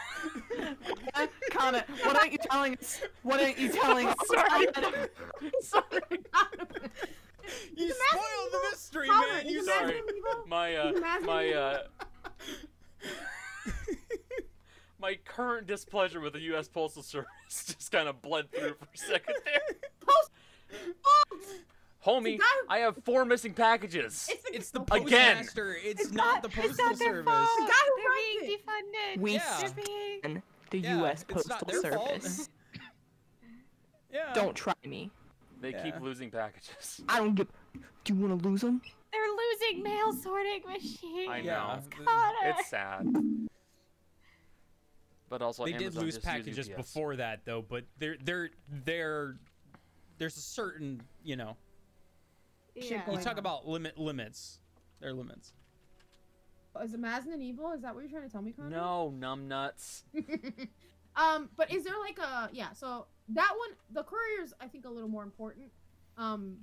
Connor, what aren't you telling us? What aren't you telling us? Sorry. Sorry. You spoiled the mystery, Connor, man. You sorry. Evil? My uh, my uh, my current displeasure with the U.S. Postal Service [laughs] just kind of bled through for a second there. Post- Oh, Homie, guy I have four missing packages. it's the, It's the Again. postmaster. It's, It's not, the it's postal not their service. fault. The guy who They're runs being defunded. We Yeah. They're being. the Yeah, U.S. Postal. Service. [laughs] Yeah. Don't try me. They keep losing packages. [laughs] I don't give. Do you want to lose them? They're losing mail sorting machines. I know. Connor. It's sad. But also, They did lose packages before that though, but they're they're they're there's a certain you know Shit Yeah. you going talk on. about limit limits. There are limits. Is it Mazin evil? Is that what you're trying to tell me, Connor? No, numb nuts. [laughs] um, but is there like a yeah? So that one, the courier's I think a little more important. Um,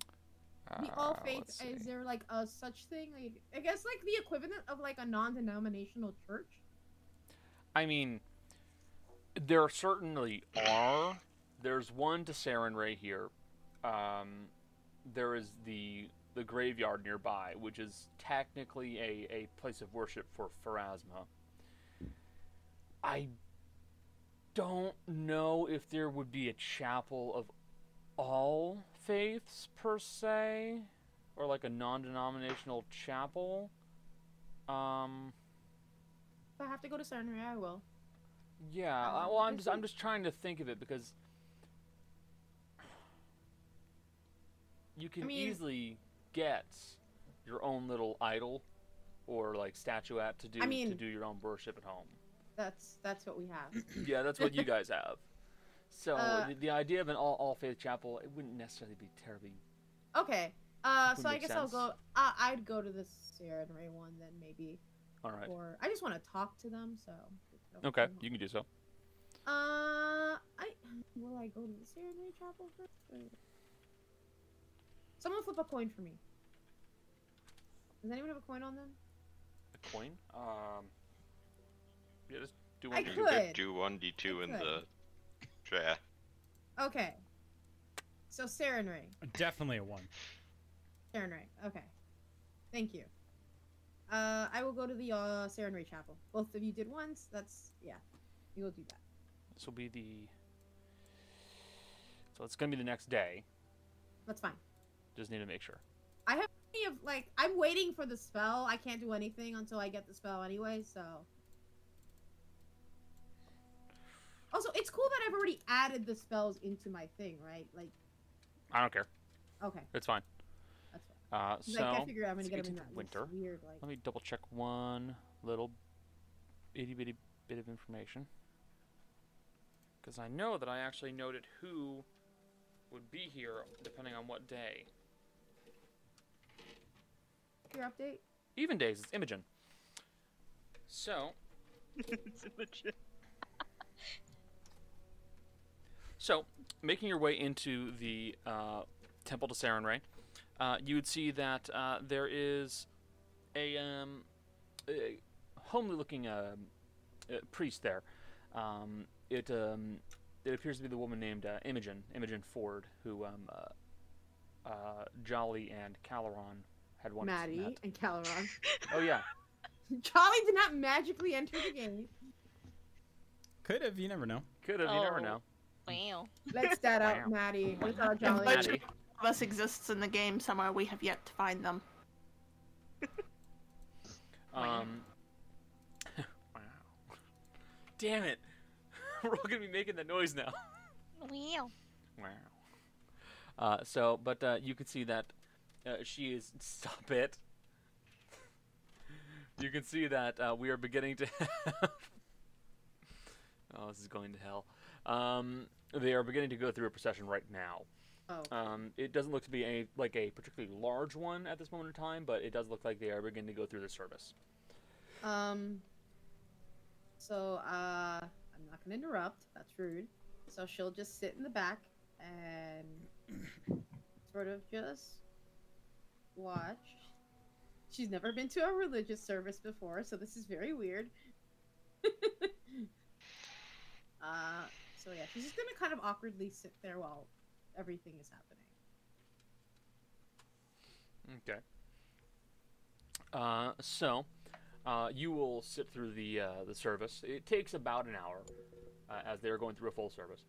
the all Uh, faith is there like a such thing? Like I guess like the equivalent of like a non-denominational church. I mean, there certainly are. There's one to Sarenrae here. Um, there is the the graveyard nearby, which is technically a, a place of worship for Pharasma. I don't know if there would be a chapel of all faiths per se, or like a non-denominational chapel. Um, If I have to go to Seminary, I will. Yeah, Um, well, I'm just I'm just trying to think of it because you can mean- easily get your own little idol or like statuette to do I to do your own worship at home. That's that's what we have. [clears throat] yeah, that's what you guys have. So Uh, the, the idea of an all all faith chapel it wouldn't necessarily be terribly. Okay. Uh, so I guess I'll go. Uh, I'd go to the Sarenrae one then maybe, All right. or I just want to talk to them. So. Okay, you can do so. Uh, I will I go to the Sarenrae chapel first? Or... Someone flip a coin for me. Does anyone have a coin on them? A coin. Um. Yeah, just do one. You d- could. could do one d two in the draft. Okay. So Sarenrae. Definitely a one. Sarenrae. Okay. Thank you. Uh, I will go to the uh, Sarenrae chapel. Both of you did once. That's yeah. We will do that. This will be the. So it's gonna be the next day. That's fine. Just need to make sure. I have plenty of like I'm waiting for the spell. I can't do anything until I get the spell anyway. So. Also, it's cool that I've already added the spells into my thing, right? Like, I don't care. okay, It's fine. that's fine. Uh, so like, I figure I'm gonna get them in that winter. weird like. Let me double check one little itty bitty bit of information. Because I know that I actually noted who would be here depending on what day. Your update. Even days, it's Imogen. So, [laughs] so making your way into the uh, Temple to Sarenrae, uh, you would see that uh, there is a, um, a homely-looking uh, uh, priest there. Um, it um, it appears to be the woman named uh, Imogen, Imogen Ford, who um, uh, uh, Jolly and Caloron had once Maddie met. and Caloron. Oh yeah, [laughs] Charlie did not magically enter the game. Could have. You never know. could have. You never Oh. know. Wow. Let's stat Wow. out Maddie. What's our If Maddie. of us exists in the game somewhere, we have yet to find them. [laughs] Um. [laughs] wow. Damn it! We're all gonna be making that noise now. Wow. Wow. Uh, so, but uh, you can see that uh, she is. [laughs] Stop it. You can see that uh, we are beginning to [laughs] have. oh, this is going to hell. Um, they are beginning to go through a procession right now. Oh, Um, it doesn't look to be a like a particularly large one at this moment in time, but it does look like they are beginning to go through the service. Um. So, uh, I'm not gonna interrupt. That's rude. So she'll just sit in the back and sort of just watch. She's never been to a religious service before, so this is very weird. [laughs] uh, so yeah, she's just gonna kind of awkwardly sit there while everything is happening. Okay. Uh, so, uh, you will sit through the uh, the service. It takes about an hour, uh, as they are going through a full service.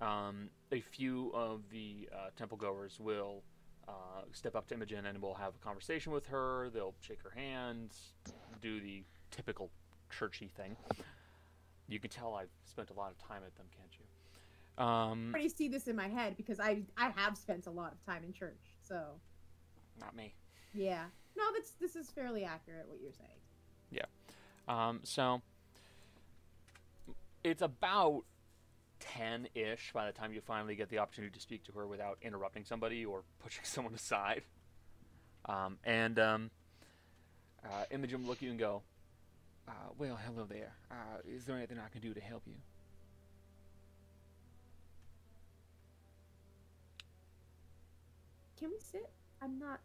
Um, a few of the uh, temple goers will uh, step up to Imogen and we'll have a conversation with her. They'll shake her hand, do the typical churchy thing. You can tell I've spent a lot of time at them, can't you? Um, I already see this in my head because I I have spent a lot of time in church, so not me. yeah. No, that's this is fairly accurate what you're saying. Yeah. Um, so it's about 10 ish by the time you finally get the opportunity to speak to her without interrupting somebody or [laughs] pushing someone aside. Um, and um, uh, Imogen will look at you and go, uh, Well, hello there. Uh, is there anything I can do to help you? Can we sit? I'm not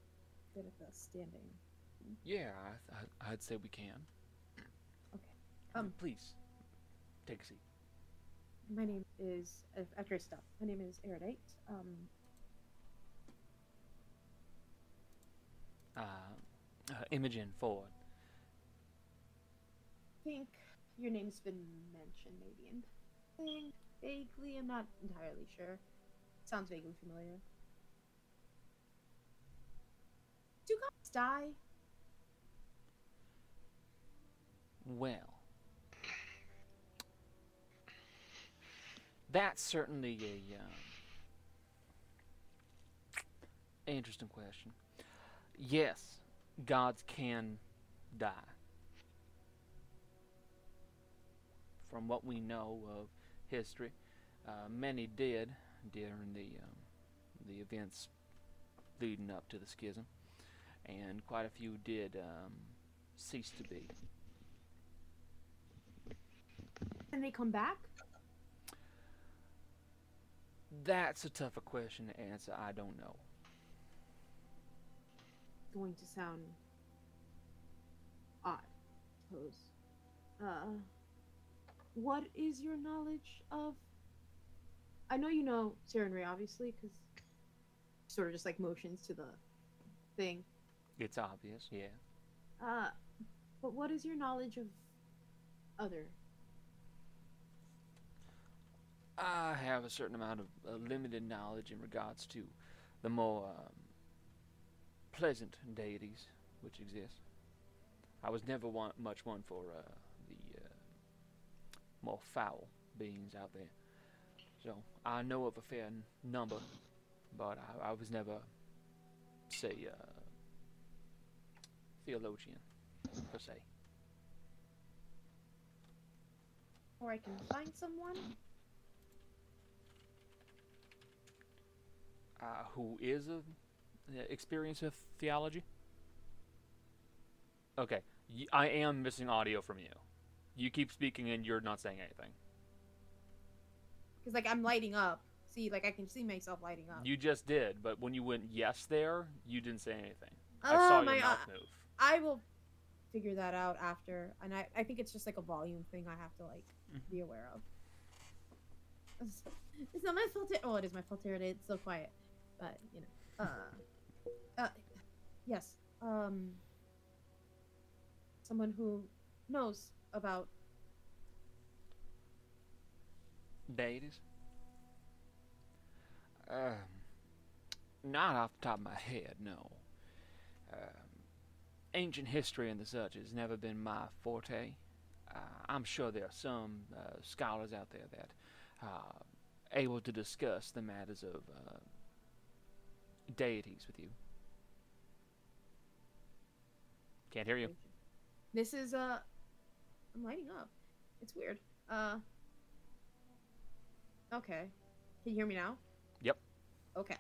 good at the standing. Yeah, I th- I'd say we can. Okay. Um, Please, take a seat. My name is uh, after his stuff. My name is Erudite. Um, Uh, uh, Imogen Ford. I think your name's been mentioned maybe in thing vaguely. I'm not entirely sure. Sounds vaguely familiar. Do gods die? Well, That's certainly a um, interesting question. Yes, gods can die. From what we know of history, uh, many did during the um, the events leading up to the schism, and quite a few did um, cease to be. Can they come back? That's a tougher question to answer. I don't know. Going to sound odd, I suppose. Uh, what is your knowledge of? I know you know Sarenrae, obviously, because sort of just like motions to the thing. It's obvious, yeah. Uh, but what is your knowledge of other? I have a certain amount of uh, limited knowledge in regards to the more um, pleasant deities which exist. I was never one, much one for uh, the uh, more foul beings out there. So I know of a fair n- number, but I, I was never, say, uh, theologian per se. Or I can find someone. Uh, who is a uh, experience with theology? Okay, y- I am missing audio from you. You keep speaking and you're not saying anything. Because like I'm lighting up. See, like I can see myself lighting up. You just did, but when you went yes there, you didn't say anything. I Oh, saw your my, mouth uh, move. I will figure that out after, and I, I think it's just like a volume thing I have to like Mhm. be aware of. [laughs] It's, not my fault. Oh, it is my fault. It's so quiet, but you know. Uh, uh, yes. Um. Someone who knows about. Deities? Um, not off the top of my head, no. Um, ancient history and the such has never been my forte. Uh, I'm sure there are some uh, scholars out there that are able to discuss the matters of uh, deities with you. Can't hear you. This is uh. I'm lighting up. It's weird. Uh. Okay. Can you hear me now? Yep. Okay.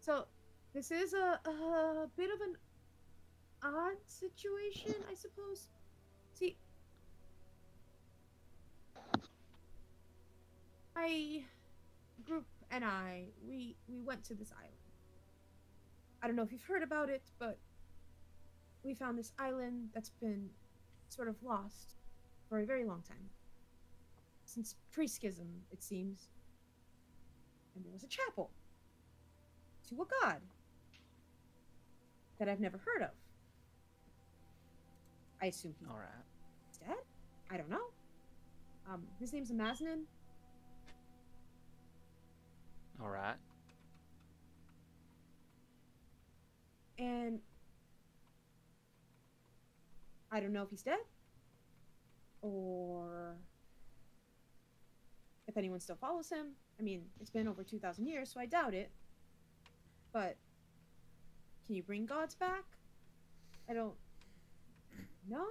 So, this is a, a bit of an odd situation, I suppose. See, I group and I we we went to this island. I don't know if you've heard about it, but we found this island that's been sort of lost for a very long time. Since pre-schism, it seems. And there was a chapel to a god that I've never heard of. I assume he's All right. dead? I don't know. Um, his name's Amaznin. All right. And I don't know if he's dead or if anyone still follows him. I mean, it's been over 2,000 years, so I doubt it. But can you bring gods back? I don't know.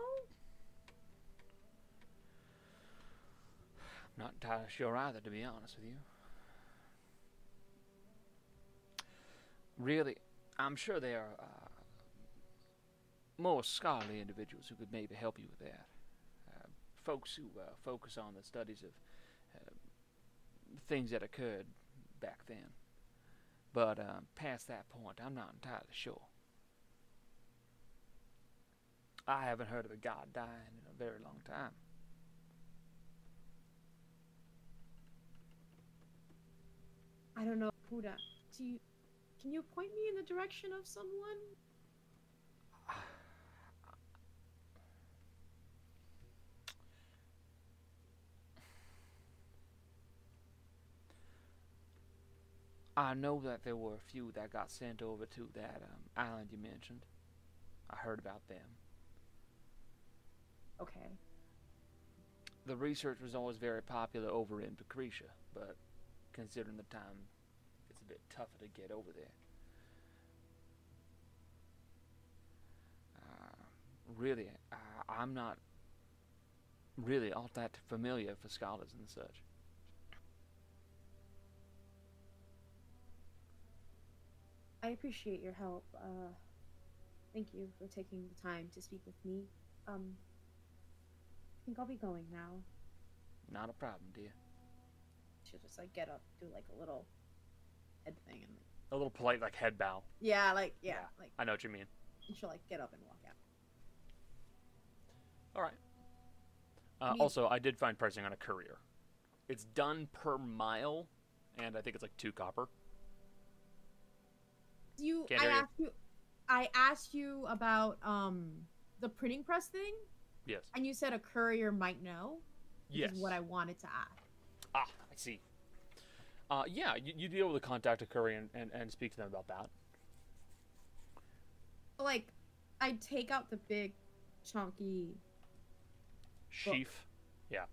Not entirely sure either, to be honest with you. Really, I'm sure there are uh, more scholarly individuals who could maybe help you with that. Uh, folks who uh, focus on the studies of uh, things that occurred back then. But um, past that point, I'm not entirely sure. I haven't heard of a god dying in a very long time. I don't know to. Do you? Can you point me in the direction of someone? I know that there were a few that got sent over to that um, island you mentioned. I heard about them. Okay. the research was always very popular over in Pacretia, but considering the time, bit tougher to get over there. Uh, really, uh, I'm not really all that familiar for scholars and such. I appreciate your help. Uh, thank you for taking the time to speak with me. Um, I think I'll be going now. Not a problem, dear. She'll just like get up, do like a little head thing, and like, A little polite, like head bow. yeah, like yeah, Yeah. like I know what you mean. and she'll like get up and walk out. All right. Uh, Need- also, I did find pricing on a courier. It's done per mile, and I think it's like two copper. You, Can't I hear you. asked you, I asked you about um the printing press thing, Yes. and you said a courier might know. Yes. Is what I wanted to ask. Ah, I see. Uh, yeah, you, you'd be able to contact a courier and, and, and speak to them about that. Like, I'd take out the big, chunky, Sheaf. yeah.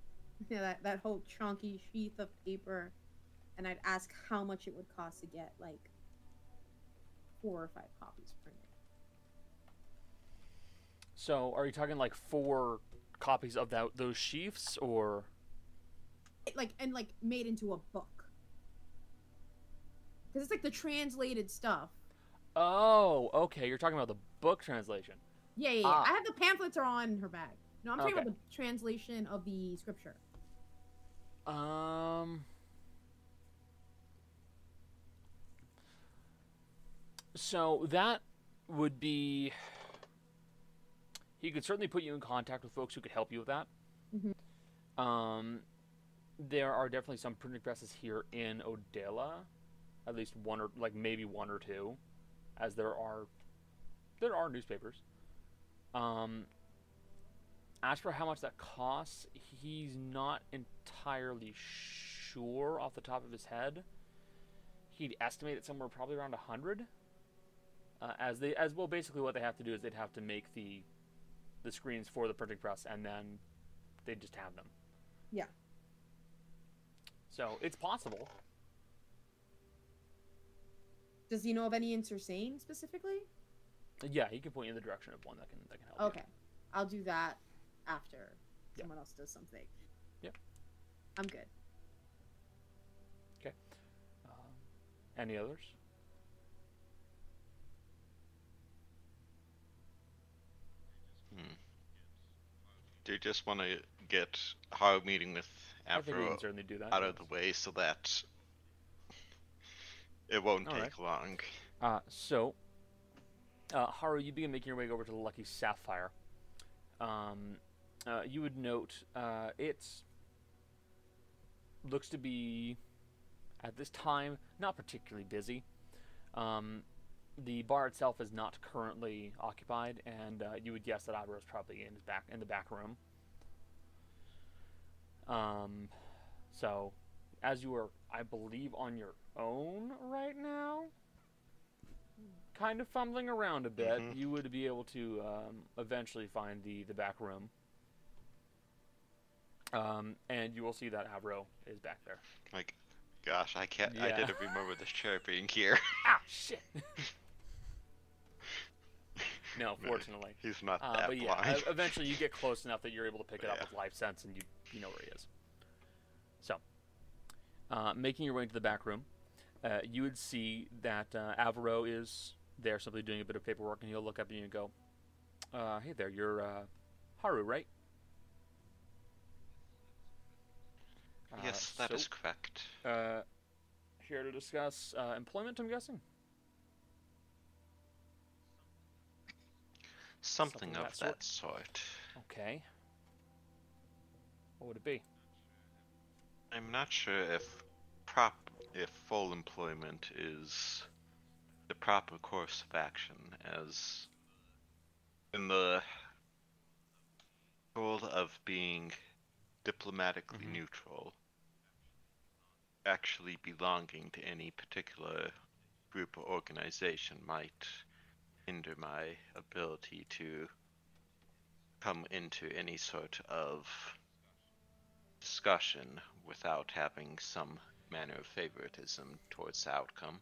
know, that that whole chunky sheath of paper, and I'd ask how much it would cost to get like four or five copies printed. So, are you talking like four copies of that those sheafs, or It, like and like made into a book. Because it's like the translated stuff. oh, okay, you're talking about the book translation. Yeah, yeah, yeah. Ah. I have the pamphlets are on her bag. No, I'm talking Okay. about the translation of the scripture. Um. So that would be. He could certainly put you in contact with folks who could help you with that. Mhm. Um, there are definitely some printing presses here in Odela, at least one or like maybe one or two, as there are there are newspapers. Um, as for how much that costs, he's not entirely sure off the top of his head. He'd estimate it somewhere probably around a hundred. Uh, as they, as well, basically what they have to do is they'd have to make the, the screens for the printing press, and then they just have them. Yeah. So it's possible. Does he know of any in Sursane specifically? Yeah, he can point you in the direction of one that can that can help. you. Okay. I'll do that after Yeah. someone else does something. Yep. I'm good. Okay. Um, any others? Do you just want to get our meeting with I think we Avro can certainly do that. out of the way so that it won't Alright. take long? Uh, so, uh, Haru, you begin making your way over to the Lucky Sapphire. Um, uh, you would note uh, it looks to be, at this time, not particularly busy. Um, the bar itself is not currently occupied, and uh, you would guess that Ivor is probably in his back in the back room. Um, so, as you are, I believe, on your own right now, kind of fumbling around a bit, Mhm. you would be able to um, eventually find the the back room. Um, and you will see that Avro is back there. Like, gosh, I can't. I didn't remember this chair being here. [laughs] Ah, shit. [laughs] no, fortunately. He's not Uh, that but yeah, blind. eventually you get close enough that you're able to pick it up with life sense, and you you know where he is. So, uh, making your way into the back room, uh, you would see that uh, Avaro is there, simply doing a bit of paperwork, and he'll look up at you and go, uh, "Hey there, you're uh, Haru, right?" yes, that is so, correct. Uh, here to discuss uh, employment, I'm guessing. Something, something of that that sort. Okay. What would it be? I'm not sure if prop if full employment is the proper course of action as in the goal of being diplomatically Mhm. neutral actually belonging to any particular group or organization might hinder my ability to come into any sort of discussion without having some manner of favoritism towards the outcome.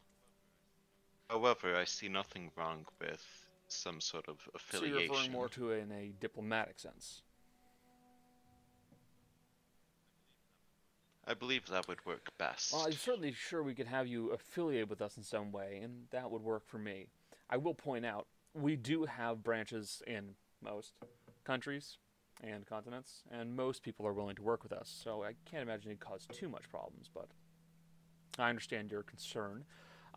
However, I see nothing wrong with some sort of affiliation. So you're referring more to it in a diplomatic sense. I believe that would work best. Well, I'm certainly sure we could have you affiliate with us in some way, and that would work for me. I will point out we do have branches in most countries and continents, and most people are willing to work with us. So I can't imagine it'd cause too much problems. But I understand your concern.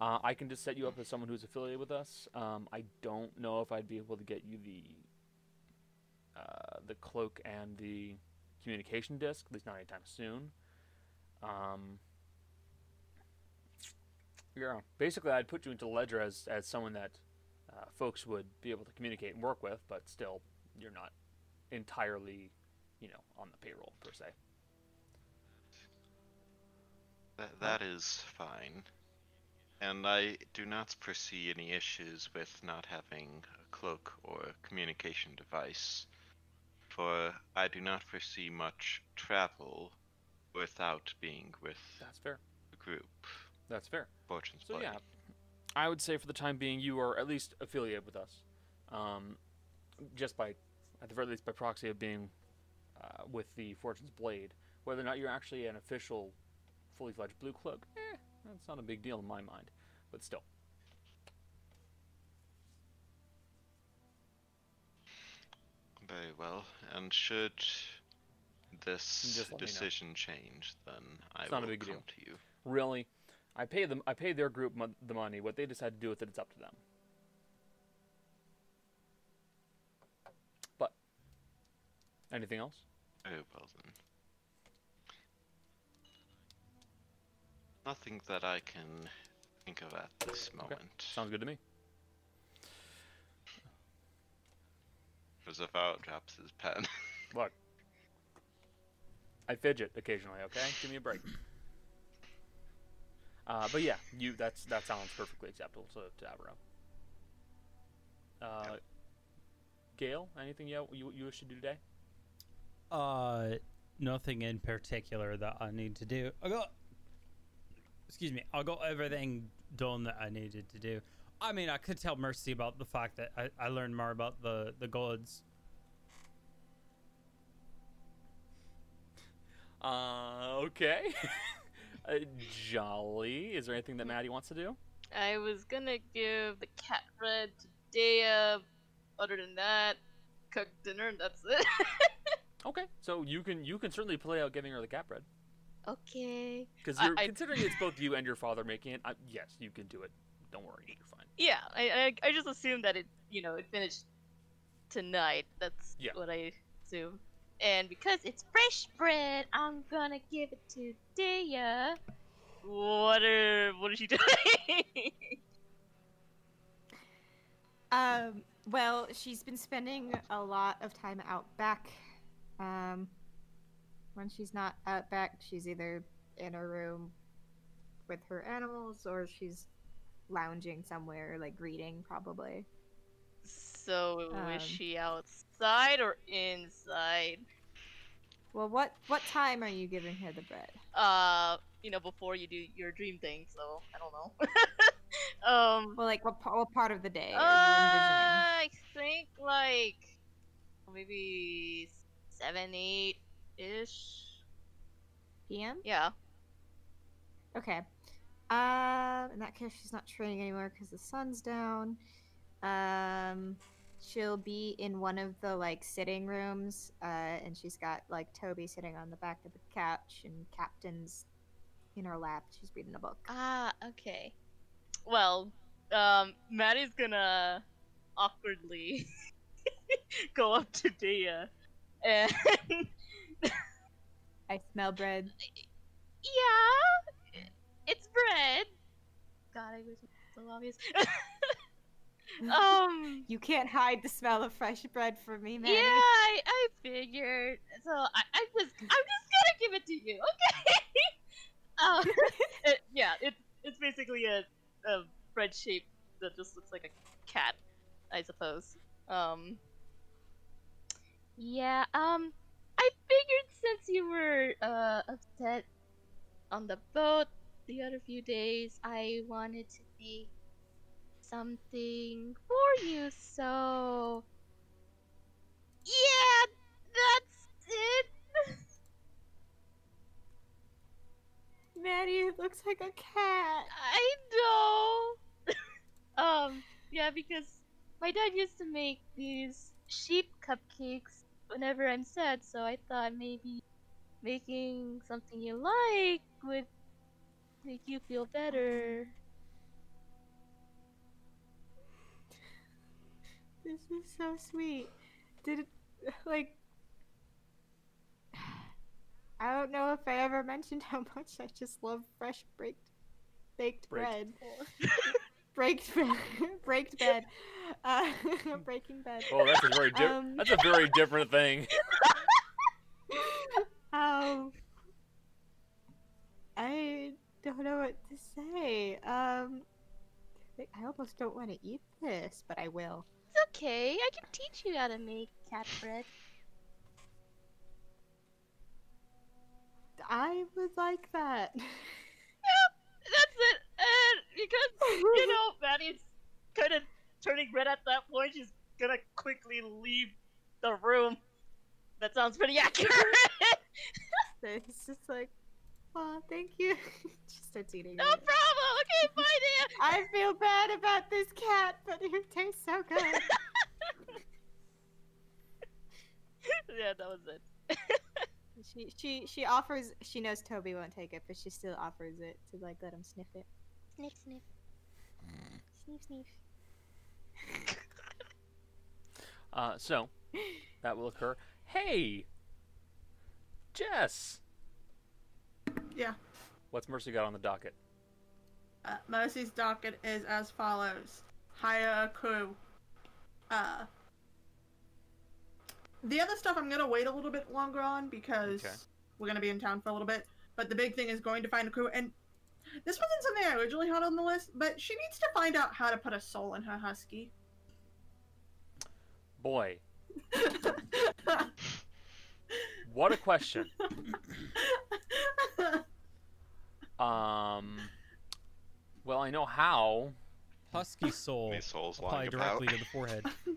Uh, I can just set you up as someone who's affiliated with us. Um, I don't know if I'd be able to get you the uh, the cloak and the communication disc, at least not anytime soon. Um, yeah, basically, I'd put you into ledger as, as someone that uh, folks would be able to communicate and work with, but still, you're not entirely, you know, on the payroll per se. That, that is fine. And I do not foresee any issues with not having a cloak or a communication device, for I do not foresee much travel without being with That's fair. the group. That's fair. Fortune's So yeah, I would say for the time being, you are at least affiliated with us, um, just by, at the very least, by proxy of being uh, with the Fortune's Blade. Whether or not you're actually an official, fully fledged blue cloak, eh, that's not a big deal in my mind. But still, Very well. And should this Just let me know. decision change, then I It's will not a big come deal. to you. really, I pay them. I pay their group mon- the money. What they decide to do with it, it's up to them. But anything else? Very well then. Nothing that I can think of at this moment. Sounds good to me. As if out drops his pen. [laughs] Look, I fidget occasionally. Okay, give me a break. Uh, but yeah, you that's that sounds perfectly acceptable to to Avro. Uh, Gail, anything you you you wish to do today? Uh, nothing in particular that I need to do. I got, excuse me, I got everything done that I needed to do. I mean, I could tell Mercy about the fact that I, I learned more about the the gods. Uh, okay. [laughs] uh, jolly. Is there anything that Maddie wants to do? I was gonna give the cat bread to Dea. Other than that, cook dinner. and That's it. [laughs] Okay, so you can you can certainly play out giving her the cat bread okay. because you're I- considering it's both you and your father making it. I, yes, you can do it. Don't worry, you're fine. Yeah, I, I I just assumed that it you know it finished tonight. That's Yeah. what I assume. And because it's fresh bread, I'm gonna give it to Dea. What are what is she [laughs] doing? Um, well, she's been spending a lot of time out back. Um, when she's not out back, she's either in her room with her animals or she's lounging somewhere, like reading, probably. so Um. is she outside or inside? Well, what what time are you giving her the bread? Uh, you know, before you do your dream thing. So I don't know. [laughs] um. Well, like what, what part of the day Uh, I think like maybe seven, eight ish. PM. Yeah. Okay. Um, in that case, she's not training anymore because the sun's down. Um, she'll be in one of the like sitting rooms, uh, and she's got like Toby sitting on the back of the couch, and Captain's in her lap. She's reading a book. Ah, okay. Well, um, Maddie's gonna awkwardly [laughs] go up to Dea and [laughs] I smell bread. yeah, it's bread. God, I wish it was so obvious. [laughs] [laughs] um. You can't hide the smell of fresh bread from me, Maddie. Yeah, I, I figured. So I, I just, I'm just gonna give it to you, okay? um, it- yeah, it's it's basically a, a bread shape that just looks like a cat, I suppose. Um. Yeah. Um. I figured since you were uh, upset on the boat the other few days, I wanted to make something for you. So, yeah, that's it. [laughs] Maddie, it looks like a cat. I know. [laughs] um, yeah, because my dad used to make these sheep cupcakes whenever I'm sad, so I thought maybe making something you like would make you feel better. This is so sweet. Did it like I don't know if I ever mentioned how [laughs] much I just love fresh baked baked Baked. bread. [laughs] Baked bread. [laughs] Baked bread. [laughs] Uh, [laughs] breaking bed. Oh, that's a very di- Um, that's a very different thing. Um, I don't know what to say. Um, I I almost don't want to eat this, but I will. It's okay. I can teach you how to make cat bread. I would like that. yep, That's it. And because you know Maddie's kind of turning red at that point, she's gonna quickly leave the room. That sounds pretty accurate. [laughs] it's just like, oh, thank you. [laughs] she starts eating no it. problem. Okay, fine. [laughs] I feel bad about this cat, but it tastes so good. yeah, that was it. she she she offers. She knows Toby won't take it, but she still offers it to like let him sniff it. Sniff, sniff. Sniff sniff. [laughs] Uh, so that will occur. Hey, Jess, Yeah. what's Mercy got on the docket? Uh, Mercy's docket is as follows: hire a crew. Uh, the other stuff I'm gonna wait a little bit longer on because Okay. we're gonna be in town for a little bit. But the big thing is going to find a crew, and this wasn't something I originally had on the list. But she needs to find out how to put a soul in her husky. Boy, [laughs] what a question. [laughs] Um, well, I know how. Husky soul. Any souls Apply lying directly about? to the forehead. [laughs]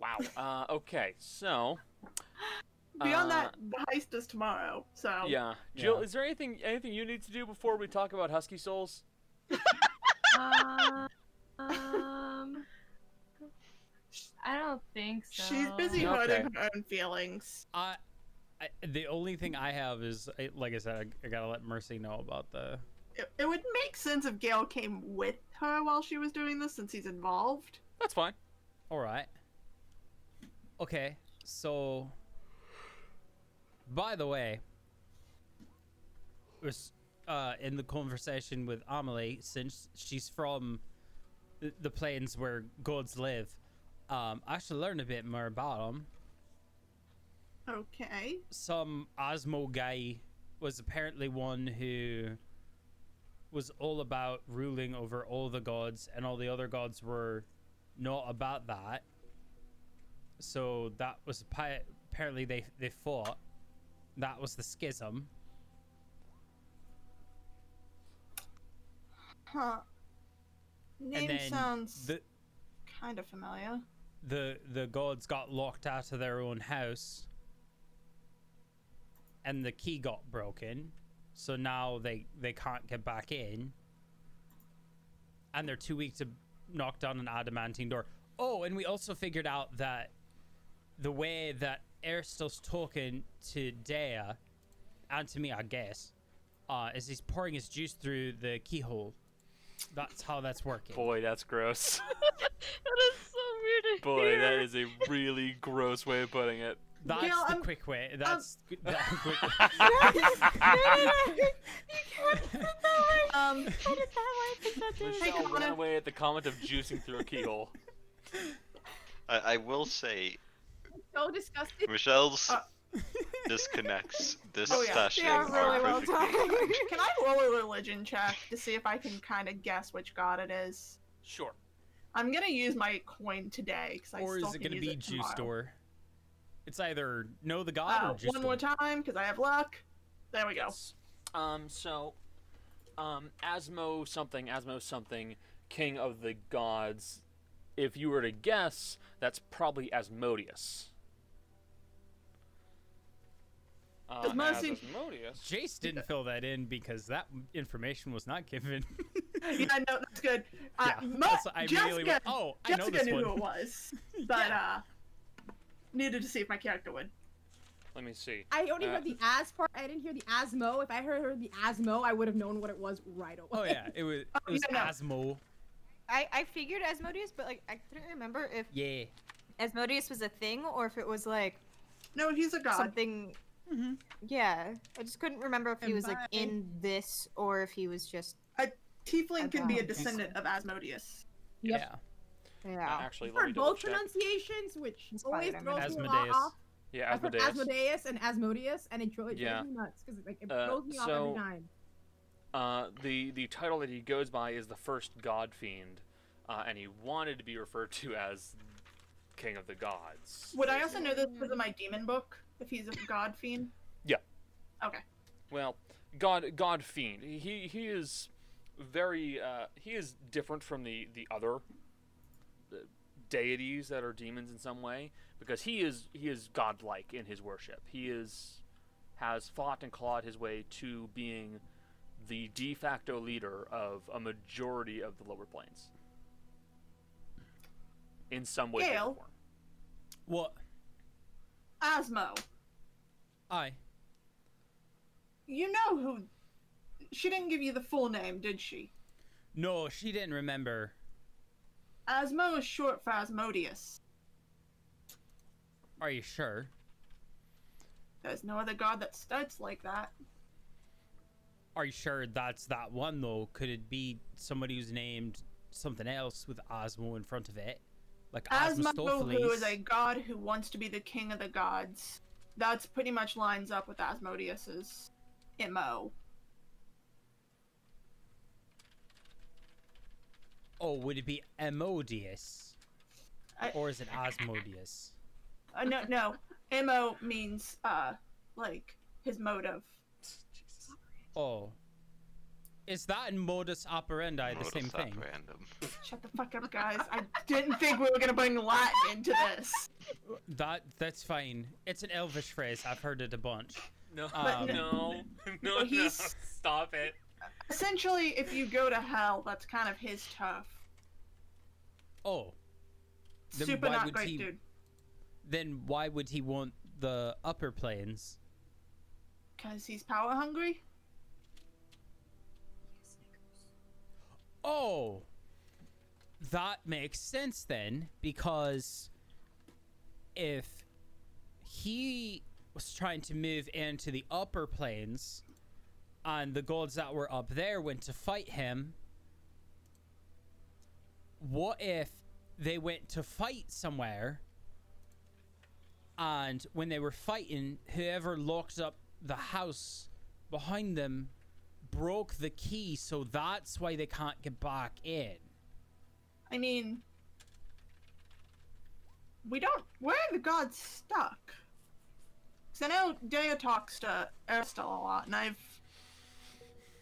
Wow. Uh, okay, so. Beyond uh, that, the heist is tomorrow. So Yeah, Jill, Yeah. is there anything anything you need to do before we talk about Husky Souls? [laughs] Uh, um, I don't think so. she's busy Okay. hurting her own feelings. I, I, the only thing I have is, I, like I said, I, I gotta let Mercy know about the. It, it would make sense if Gail came with her while she was doing this, since he's involved. That's fine. All right. Okay, so. By the way, was uh, in the conversation with Amelie, since she's from the, plains where gods live, um, I should learn a bit more about them. Okay. some Osmo guy was apparently one who was all about ruling over all the gods, and all the other gods were not about that. So that was apparently they they fought. That was the schism. Huh. Name then sounds The kind of familiar. the the gods got locked out of their own house, and the key got broken. So now they they can't get back in, and they're too weak to knock down an adamantine door. Oh, and we also figured out that the way that Aristo's talking to Dea, and to me, I guess, uh, is he's pouring his juice through the keyhole. That's how that's working. Boy, that's gross. [laughs] that is so weird to [laughs] Boy, hear. that is a really gross way of putting it. That's Gail, the I'm- quick way. That's g- the quick. Um, Michelle Hey, ran Connor. away at the comment of juicing through a keyhole. [laughs] I, I will say, So disgusting. Michelle's Uh, [laughs] disconnects this Oh, yeah. session They are really well perfectly [laughs] done. can I roll a religion check to see if I can kind of guess which god it is? Sure. I'm gonna use my coin today because I or still is it going to be it juice tomorrow. door? It's either know the god Uh, or just one more time, because I have luck. There we go. Yes. Um, so, um, Asmo something, Asmo something, king of the gods. If you were to guess, that's probably Asmodeus. Uh, Does Mercy- Asmodeus. Jace didn't fill that in because that information was not given. [laughs] yeah, no, that's good. Uh, Yeah, Mo- that's- I immediately Jessica, went, "Oh, I know Jessica this knew one." who it was, [laughs] but uh, needed to see if my character would. Let me see. I only Uh, heard the as part. I didn't hear the asmo. If I heard, heard the asmo, I would have known what it was right away. oh yeah, it was [laughs] it was no, no. Asmo. I, I figured Asmodeus, but like I couldn't remember if Yeah. Asmodeus was a thing or if it was like No, he's a god. something. Mm-hmm. Yeah, I just couldn't remember if he And was like in this or if he was just. A tiefling can be a god. descendant of Asmodeus. Yep. Yeah. uh, Yeah. actually, I've let me heard double both check. pronunciations, which It's always throws me Asmodeus. off. Yeah, I've heard Asmodeus. Asmodeus and Asmodeus, and it really Yeah. me nuts because like, it Uh, throws me off so- every time. Uh, the the title that he goes by is the first God Fiend, uh, and he wanted to be referred to as King of the Gods. Would I also know this because of my demon book? If he's a god fiend. Yeah. Okay. Well, God God Fiend. He he is very uh, he is different from the the other uh, deities that are demons in some way because he is he is godlike in his worship. He is has fought and clawed his way to being the de facto leader of a majority of the lower planes. In some way, shape, or Gail? form. Asmo. I. You know who. She didn't give you the full name, did she? No, she didn't remember. Asmo is short for Asmodeus. Are you sure? There's no other god that starts like that. Are you sure that's that one though? Could it be somebody who's named something else with Osmo in front of it? Like Asmo, Osmostopheles? who is a god who wants to be the king of the gods. That's pretty much lines up with Asmodeus's MO. Oh, would it be Emodius? I- Or is it Asmodeus? Uh, no, no. MO means, uh, like, his motive. Oh. Is that in modus operandi the same thing? operandum. Shut the fuck up, guys. I didn't think we were gonna bring Latin into this. That that's fine. It's an elvish phrase. I've heard it a bunch. No, Um, [laughs] no, no, no! he's- Stop it! Essentially, if you go to hell, that's kind of his turf. Oh. Then Super not great, he- dude. Then why would he want the upper planes? Because he's power hungry? Oh. That makes sense then, because if he was trying to move into the upper planes and the gods that were up there went to fight him, what if they went to fight somewhere and when they were fighting, whoever locked up the house behind them broke the key, so that's why they can't get back in. I mean, we don't. Where are the gods stuck? Because I know Dea talks to Aristel a lot, and I've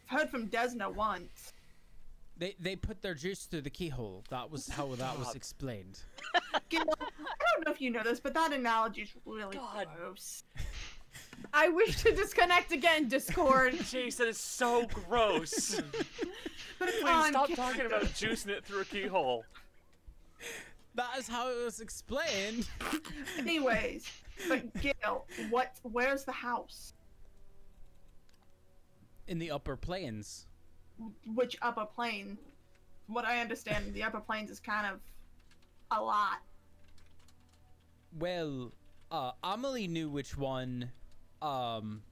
heard from Desna once. They they put their juice through the keyhole. That was how oh, that was explained. Gil, I don't know if you know this, but that analogy is really God. gross. I wish to disconnect again, Discord. Jeez, that is so gross. [laughs] But Please on stop camera. talking about juicing it through a keyhole. That is how it was explained. [laughs] Anyways, but Gil, what? Where's the house? In the upper planes. Which upper plane? From what I understand, the upper planes is kind of a lot. Well, uh, Amelie knew which one. Um,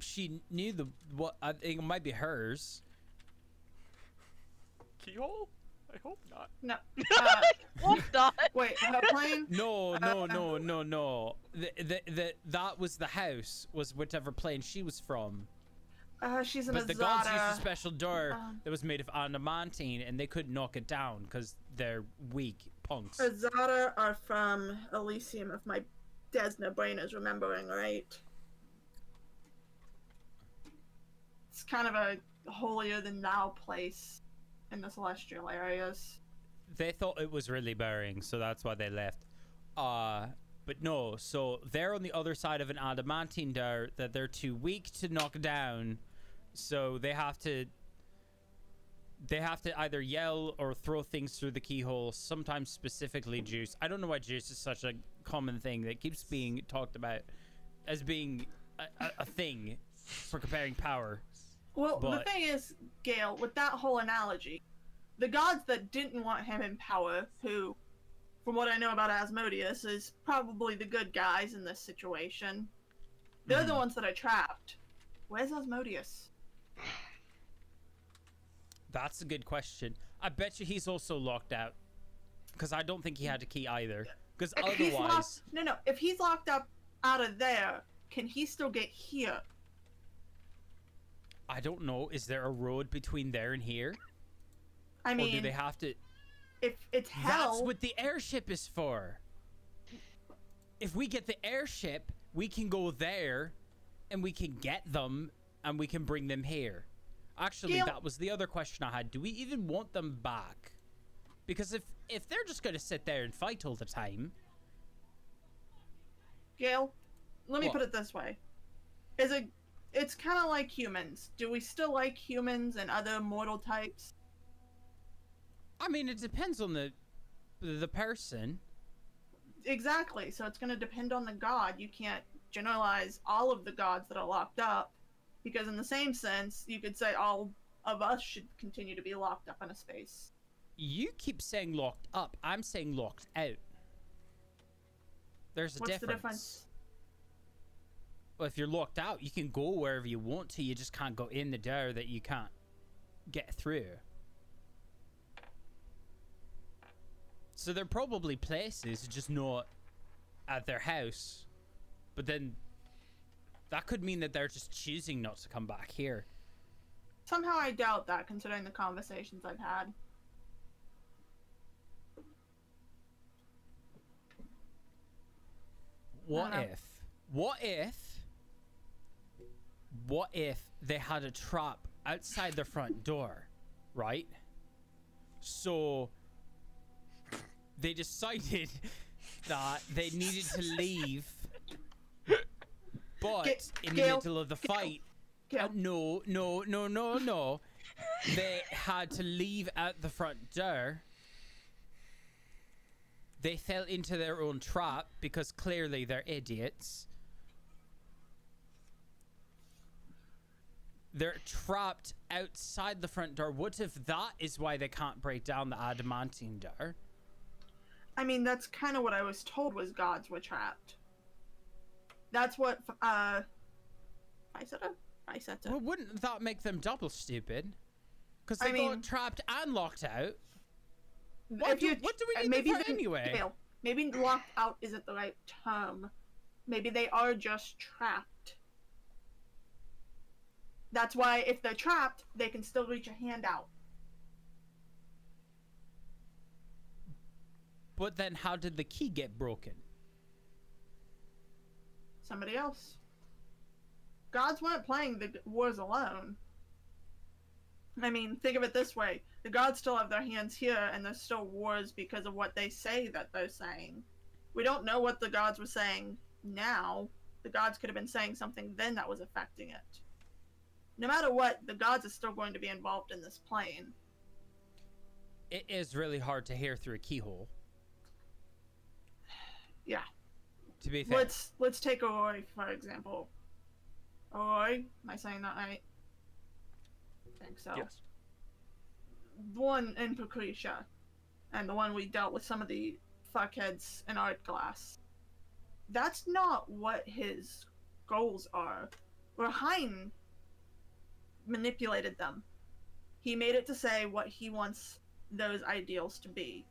she knew the what I think it might be hers. Keyhole? I hope not. No. [laughs] Uh, Hope not. wait, her plane? No, no, Uh, no, no, no. The, the, the, that was the house. Was whichever plane she was from. Uh, she's an But the gods used a special door um, that was made of adamantine, and they couldn't knock it down because they're weak punks. Azata are from Elysium, if my Desna Brain is remembering, right? Kind of a holier than thou place in the celestial areas. They thought it was really burying, so that's why they left. Uh, but no, so they're on the other side of an adamantine door that they're too weak to knock down, so they have to. They have to either yell or throw things through the keyhole. Sometimes specifically juice. I don't know why juice is such a common thing that keeps being talked about as being a, a, a thing for comparing power. Well, the thing is, Gail, with that whole analogy, the gods that didn't want him in power, who, from what I know about Asmodeus, is probably the good guys in this situation, they're the Mhm. ones that I trapped. Where's Asmodeus? That's a good question. I bet you he's also locked out. Because I don't think he had a key either. Because he's locked, otherwise, no, no. If he's locked up out of there, can he still get here? I don't know. Is there a road between there and here? I or do they have to? if it's hell, That's what the airship is for. If we get the airship, we can go there, and we can get them, and we can bring them here. Actually, Gail- that was the other question I had. Do we even want them back? Because if if they're just going to sit there and fight all the time, Gail, let me What? put it this way: is it? It's kind of like humans. Do we still like humans and other mortal types? I mean, it depends on the the person. Exactly. So it's going to depend on the god. You can't generalize all of the gods that are locked up, because in the same sense, you could say all of us should continue to be locked up in a space. You keep saying locked up. I'm saying locked out. There's a What's difference. the difference? Well, if you're locked out, you can go wherever you want to. You just can't go in the door that you can't get through. So they're probably places, just not at their house. But then that could mean that they're just choosing not to come back here. Somehow I doubt that, considering the conversations I've had. What if? What if? What if they had a trap outside their front door, right? So they decided [laughs] that they needed to leave, but Ga- in Gail, the middle of the Gail, fight, Gail, uh, no, no, no, no, no, they had to leave at the front door. They fell into their own trap because clearly they're idiots. They're trapped outside the front door. What if that is why they can't break down the adamantine door? I mean, that's kind of what I was told was gods were trapped. That's what, uh, I said it. I said it. Well, wouldn't that make them double stupid? Because I they mean- got trapped and locked out. What do- you- what do we uh, need maybe for anyway? Maybe locked out isn't the right term. Maybe they are just trapped. That's why if they're trapped, they can still reach a hand out. But then how did the key get broken? Somebody else. Gods weren't playing the wars alone. I mean, think of it this way: the gods still have their hands here, and there's still wars because of what they say that they're saying. We don't know what the gods were saying now. The gods could have been saying something then that was affecting it. No matter what, the gods are still going to be involved in this plane. It is really hard to hear through a keyhole. [sighs] Yeah. To be fair. Let's let's take Oi for example. Oi, am I saying that right? I think so. Yes. the one in Patricia, and the one we dealt with some of the fuckheads in art class. That's not what his goals are. Rahain manipulated them. He made it to say what he wants those ideals to be.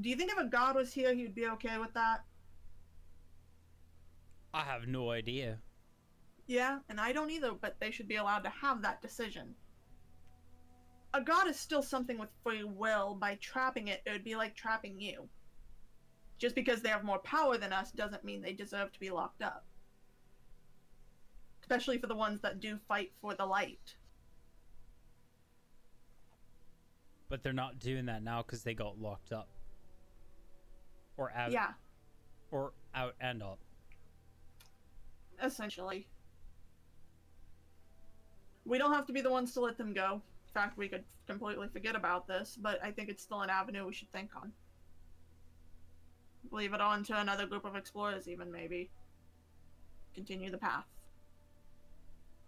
Do you think if a god was here, he'd be okay with that? I have no idea. Yeah, and I don't either, but they should be allowed to have that decision. A god is still something with free will. By trapping it, it would be like trapping you. Just because they have more power than us doesn't mean they deserve to be locked up. Especially for the ones that do fight for the light. But they're not doing that now because they got locked up. Or out. Yeah, Or out and up. essentially. We don't have to be the ones to let them go. In fact, we could completely forget about this, but I think it's still an avenue we should think on. Leave it on to another group of explorers, even maybe. Continue the path.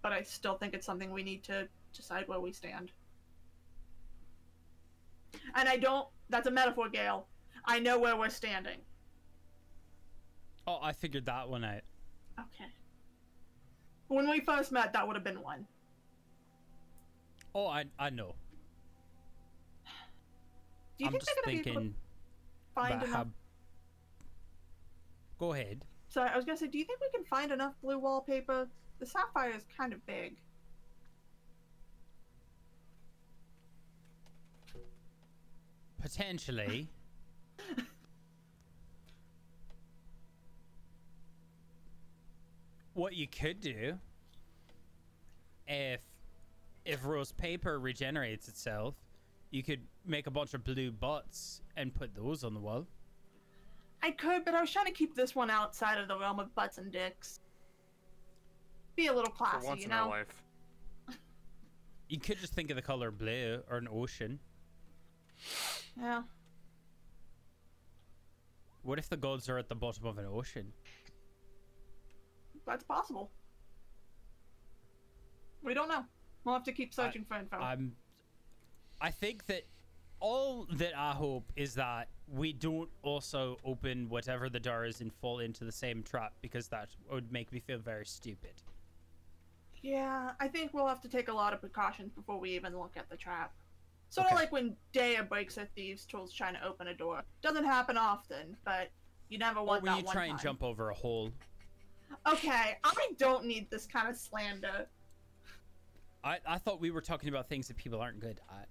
But I still think it's something we need to decide where we stand. And I don't. That's a metaphor, Gail. I know where we're standing. Oh, I figured that one out. Okay. When we first met, that would have been one. Oh, I I know. Do you I'm think just they're gonna be able to thinking find about enough? how. Go ahead. Sorry, I was gonna say, do you think we can find enough blue wallpaper? The sapphire is kind of big. Potentially. what you could do if if rose paper regenerates itself, you could make a bunch of blue butts and put those on the wall. I could, but I was trying to keep this one outside of the realm of butts and dicks. Be a little For classy, once you in our know. life. You could just think of the color blue or an ocean. Yeah. What if the gods are at the bottom of an ocean? That's possible. We don't know. We'll have to keep searching for info. I'm. I think that all that I hope is that we don't also open whatever the door is and fall into the same trap because that would make me feel very stupid. yeah, I think we'll have to take a lot of precautions before we even look at the trap. Sort of Okay. like when Dea breaks her thieves' tools trying to open a door. Doesn't happen often, but you never Or want when that you one try and jump over a hole. Okay, I don't need this kind of slander. I, I thought we were talking about things that people aren't good at.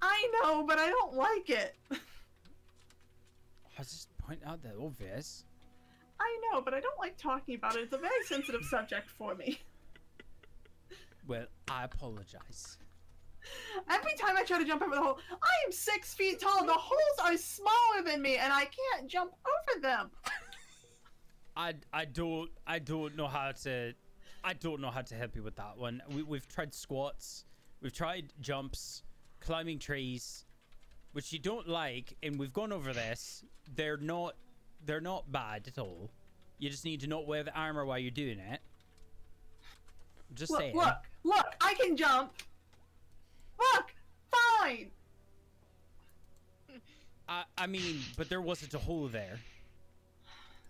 I know, but I don't like it. [laughs] I was just pointing out the obvious. I know, but I don't like talking about it. It's a very sensitive subject for me. Well, I apologize. Every time I try to jump over the hole, I am six feet tall. The holes are smaller than me, and I can't jump over them. [laughs] I, I don't I don't know how to I don't know how to help you with that one. We, we've tried squats, we've tried jumps, climbing trees, which you don't like, and we've gone over this. They're not they're not bad at all. You just need to not wear the armor while you're doing it. Just Look, saying. look, look! I can jump. Look, fine. I, I mean, but there wasn't a hole there.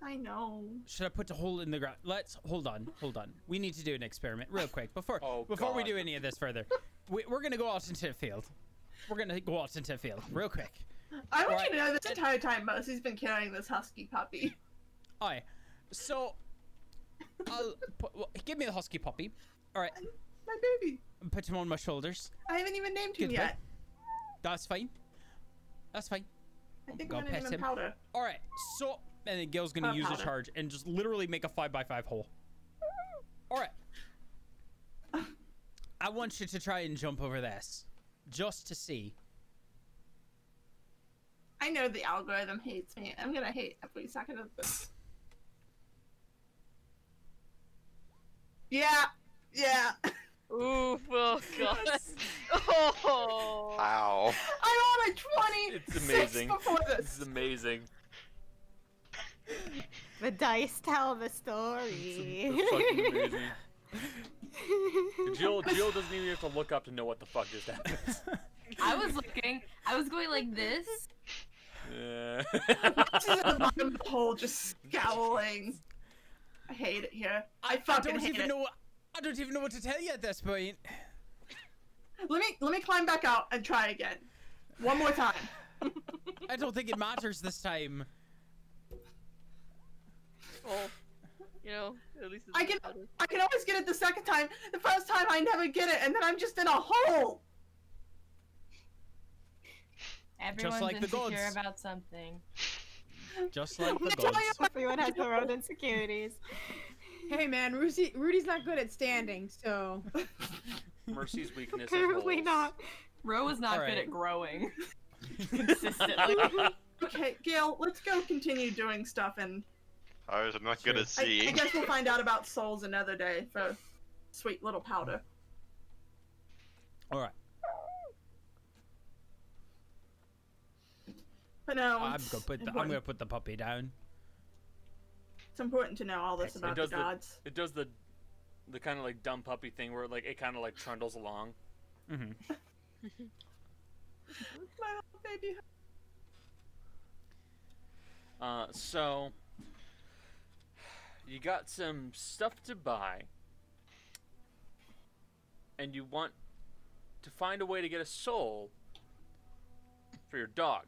I know. Should I put a hole in the ground? Let's hold on, hold on. We need to do an experiment real quick before Oh, before we do any of this further. we, we're gonna go out into the field. We're gonna go out into the field real quick. I want Right. you to know this entire time Mercy's been carrying this husky puppy. Aye. So, I'll put, well, give me the husky puppy. All right, My baby. Put him on my shoulders. I haven't even named him Good boy. yet. That's fine. That's fine. I think I'm gonna name him. Powder. All right. So, and then Gil's gonna Uh, use a charge and just literally make a five by five hole. All right. [laughs] I want you to try and jump over this, just to see. I know the algorithm hates me. I'm gonna hate every second of this. [laughs] Yeah, yeah. [laughs] Oof, oh [laughs] god. Oh. How? I'm on a 20 It's amazing. before This is amazing. The dice tell the story. it's fucking amazing. [laughs] Jill, Jill doesn't even have to look up to know what the fuck just happened. [laughs] I was looking. I was going like this. Yeah. She's at the bottom of the hole, just scowling. I hate it here. I I fucking don't hate even it. know. I don't even know what to tell you at this point. Let me let me climb back out and try again. One more time. I don't think it matters this time. Well, you know, at least it's I can better. I can always get it the second time. The first time I never get it, and then I'm just in a hole. Everyone's like the insecure gods. about something. Just like the [laughs] Natalia- gods. Everyone has their own insecurities. Hey man, Rudy, Rudy's not good at standing, so [laughs] Mercy's weakness Apparently holes. not. Ro is not good at growing [laughs] consistently. [laughs] Okay, Gail, let's go continue doing stuff and I was not good Sure. at I, I seeing. guess we'll find out about souls another day for sweet little powder. All right. But no, I'm gonna put the, I'm gonna put the puppy down. It's important to know all this It about does the the- gods. It does the the kind of like dumb puppy thing where like it kind of like trundles along. hmm [laughs] My little baby. Uh, so you got some stuff to buy, and you want to find a way to get a soul for your dog.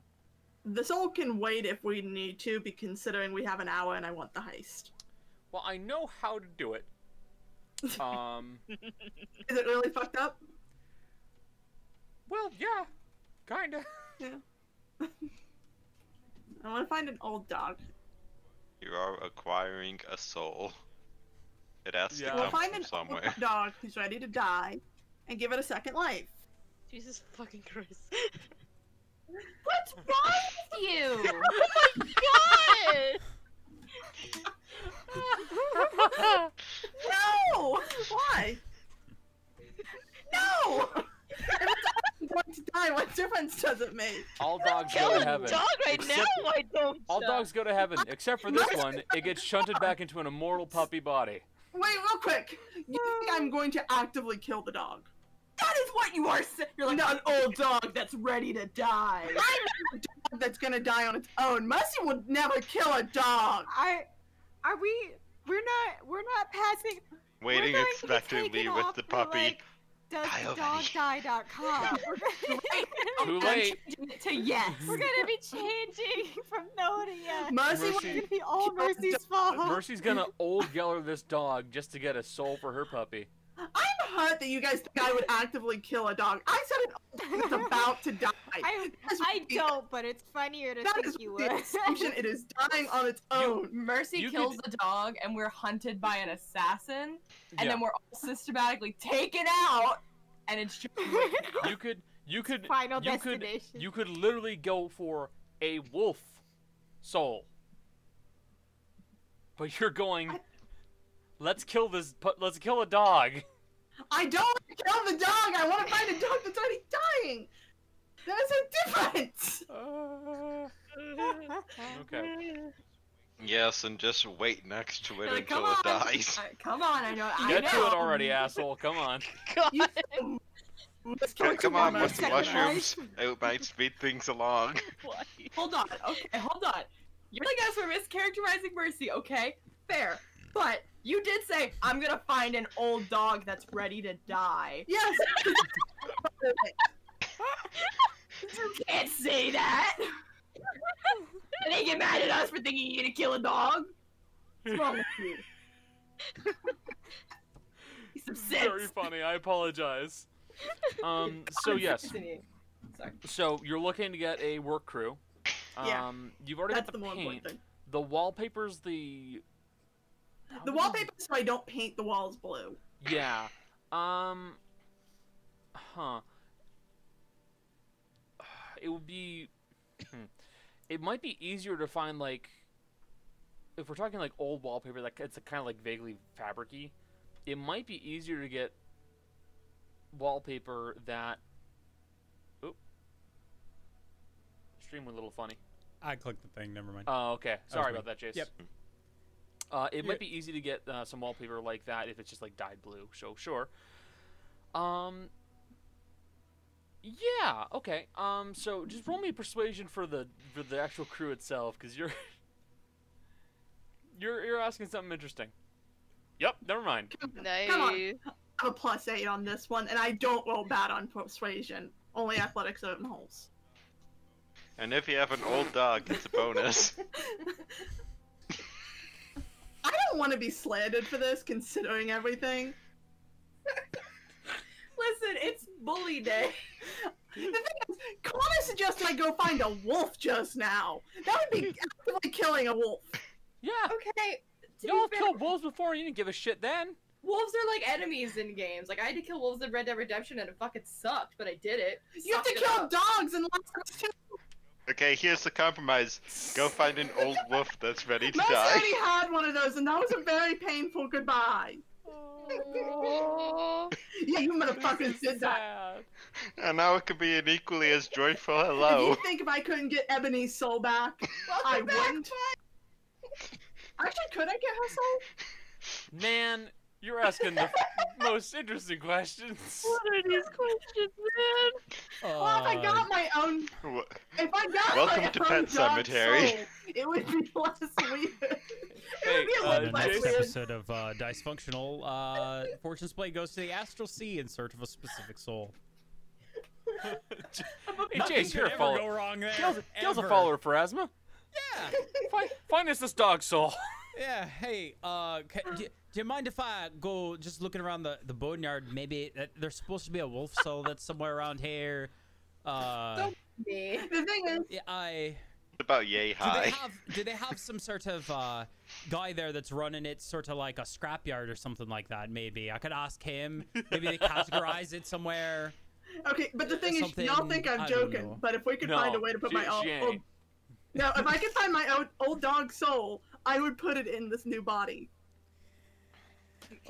The soul can wait if we need to, be considering we have an hour and I want the heist. Well, I know how to do it. [laughs] Um, Is it really fucked up? well, yeah, kinda. Yeah. [laughs] I want to find an old dog. You are acquiring a soul. It has Yeah. to We'll find from an somewhere. old dog who's ready to die and give it a second life. Jesus fucking Christ. [laughs] What's wrong with you? [laughs] Oh my god! [laughs] No! Why? No! if it's going to die, what difference does it make? All dogs go to a heaven. dog right except- now? Why don't All ya? dogs go to heaven, except for this one. It gets shunted back into an immortal puppy body. Wait, real quick. You think I'm going to actively kill the dog? That is what you are saying. You're like an old dog that's ready to die. [laughs] I'm a dog that's gonna die on its own. Mercy would never kill a dog. I are we we're not we're not passing Waiting we're going to be expectantly with the puppy. like, does Die the already. dog die.com. We're gonna, Too I'm late. changing it to yes. we're gonna be changing [laughs] from no to yes. Mercy, Mercy- would It's gonna be all Mercy's fault. Mercy's gonna old Geller this dog just to get a soul for her puppy. I'm hurt that you guys think I would actively kill a dog. I said an [laughs] old about to die. I, I don't, but it's funnier to That think is you the would. assumption. It is dying on its own. Mercy You kills the dog, and we're hunted by an assassin, and Yeah. then we're all systematically taken out, and it's just [laughs] You could, you could, Final you could, destination. you could literally go for a wolf soul, but you're going. I- Let's kill this. pu- Let's kill a dog. I don't want to kill the dog. I want to find a dog that's already dying. That is a difference. [laughs] okay. Yes, and just wait next to it You're like, come until on, it dies. Uh, come on, I know. I Get know. to it already, asshole. Come on. [laughs] God. You- [laughs] Let's Yeah, come on, with the mushrooms, it might speed things along. Hold on. Okay, hold on. You're like us for mischaracterizing Mercy, okay? Fair. But you did say, I'm gonna find an old dog that's ready to die. Yes. You can't say that! and they get mad at us for thinking you're gonna kill a dog? What's wrong with you? Piece of Very funny. I apologize. Um. So yes. Sorry. So you're looking to get a work crew. Yeah. Um. You've already That's got the the paint. The wallpaper's the. The wallpaper so I don't paint the walls blue. Yeah. Um. Huh. It would be. [clears throat] it might be easier to find like. If we're talking like old wallpaper, like it's kind of like vaguely fabricy, it might be easier to get wallpaper that. Oop. Stream went a little funny. I clicked the thing. Never mind. Oh, okay. was Sorry me. about that, Jace. Yep. Uh, it Yeah. might be easy to get uh, some wallpaper like that if it's just like dyed blue. So sure. Um. Yeah. Okay. Um. So just roll me persuasion for the for the actual crew itself, because you're [laughs] you're you're asking something interesting. Yep. Never mind. Nice. Come on. I have a plus eight on this one, and I don't roll bad on persuasion. Only athletics open holes. And if you have an old dog, it's a bonus. [laughs] I don't want to be slandered for this, considering everything. [laughs] Listen, it's bully day. [laughs] The thing is, Connor suggested I go find a wolf just now. That would be [laughs] actively killing a wolf. Yeah. Okay. Y'all fair, killed wolves before. You didn't give a shit then. wolves are like enemies in games. Like I had to kill wolves in Red Dead Redemption and it fucking sucked, but I did it. You have to kill up. dogs in Last of Us 2. Okay, here's the compromise. Go find an old wolf that's ready to Max die. already had one of those, and that was a very painful goodbye. Yeah, you motherfuckers did that. Sad. And now it could be an equally as joyful hello. If hello. you think if I couldn't get Ebony's soul back, I back, wouldn't. Actually, could I get her soul? Man, you're asking the [laughs] most interesting questions. [laughs] What are these questions, man? Well, if I got my own, if I got Welcome my to own Pet dog Cemetery. soul, it would be [laughs] less weird. it Hey, would be a uh, little the next weird. episode of uh, Dice Functional, uh, Fortune's Blade goes to the Astral Sea in search of a specific soul. hey, Nothing Jace, you're a ever follower. go wrong there. Gil's, Gil's a follower for asthma. Yeah. Find, find us this dog soul. Yeah. Hey, uh, ca do, do you mind if I go just looking around the the boneyard? Maybe uh, there's supposed to be a wolf soul that's somewhere around here. Uh, Don't- Me. The thing is, yeah, I. It's about yay Do they have do they have some sort of uh, guy there that's running it, sort of like a scrapyard or something like that? Maybe I could ask him. Maybe they categorize it somewhere. okay, but the thing is, y'all think I'm joking, but if we could No, find a way to put she- my old, she old ain't. no, if I could find my old, old dog soul, I would put it in this new body.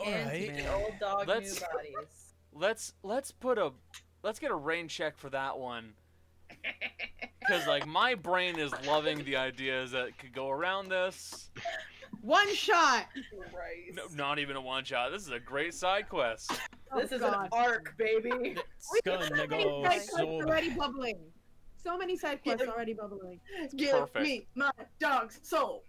And Alright. the old dog Let's- new bodies. Let's let's put a let's get a rain check for that one. Cause like my brain is loving the ideas that could go around this. One shot. No, not even a one shot. This is a great side quest. Oh, this Oh, is God. an arc, baby. It's gonna so many go side quests so already bubbling. So many side quests already bubbling. Give Perfect. me my dog's soul.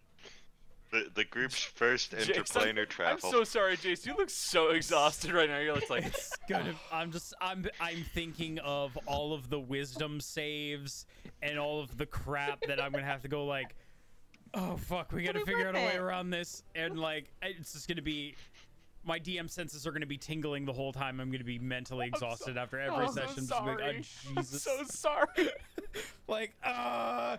The, the group's first Jace, I'm- interplanar I'm so sorry, Jace. You look so exhausted right now. You're just like, It's gonna. I'm just. I'm. I'm thinking of all of the wisdom saves and all of the crap that I'm gonna have to go like. Oh fuck! We gotta It'll figure out a way around this, and like it's just gonna be. My DM senses are gonna be tingling the whole time. I'm gonna be mentally I'm so- exhausted after every I'm so session. like, sorry. oh, [laughs] I'm Jesus. so sorry. [laughs] like, uh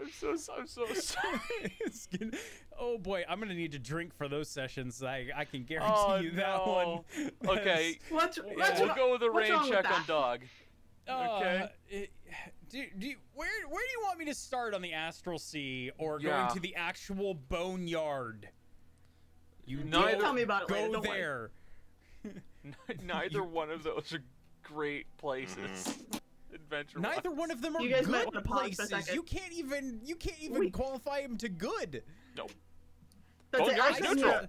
I'm so I'm so [laughs] sorry. [laughs] it's oh boy, I'm gonna need to drink for those sessions. I I can guarantee Oh, you that no. one. [laughs] Okay, What's, Yeah. what's we'll go with a what's rain check on dog. Okay. Uh, it- do, do you, where where do you want me to start on the astral sea or Yeah. going to the actual boneyard? You Neither- Tell me about it later, go don't there. Neither one of those are great places. Adventure. Neither one of them are You guys might good wanna pause places. You can't even you can't even Wait. qualify them to good. That's Oh, it. you're I, couldn't neutral. hear,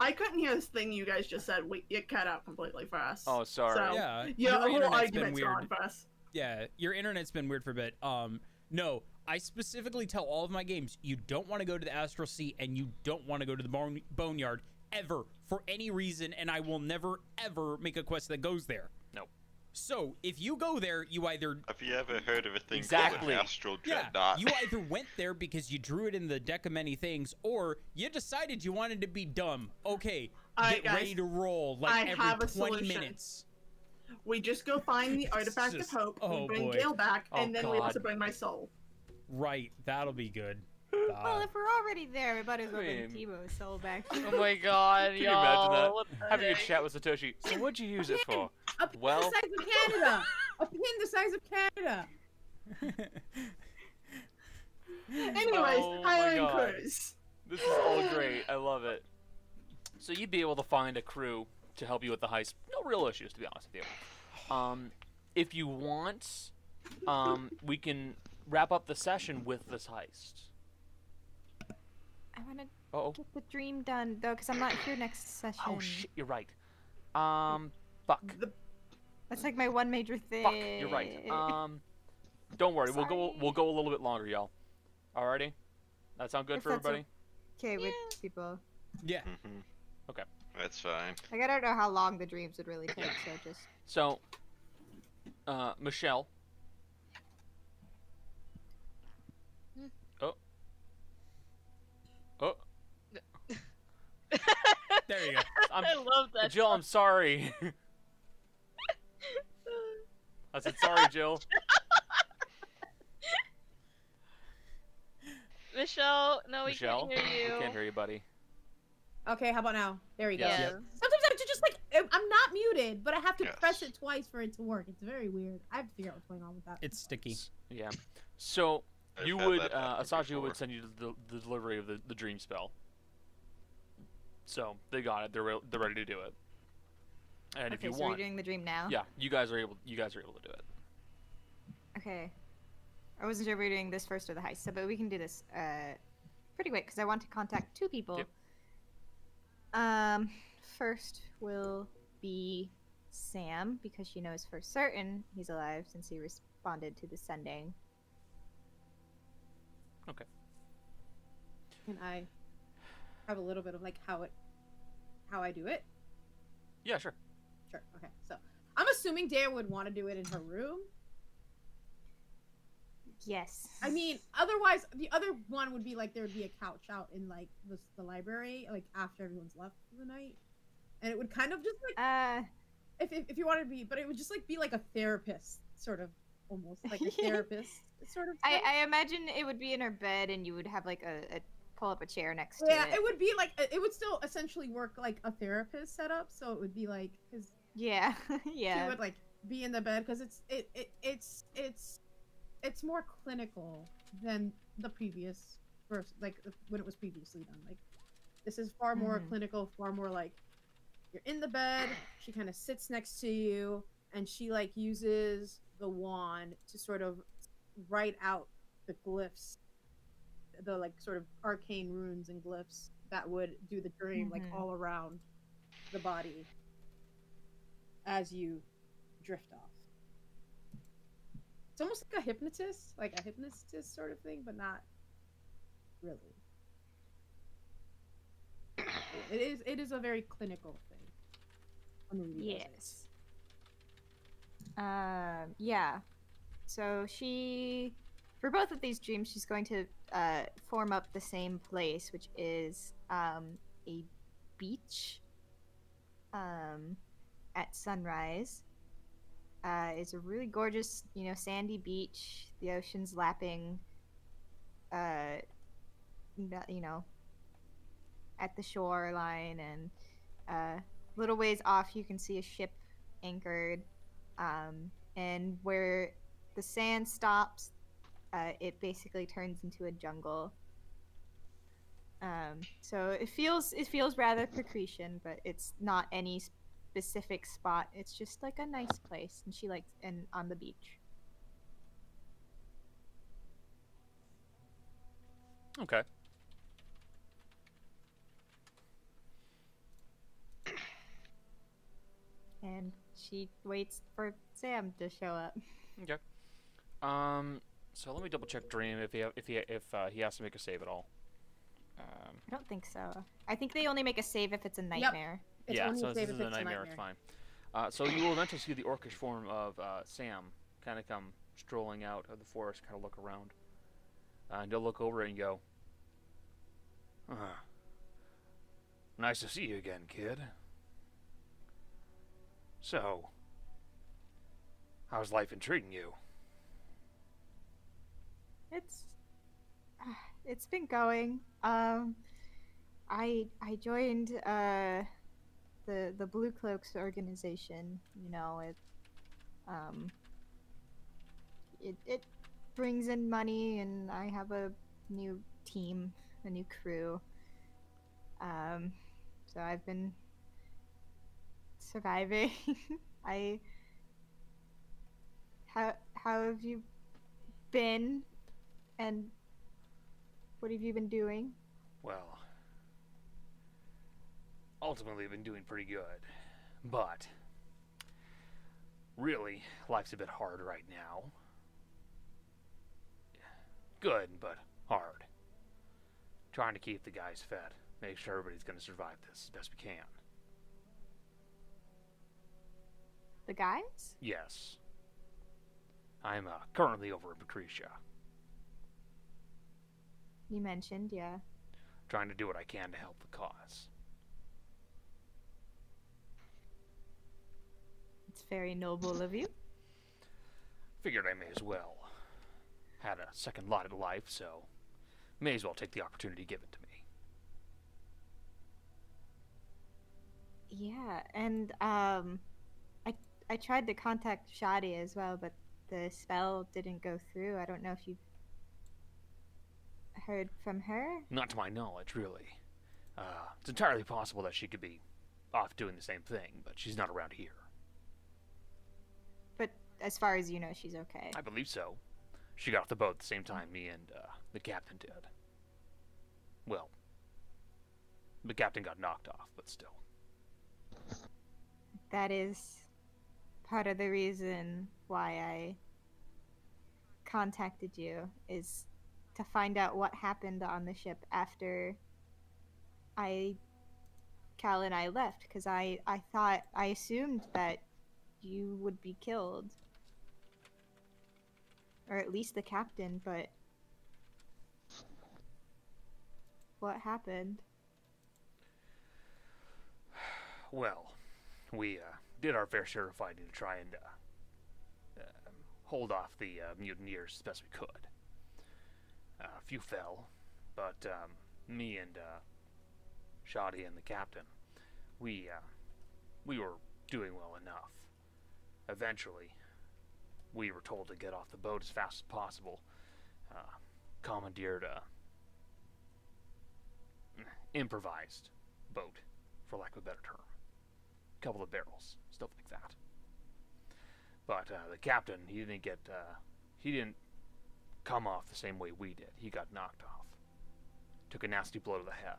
I couldn't hear this thing you guys just said. We, it cut out completely for us. Oh, sorry. So, Yeah, yeah, your the whole internet's been argument's weird. gone for us. Yeah, your internet's been weird for a bit. Um, no, I specifically tell all of my games you don't want to go to the Astral Sea and you don't want to go to the bone- Boneyard ever for any reason, and I will never ever make a quest that goes there. No. So if you go there, you either Have you ever heard of a thing Exactly. called an astral yeah, dreadnought? you either went there because you drew it in the deck of many things, or you decided you wanted to be dumb. Okay, Alright, get guys. ready to roll like I every have a twenty solution. minutes. We just go find the [laughs] artifact just- of hope. oh, we bring boy. Gale back, Oh, and then we God. also bring my soul. Right, that'll be good. Well, if we're already there, we might as well bring I mean- soul back. [laughs] Oh my god, [laughs] Can you y'all. imagine that? Having a heck? chat with Satoshi. So what'd you use it for? A pin Well- the size of Canada. A pin the size of Canada. [laughs] Anyways, Oh my hiring crews. This is all great. I love it. So you'd be able to find a crew to help you with the heist. No real issues, to be honest with you. Um, if you want, um, we can wrap up the session with this heist. I want to Oh, get the dream done though, because I'm not here next session. oh shit! You're right. Um, fuck. The, That's like my one major thing. Fuck. You're right. Um, don't worry. We'll go. We'll go a little bit longer, y'all. Alrighty. That sound good If for everybody? okay with people. yeah. Mm -hmm. Okay. That's fine. Like I don't know how long the dreams would really take, so just So, uh, Michelle. There you go. [laughs] I'm, I love that. Jill, I'm sorry. [laughs] I said sorry, Jill. Michelle, no, we Michelle, can't hear you. we can't hear you, buddy. Okay, how about now? There we go. Yes. Yeah. Sometimes I have to just like I'm- I'm not muted, but I have to press it twice for it to work. It's very weird. I have to figure out what's going on with that. It's sticky. Yeah. So I've you would, that uh, happen Asajio before. would send you the, the delivery of the, the dream spell. So they got it. They're re- they're ready to do it. And if you so want, we're doing the dream now. yeah, you guys are able. You guys are able to do it. Okay. I wasn't sure if we were doing this first or the heist, so but we can do this uh, pretty quick because I want to contact two people. Yep. Um, first will be Sam because she knows for certain he's alive since he responded to the sending. Okay. And I have a little bit of like how it, how I do it? Yeah, sure. Sure. Okay. So I'm assuming Dare would want to do it in her room. Yes. I mean, otherwise, the other one would be like there would be a couch out in like the, the library, like after everyone's left for the night, and it would kind of just like Uh, if if, if you wanted to be, but it would just like be like a therapist sort of almost like a [laughs] therapist sort of. I. I imagine it would be in her bed, and you would have like a, a pull up a chair next yeah, to it. Yeah, it would be like it would still essentially work like a therapist setup. So it would be like because Yeah, [laughs] she would like be in the bed because it's it, it it's it's it's more clinical than the previous verse like when it was previously done like this is far more Mhm. clinical far more like you're in the bed she kind of sits next to you and she like uses the wand to sort of write out the glyphs the like sort of arcane runes and glyphs that would do the dream like Mhm. all around the body as you drift off. It's almost like a hypnotist, like a hypnotist sort of thing, but not really. [coughs] It is it is a very clinical thing. Yes. Um, yeah. So she, for both of these dreams, she's going to uh, form up the same place, which is um, a beach um, at sunrise. Uh, it's a really gorgeous, you know, sandy beach. The ocean's lapping, uh, you know, at the shoreline, and uh, little ways off, you can see a ship anchored. Um, and where the sand stops, uh, it basically turns into a jungle. Um, so it feels it feels rather Precretion, but it's not any specific spot. It's just like a nice place, and she likes and on the beach. Okay. And she waits for Sam to show up. Okay. Um. So let me double check Dream if he if he if uh, he has to make a save at all. Um. I don't think so. I think they only make a save if it's a nightmare. It's yeah. only So a this save is if a it's nightmare. It's fine. Uh, so you will eventually see the orcish form of uh, Sam kind of come strolling out of the forest, kind of look around, uh, and he'll look over and go, "Ah, "Nice to see you again, kid. So, how's life been treating you?" It's [sighs] it's been going. Um, I I joined uh the the Blue Cloaks organization. You know it. Um. It it brings in money, and I have a new team, a new crew. Um, so I've been surviving. [laughs] I. How how have you been? And what have you been doing? Well, ultimately, I've been doing pretty good. But, really, life's a bit hard right now. Good, but hard. Trying to keep the guys fed. Make sure everybody's going to survive this as best we can. The guys? Yes. I'm uh, currently over in Patricia, You mentioned, yeah. trying to do what I can to help the cause. It's very noble of you. figured I may as well. Had a second lot at life, so may as well take the opportunity given to me. Yeah, and um, I I tried to contact Shadi as well, but the spell didn't go through. I don't know if you've heard from her. Not to my knowledge, really. Uh, it's entirely possible that she could be off doing the same thing, but she's not around here. But as far as you know, she's okay. I believe so. She got off the boat at the same time me and uh, the captain did. Well, the captain got knocked off, but still. That is part of the reason why I contacted you is to find out what happened on the ship after I Cal and I left because I I thought I assumed that you would be killed or at least the captain but what happened Well, we uh, did our fair share of fighting to try and uh, uh, hold off the uh, mutineers as best we could. Uh, a few fell, but um, me and uh, Shoddy and the captain, we uh, we were doing well enough. Eventually, we were told to get off the boat as fast as possible. Uh, commandeered a improvised boat, for lack of a better term A couple of barrels, stuff like that. But uh, the captain, he didn't get, uh, he didn't come off the same way we did. He got knocked off. Took a nasty blow to the head.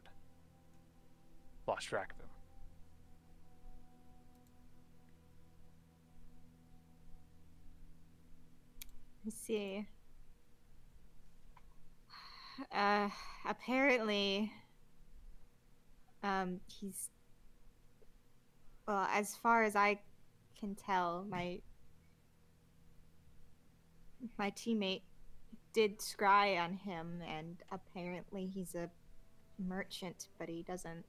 Lost track of him. I see. Uh, apparently, um, he's well, as far as I can tell, my my teammate did scry on him, and apparently he's a merchant, but he doesn't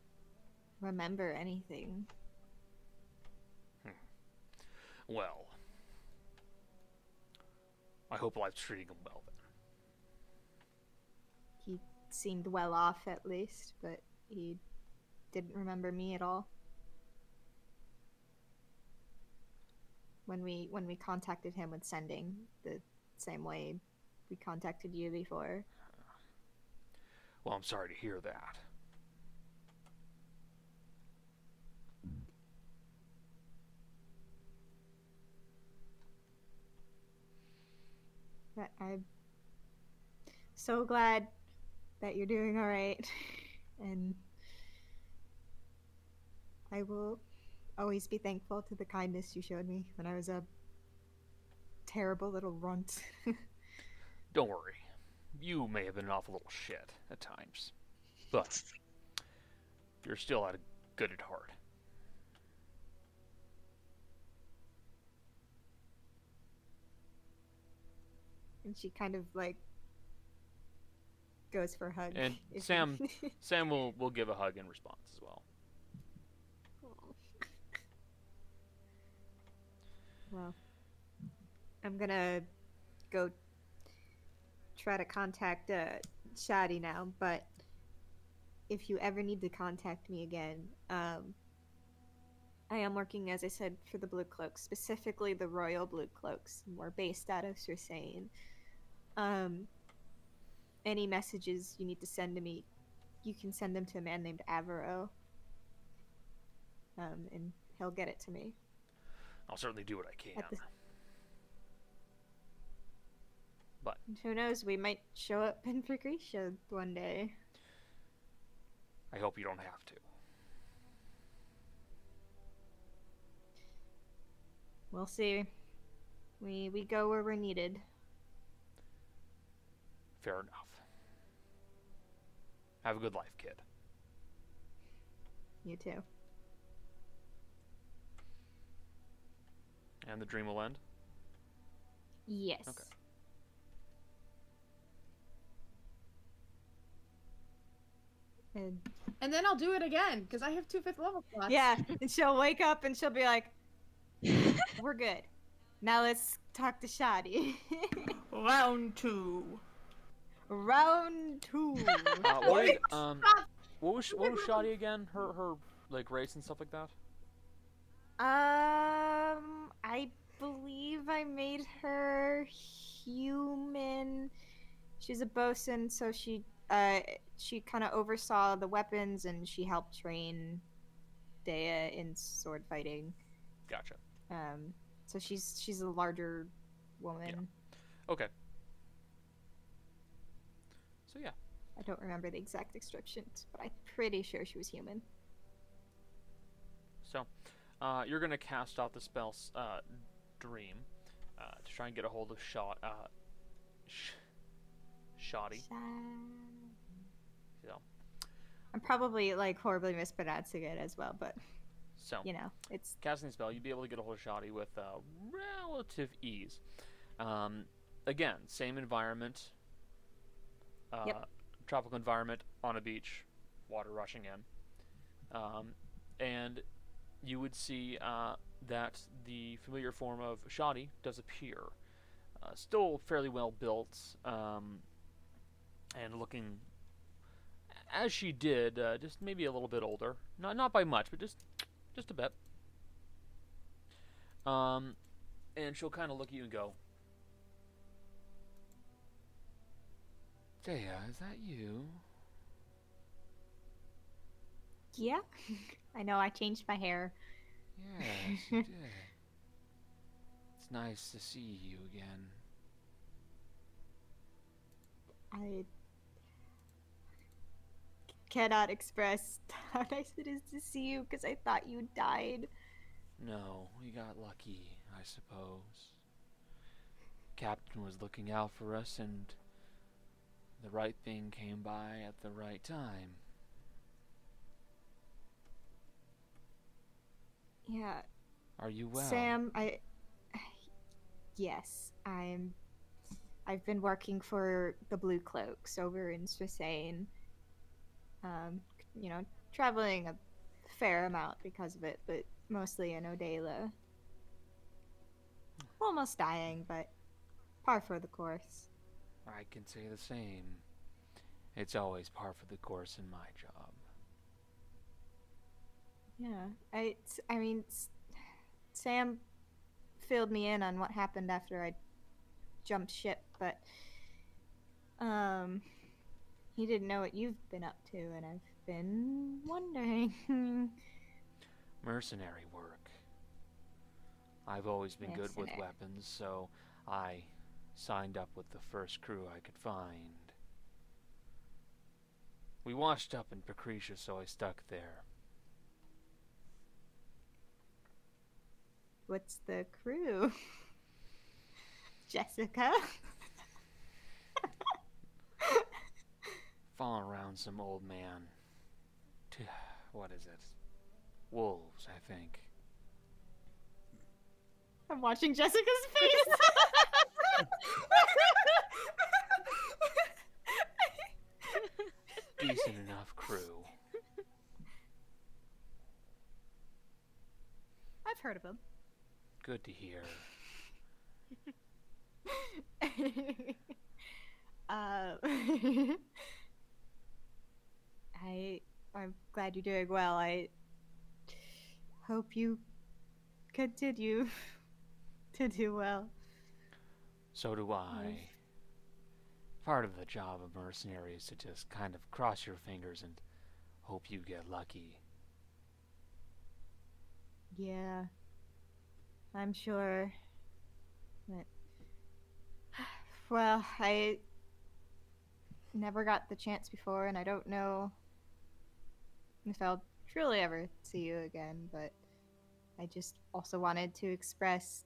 remember anything. Hmm. Well, I hope life's treating him well then. He seemed well off at least, but he didn't remember me at all. When we when we contacted him with sending the same way we contacted you before. Well, I'm sorry to hear that. But I'm so glad that you're doing all right, [laughs] and I will always be thankful to the kindness you showed me when I was a terrible little runt. [laughs] Don't worry. You may have been an awful little shit at times. But you're still at good at heart. and she kind of like goes for a hug. And Sam [laughs] Sam will will give a hug in response as well. Well, I'm gonna go try to contact uh, Shadi now, but if you ever need to contact me again, um, I am working, as I said, for the Blue Cloaks, specifically the Royal Blue Cloaks. We're based out of Sursane. Um, any messages you need to send to me, you can send them to a man named Avero. Um, and he'll get it to me. I'll certainly do what I can. At the- But who knows, we might show up in Freakia one day. I hope you don't have to. We'll see. We we go where we're needed. Fair enough. Have a good life, kid. You too. And the dream will end? Yes. Okay. And And then I'll do it again because I have two fifth level slots. yeah, and she'll wake up and she'll be like, [laughs] "We're good." Now let's talk to Shadi. [laughs] Round two. Round two. [laughs] Uh, what, did, um, what was what was Shoddy again? Her her like race and stuff like that. Um, I believe I made her human. She's a bosun, so she uh she kind of oversaw the weapons and she helped train Dea in sword fighting. Gotcha. Um, so she's she's a larger woman. Okay. So yeah, I don't remember the exact descriptions, but I'm pretty sure she was human. so uh, you're gonna cast out the spell uh, Dream uh, to try and get a hold of Shot uh, sh- Shoddy. I'm probably like horribly mispronouncing it as well, but so you know, it's casting the spell, you'd be able to get a hold of Shoddy with uh, relative ease. Um, again, same environment. Uh, Yep. Tropical environment on a beach, water rushing in. Um, and you would see uh, that the familiar form of Shoddy does appear. Uh, still fairly well built um, and looking as she did, uh, just maybe a little bit older. Not not by much, but just just a bit. Um, and she'll kind of look at you and go, Dea, is that you? yeah. [laughs] I know I changed my hair. Yes, [laughs] you did. It's nice to see you again. I cannot express [laughs] how nice it is to see you because I thought you died. No, we got lucky, I suppose. Captain was looking out for us, and the right thing came by at the right time. Yeah, Are you well? Sam, I yes, I'm. I've been working for the Blue Cloaks over in Strisane. Um, you know, traveling a fair amount because of it, but mostly in Odela. Almost dying, but par for the course. I can say the same. It's always par for the course in my job. Yeah, I, I mean, Sam filled me in on what happened after I jumped ship, but um, he didn't know what you've been up to, and I've been wondering. [laughs] Mercenary work. I've always been good with weapons, so I signed up with the first crew I could find. We washed up in Precretia, so I stuck there. What's the crew? [laughs] Jessica. [laughs] Falling around some old man. T- What is it? Wolves, I think. I'm watching Jessica's [laughs] face. [laughs] Decent enough crew. I've heard of them. Good to hear. [laughs] uh, I I'm glad you're doing well. I hope you continue [laughs] to do well. So do I. Part of the job of mercenary is to just kind of cross your fingers and hope you get lucky. Yeah, I'm sure. But [sighs] well, I never got the chance before, and I don't know if I'll truly ever see you again. But I just also wanted to express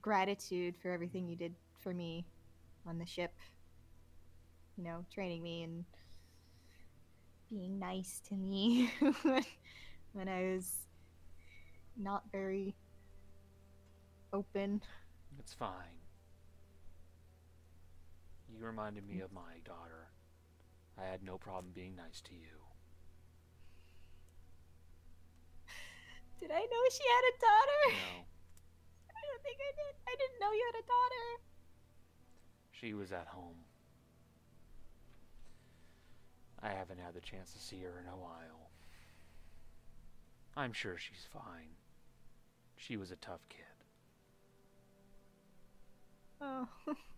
gratitude for everything you did for me on the ship. You know, training me and being nice to me [laughs] when, I was not very open. It's fine. You reminded me of my daughter. I had no problem being nice to you. Did I know she had a daughter? No, I don't think I did. I didn't know you had a daughter. she was at home. I haven't had the chance to see her in a while. I'm sure she's fine. She was a tough kid. Oh. [laughs]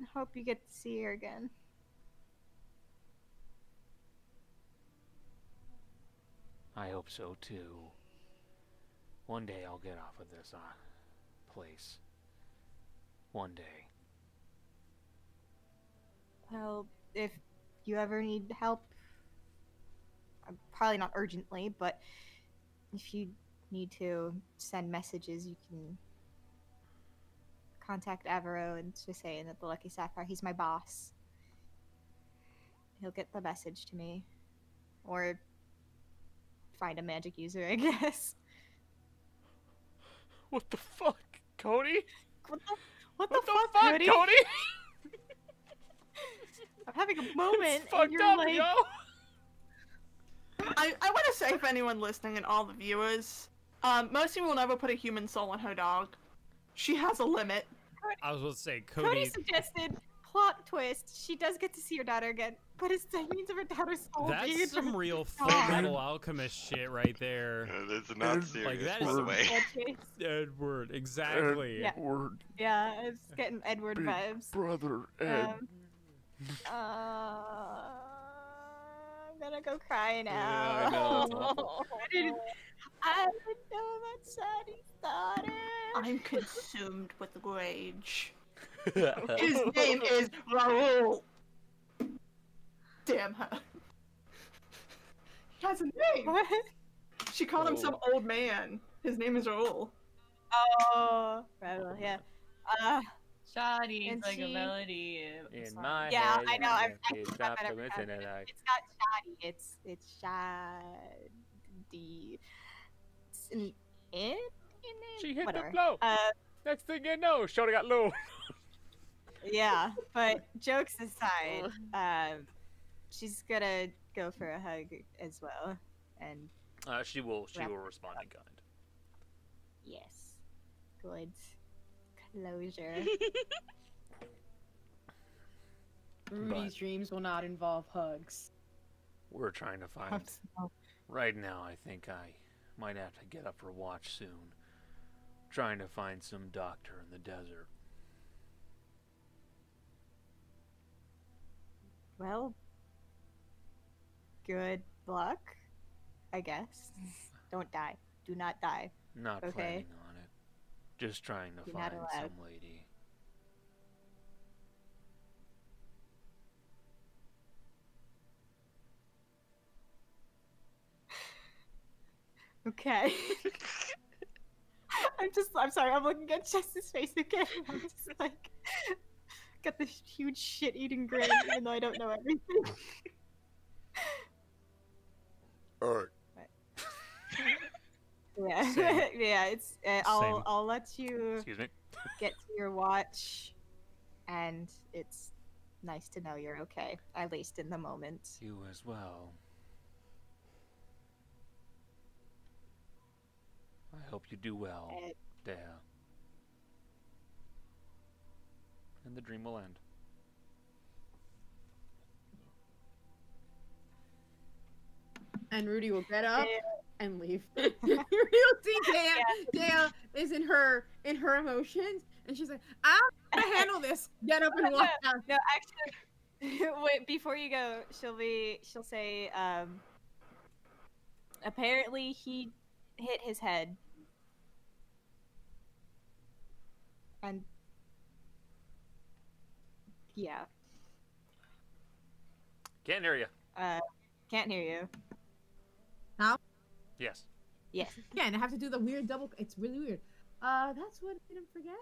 I hope you get to see her again. I hope so too. One day I'll get off of this uh, place. One day. Well, if you ever need help, uh, probably not urgently, but if you need to send messages, you can contact Avero and just say that the Lucky Sapphire, he's my boss. He'll get the message to me. Or find a magic user, I [laughs] guess. What the fuck, Cody? What the, what What the, the fuck, fuck, Cody? Cody? [laughs] I'm having a moment. it's and fucked you're up, like, yo. I, I want to say for anyone listening and all the viewers, um, Mercy will never put a human soul in her dog. She has a limit. I was going to say, Cody Cody. suggested plot twist. She does get to see her daughter again, but it's the means of her daughter's soul. being That's some real Full Metal Alchemist shit right there. It's not serious, Like, that by is the way. her chase. Edward, exactly. Yeah. Yeah, it's getting Edward Big vibes. brother, Um, uh, I'm gonna go cry now. Yeah, I know. [laughs] I didn't. I didn't know about Sadie's daughter. I'm consumed with rage. [laughs] His name is Raoul. Damn her. He has a name. What? She called him some old man. His name is Raoul. Oh, Rebel, yeah. Uh, Shoddy, And it's like she- a melody. In song. my Yeah, head, I know, I've- I I've- stop I've- the I've- missing and I- it's not shoddy. It's it's shoddy. It's an in in it. She hit Whatever. the blow. Uh, Next thing you know, Shorty got low. yeah, but jokes aside, um, she's gonna go for a hug as well, and Uh, she will. She will respond in kind. yes, good closure. [laughs] Rudy's dreams will not involve hugs. We're trying to find. Right now, I think I might have to get up for watch soon. Trying to find some doctor in the desert. Well, good luck, I guess. Don't die. Do not die. Not Okay. planning on it. Just trying to You're find some lady. [laughs] Okay. [laughs] I'm just, I'm sorry, I'm looking at Jess's face again. [laughs] I'm just like, got this huge shit eating grin, even though I don't know everything. [laughs] Alright. [laughs] Yeah, yeah, it's, uh, I'll, Same. I'll let you Excuse me. get to your watch, and it's nice to know you're okay, at least in the moment. You as well. I hope you do well, Uh, Dea. And the dream will end. And Rudy will get up Yeah. and leave. Rudy will see Dea. Dea is in her in her emotions, and she's like, "I'm gonna handle this." Get up and [laughs] walk down. No, actually, [laughs] wait. Before you go, she'll be. She'll say. Um. Apparently, he hit his head. And. Yeah. Can't hear you. Uh. Can't hear you. Now? Yes. Yes. [laughs] Yeah, and I have to do the weird double. It's really weird. Uh, that's what made him forget.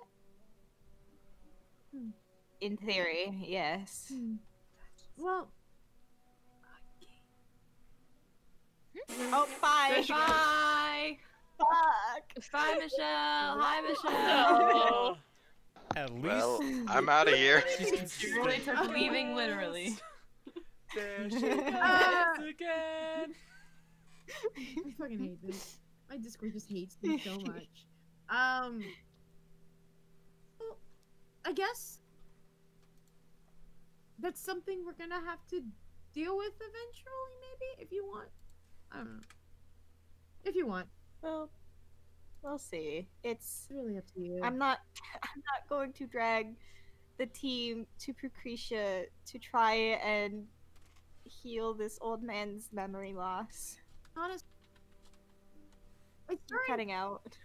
In theory, yes. Well, Oh, bye. Bye. Fuck. Bye, Michelle. Hi, Michelle. At least Well, I'm out of here. [laughs] She's really took leaving literally. There she Uh, [laughs] goes again. [laughs] I fucking hate this. My Discord just hates me so much. Um. Well, I guess that's something we're gonna have to deal with eventually. Maybe if you want. I. If you want, Well, we'll see. It's it's really up to you. I'm not [laughs] I'm not going to drag the team to Procretia to try and heal this old man's memory loss. honest. It's You're cutting out.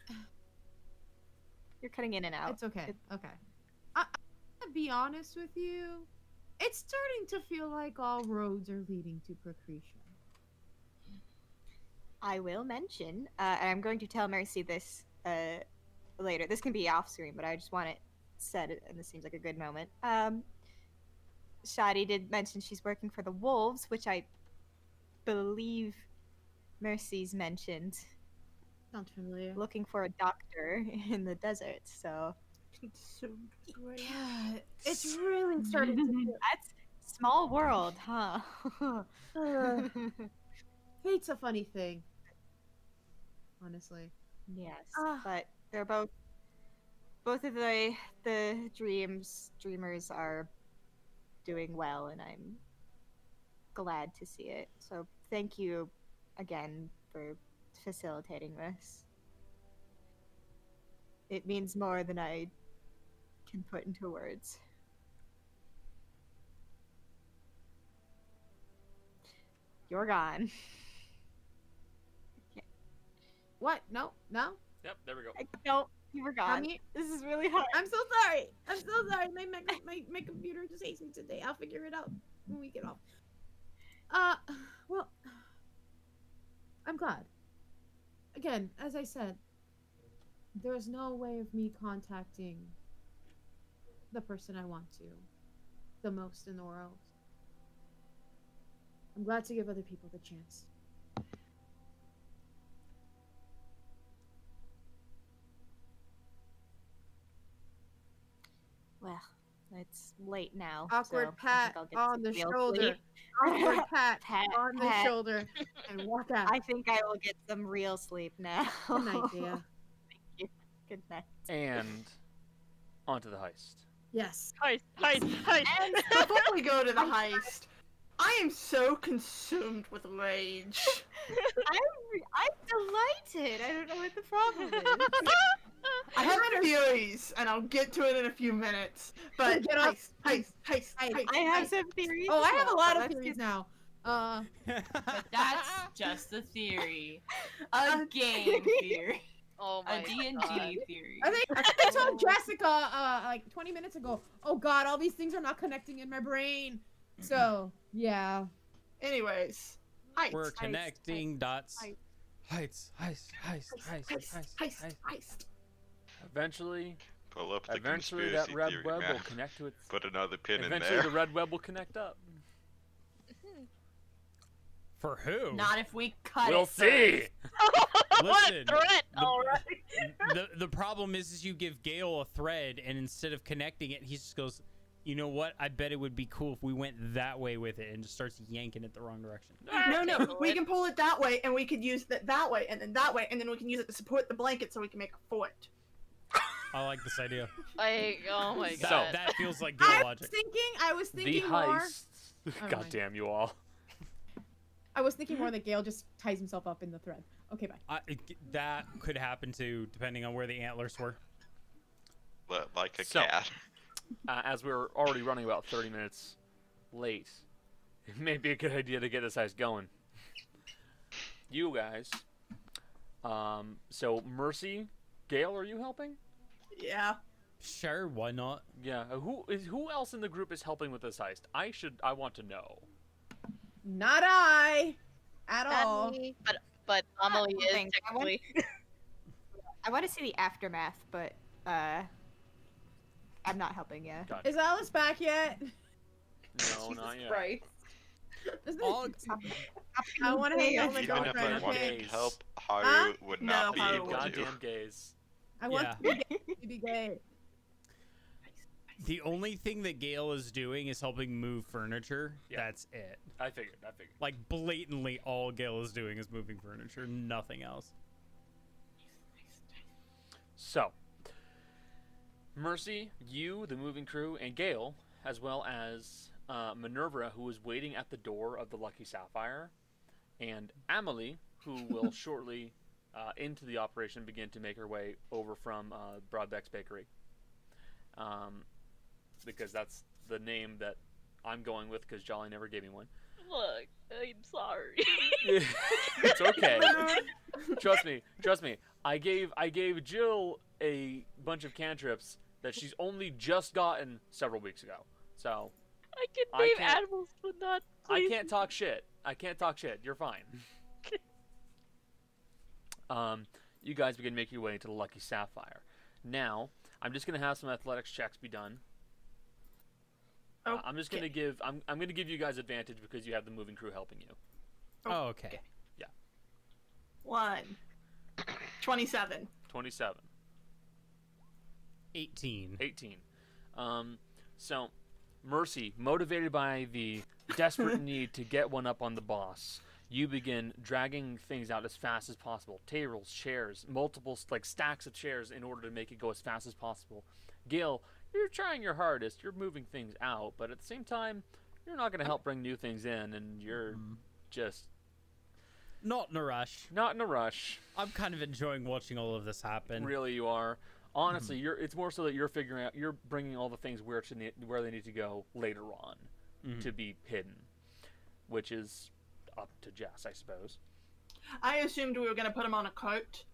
You're cutting in and out. It's okay. It- Okay. I, I'm gonna be honest with you. It's starting to feel like all roads are leading to Procretia. I will mention, uh, and I'm going to tell Mercy this uh, later. This can be off screen, but I just want it said, and this seems like a good moment. Um, Shadi did mention she's working for the Wolves, which I believe Mercy's mentioned, Sounds familiar. looking for a doctor [laughs] in the desert. So It's so great. Yeah, it's really starting to [laughs] that's small world, huh? [laughs] Uh, hate's a funny thing. Honestly. Yes, Ah. but they're both both of the the dreams dreamers are doing well, and I'm glad to see it. So thank you again for facilitating this. It means more than I can put into words. You're gone. [laughs] What? No, no. Yep, there we go. I don't. You were gone. me- This is really hard. I'm so sorry. I'm so sorry. My, my my my computer just hates me today. I'll figure it out when we get off. Uh, well, I'm glad. Again, as I said, there's no way of me contacting the person I want to the most in the world. I'm glad to give other people the chance. Well, it's late now. Awkward so pat on the shoulder. Awkward [laughs] pat, Pat, on the pat. shoulder and walk out. I think I will get some real sleep now. Good [laughs] night, dear. Good night. And onto the heist. Yes. Heist, heist, heist. And [laughs] before we go to the heist, I am so consumed with rage. [laughs] I'm, I'm delighted. I don't know what the problem is. [laughs] I have theories, and I'll get to it in a few minutes. But Get off. heist, heist, heist, I- heist. I have heist. some theories. Oh, I have a lot of theories now. Uh, But that's [laughs] just a theory. A game theory. Oh A my D&D god. theory. I think I, think I told Jessica uh like 20 minutes ago. Oh God, all these things are not connecting in my brain. So yeah. Anyways, heist. We're heist, connecting dots. heist. Heist, heist, heist, heist, heist, heist, heist, heist. heist. Eventually, Pull up the eventually that red theory web will connect to its. [laughs] Put another pin in there. Eventually, the red web will connect up. [laughs] For who? Not if we cut we'll it. see. [laughs] what Listen, a threat! the- All right. the the problem is, is you give Gail a thread, and instead of connecting it, he just goes, "You know what? I bet it would be cool if we went that way with it," and just starts yanking it the wrong direction. No, no, we can pull it that way, and we could use it that way, and then that way, and then we can use it to support the blanket so we can make a fort. I like this idea. Like, oh my god, So god. that feels like good I Gail was thinking. I was The thinking more. [laughs] Oh heist. mind. God damn you all. I was thinking more that Gail just ties himself up in the thread. Okay, bye. I, that could happen too, depending on where the antlers were. Li- Like a So- cat. Uh, as we're already running about 30 minutes late, [laughs] it may be a good idea to get this heist going. You guys. Um, so Mercy, Gail, are you helping? Yeah. Sure, why not? Yeah. uh, Who is who else in the group is helping with this heist? I should. I want to know. Not I. At Not all. me, but but Amelie is Thanks. I want- technically. [laughs] I want to see the aftermath, but uh, I'm not helping you. Gotcha. Is Alice back yet? [laughs] No, not yet. Right. All, I want to hang out with my Even Even if. I okay. wanted Okay. to help, Haru Huh? would No, not be Haru able wouldn't. to. Goddamn gays. I want Yeah. to be gay. The only thing that Gail is doing is helping move furniture. Yeah. That's it. I figured. I figured. Like blatantly, all Gail is doing is moving furniture. Nothing else. So, Mercy, you, the moving crew, and Gail, as well as uh, Minerva, who is waiting at the door of the Lucky Sapphire, and Amelie, who [laughs] will shortly, uh, into the operation, begin to make her way over from uh, Broadbeck's Bakery. Um, because that's the name that I'm going with, because Jolly never gave me one. Look, I'm sorry. [laughs] it's okay. trust me, trust me. I gave I gave Jill a bunch of cantrips that she's only just gotten several weeks ago. So I can I name can't- animals, but not. I can't talk shit. I can't talk shit. You're fine. [laughs] um, you guys begin making your way into the Lucky Sapphire. Now, I'm just gonna have some athletics checks be done. Uh, I'm just gonna give I'm I'm gonna give you guys advantage because you have the moving crew helping you. Oh, okay. Yeah. One. [coughs] 27. 27. 18. 18. Um, so, Mercy, motivated by the desperate [laughs] need to get one up on the boss, you begin dragging things out as fast as possible. Tables, chairs, multiple like stacks of chairs in order to make it go as fast as possible. Gil, you're trying your hardest. You're moving things out, but at the same time, you're not going to help bring new things in, and you're just Not in a rush. not in a rush. I'm kind of enjoying watching all of this happen. Really, you are. Honestly, you're. It's more so that you're figuring out. You're bringing all the things where to need, where they need to go later on, Mhm. to be hidden, which is up to Jess, I suppose. I assumed we were going to put him on a cart.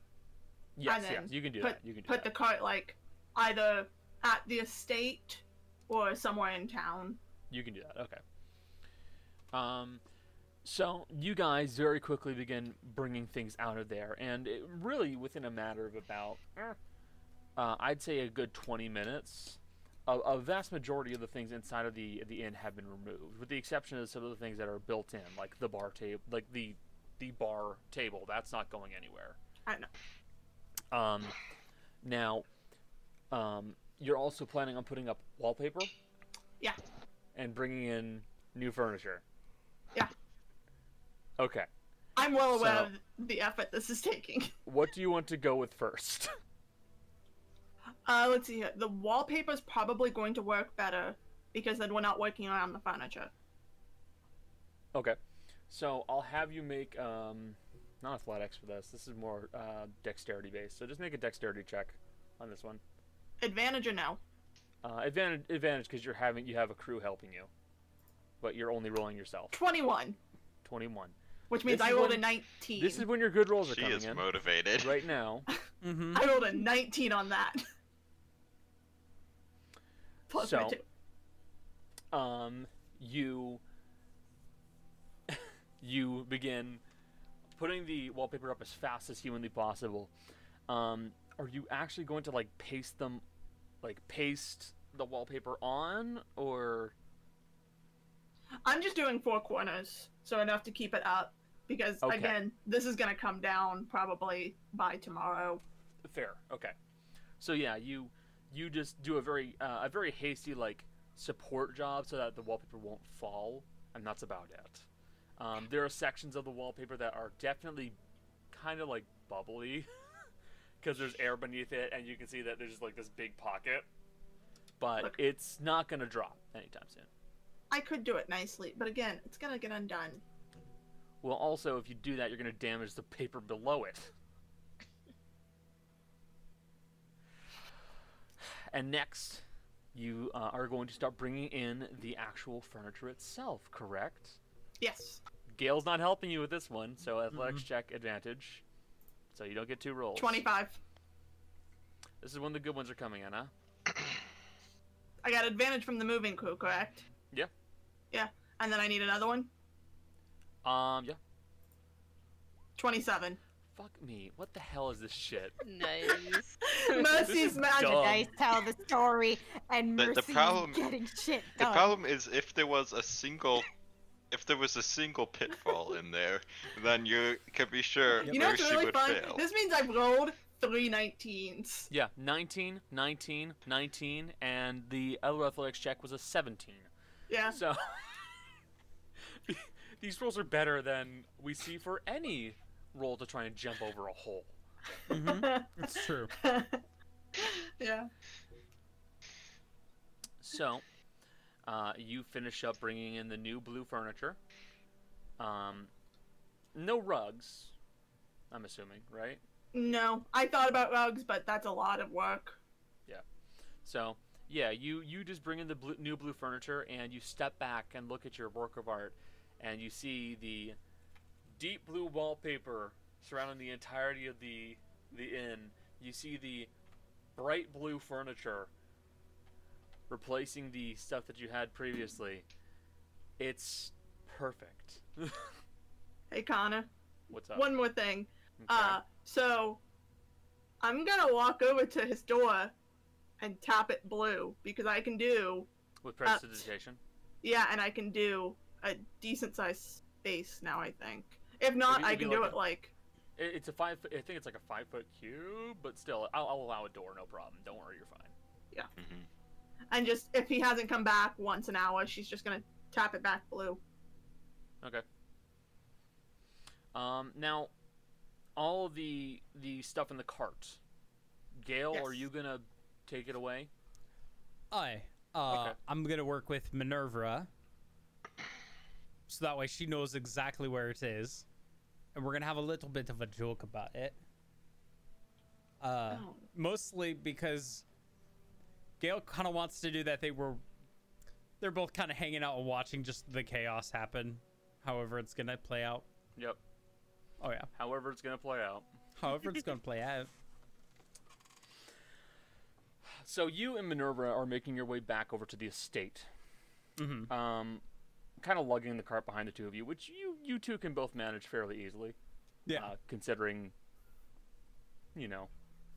Yes, then yes, you can do put, that. You can do Put that. the cart, like, either at the estate or somewhere in town. You can do that. Okay. Um, so you guys very quickly begin bringing things out of there, and it, really within a matter of about, eh, uh, I'd say a good 20 minutes, a, a vast majority of the things inside of the the inn have been removed, with the exception of some of the things that are built in, like the bar table, like the the bar table. That's not going anywhere. I don't know. Um, now, um, you're also planning on putting up wallpaper. Yeah. And bringing in new furniture. Yeah. Okay. I'm well aware So- of the effort this is taking. What do you want to go with first? [laughs] Uh, let's see here. The wallpaper is probably going to work better because then we're not working around the furniture. okay. So I'll have you make um, not athletics for this. This is more uh, dexterity based. So just make a dexterity check on this one. Advantage or no? Uh, advantage, advantage, because you're having you have a crew helping you, but you're only rolling yourself. 21, Twenty-one. which means This I rolled when- a 19. This is when your good rolls are She coming is in. motivated. Right now. [laughs] Mm-hmm. I rolled a 19 on that. [laughs] Plus So- um, you [laughs] you begin putting the wallpaper up as fast as humanly possible. Um, are you actually going to like paste them, like paste the wallpaper on, or I'm just doing four corners, so enough to keep it up. Because Okay. again, this is gonna come down probably by tomorrow. fair? Okay, so yeah, you you just do a very uh, a very hasty like support job so that the wallpaper won't fall, and that's about it. Um, there are sections of the wallpaper that are definitely kind of like bubbly [laughs] because there's air beneath it, and you can see that there's just like this big pocket. But Look. it's not gonna drop anytime soon. I could do it nicely, but again, it's gonna get undone. Well, also if you do that, you're gonna damage the paper below it. And next, you uh, are going to start bringing in the actual furniture itself, correct? Yes, Gail's not helping you with this one, so athletics check advantage. So you don't get two rolls. 25. This is when the good ones are coming in, huh? [coughs] I got advantage from the moving crew, correct? Yeah. Yeah, and then I need another one. Um, yeah. 27. Fuck me. What the hell is this shit? Nice. [laughs] Mercy's magic. dumb. Dice tell the story, and The- the Mercy problem- is getting shit done. The problem is if there was a single if there was a single pitfall in there, then you can be sure You know what's Mercy really would fun? fail. This means I've rolled three 19s. Yeah, 19, 19, 19, and the other athletics check was a 17. Yeah. So [laughs] these rolls are better than we see for any roll to try and jump over a hole. Mhm. It's true. [laughs] yeah. So, uh, you finish up bringing in the new blue furniture. Um, no rugs, I'm assuming, right? No, I thought about rugs, but that's a lot of work. Yeah. So, yeah, you you just bring in the blue, new blue furniture and you step back and look at your work of art, and you see the deep blue wallpaper surrounding the entirety of the the inn. You see the bright blue furniture replacing the stuff that you had previously. It's perfect. [laughs] Hey, Connor. What's up? One more thing. Okay. Uh, so I'm gonna walk over to his door and tap it blue because I can do With prestidigitation. yeah, and I can do a decent sized space now. I think. If not, I can do like it a- like it's a five. foot- I think it's like a five foot cube, but still, I'll, I'll allow a door, no problem. Don't worry, you're fine. Mhm. and just if he hasn't come back once an hour, she's just gonna tap it back blue. Okay. Um, now, all of the the stuff in the cart. Gail, are you gonna take it away? I uh, Okay. I'm gonna work with Minerva, so that way she knows exactly where it is, and we're gonna have a little bit of a joke about it. Uh, Oh. mostly because Gail kind of wants to do that thing where they're both kind of hanging out and watching just the chaos happen, however it's gonna play out. Yep. Oh yeah, However, it's gonna play out. however it's [laughs] gonna play out. So you and Minerva are making your way back over to the estate. Mm-hmm. Um, kind of lugging the cart behind the two of you, which you you two can both manage fairly easily. Yeah, Uh, considering, you know,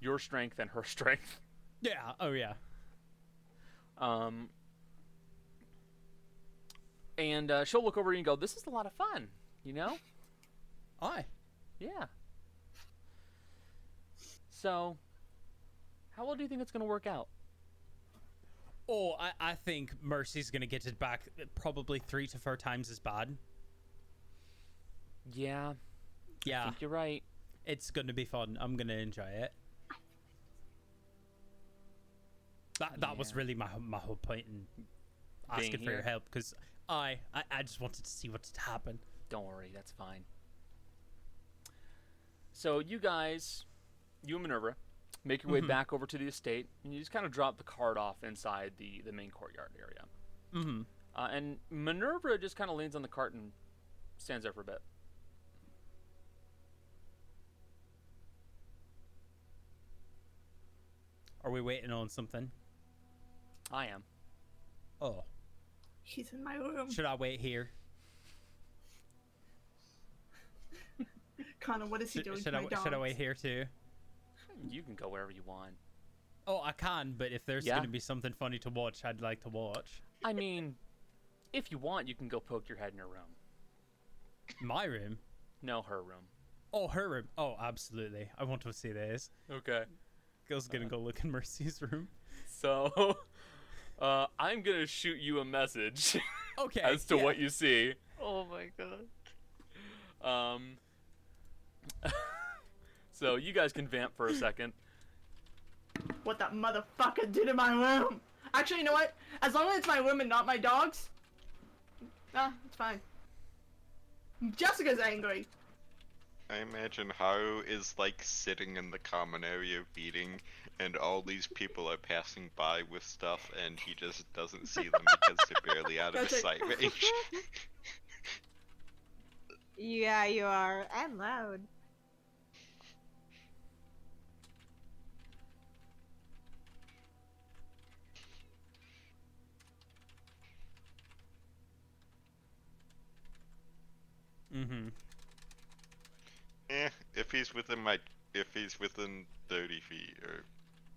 your strength and her [laughs] strength. yeah, oh yeah. Um, and uh, she'll look over you and go, "This is a lot of fun," you know. I. Yeah. So, how well do you think it's going to work out? Oh, I, I think Mercy's gonna get it back probably three to four times as bad. Yeah, I Yeah, think you're right. it's gonna be fun. I'm gonna enjoy it. That that was really my my whole point in asking for your help because I, I I just wanted to see what's to happen. Don't worry, that's fine. So you guys, you and Minerva, make your way Mhm. back over to the estate, and you just kind of drop the cart off inside the the main courtyard area. Mm-hmm. Uh, and Minerva just kind of leans on the cart and stands there for a bit. Are we waiting on something? I am. Oh, He's in my room. should I wait here? Connor, what is he Should, doing should to I my should I dogs? wait here too? You can go wherever you want. Oh, I can, but if there's Yeah. gonna be something funny to watch, I'd like to watch. I mean, if you want, you can go poke your head in her room. My room. No, her room. Oh, her room. Oh, absolutely. I want to see this. Okay. Girl's gonna go look in Mercy's room. So, [laughs] uh, I'm gonna shoot you a message [laughs] Okay. as to yeah. what you see. Oh my god. Um. [laughs] so you guys can vamp for a second. What that motherfucker did in my room. Actually, you know what? As long as it's my room and not my dogs, nah, it's fine. Jessica's angry. I imagine Haru is like sitting in the common area feeding, and all these people are passing by with stuff, and he just doesn't see them because they're barely out of his sight range. [laughs] Yeah, you are. And loud. Mm-hmm. eh, if he's within my, if he's within thirty feet, or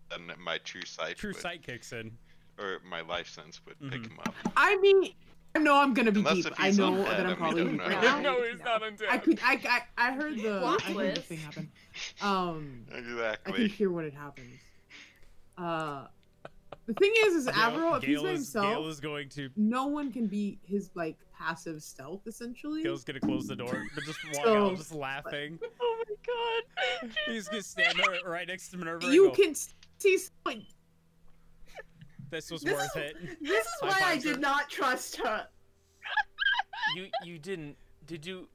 then my true sight, True would, sight kicks in. or my life sense would pick Mhm. him up. I mean, I know I'm gonna be Unless deep. I know undead, that I'm probably don't deep. know. I- [laughs] no, he's no. not undead. I could. I, I, I heard the. Plot I heard the thing happen. Um, Exactly. I can Exactly. hear when it happens. Uh, the thing is, is Avril, if he's by is, himself, Gail is going to. no one can be his like passive stealth essentially. Gail's gonna close the door, but just walk So- out, just laughing. [laughs] Oh my god. [laughs] He's gonna stand there right next to Minerva. You can see. like, This was This worth is- it. This is High why I fives her. did not trust her. you you didn't did you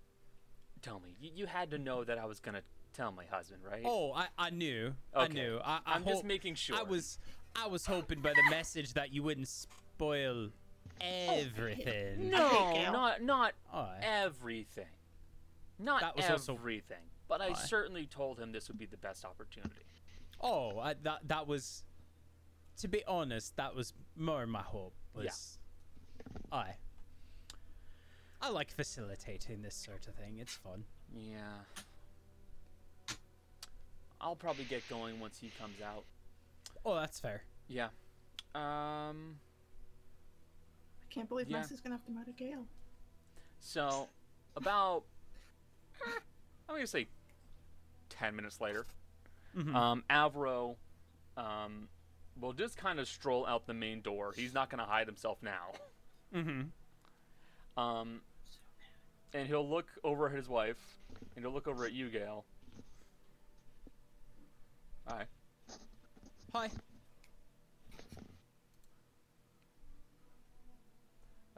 tell me you, you had to know that I was gonna tell my husband right? Oh, I, I knew. I knew. I, I I'm just making sure. I was I was hoping by the message that you wouldn't spoil [laughs] everything. no, not not Oh, everything, not That was also- everything. But I Why? certainly told him this would be the best opportunity. oh I, that that was. To be honest, that was more my hope. Was I. I like facilitating this sort of thing. It's fun. Yeah. I'll probably get going once he comes out. Oh, that's fair. Yeah. Um. I can't believe Yeah. Mercy's gonna have to murder Gail. So, about I'm gonna say ten minutes later, Mhm. um, Avro, um, will just kind of stroll out the main door. He's not gonna hide himself now. Mm-hmm. Um, and he'll look over at his wife, and he'll look over at you, Gail. Hi. Hi.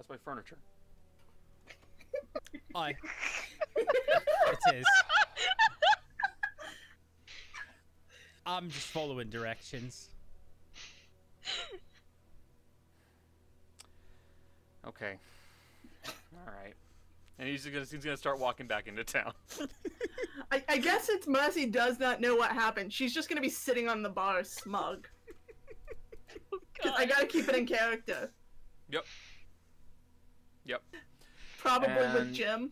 That's my furniture. [laughs] Hi. [laughs] it is. I'm just following directions. Okay. All right. And he's gonna he's gonna start walking back into town. [laughs] I, I guess it's Mercy does not know what happened. She's just gonna be sitting on the bar smug. 'Cause oh, I gotta keep it in character. Yep. Yep. Probably with Jim.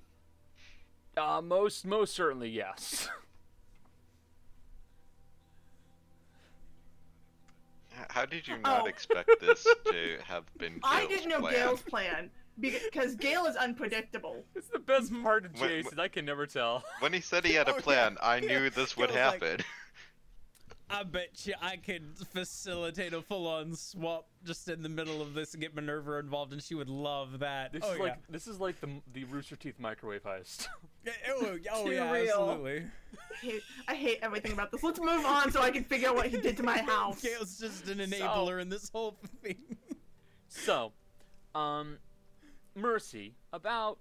Uh, most most certainly yes. [laughs] How did you not Oh. expect this [laughs] to have been? I didn't know plan? Gail's plan because Gail is unpredictable. it's the best part of When- Jason. I can never tell. When he said he had a [laughs] Oh, plan, I knew this would Gail's like- happen. I bet you I could facilitate a full-on swap just in the middle of this and get Minerva involved, and she would love that. This oh is yeah. like this is like the the Rooster Teeth microwave heist. [laughs] Yeah, oh, oh Too yeah, real. absolutely. I hate, I hate everything about this. Let's move on so I can figure out what he did to my [laughs] house. Gail's just an enabler in this whole thing. so, um, Mercy, about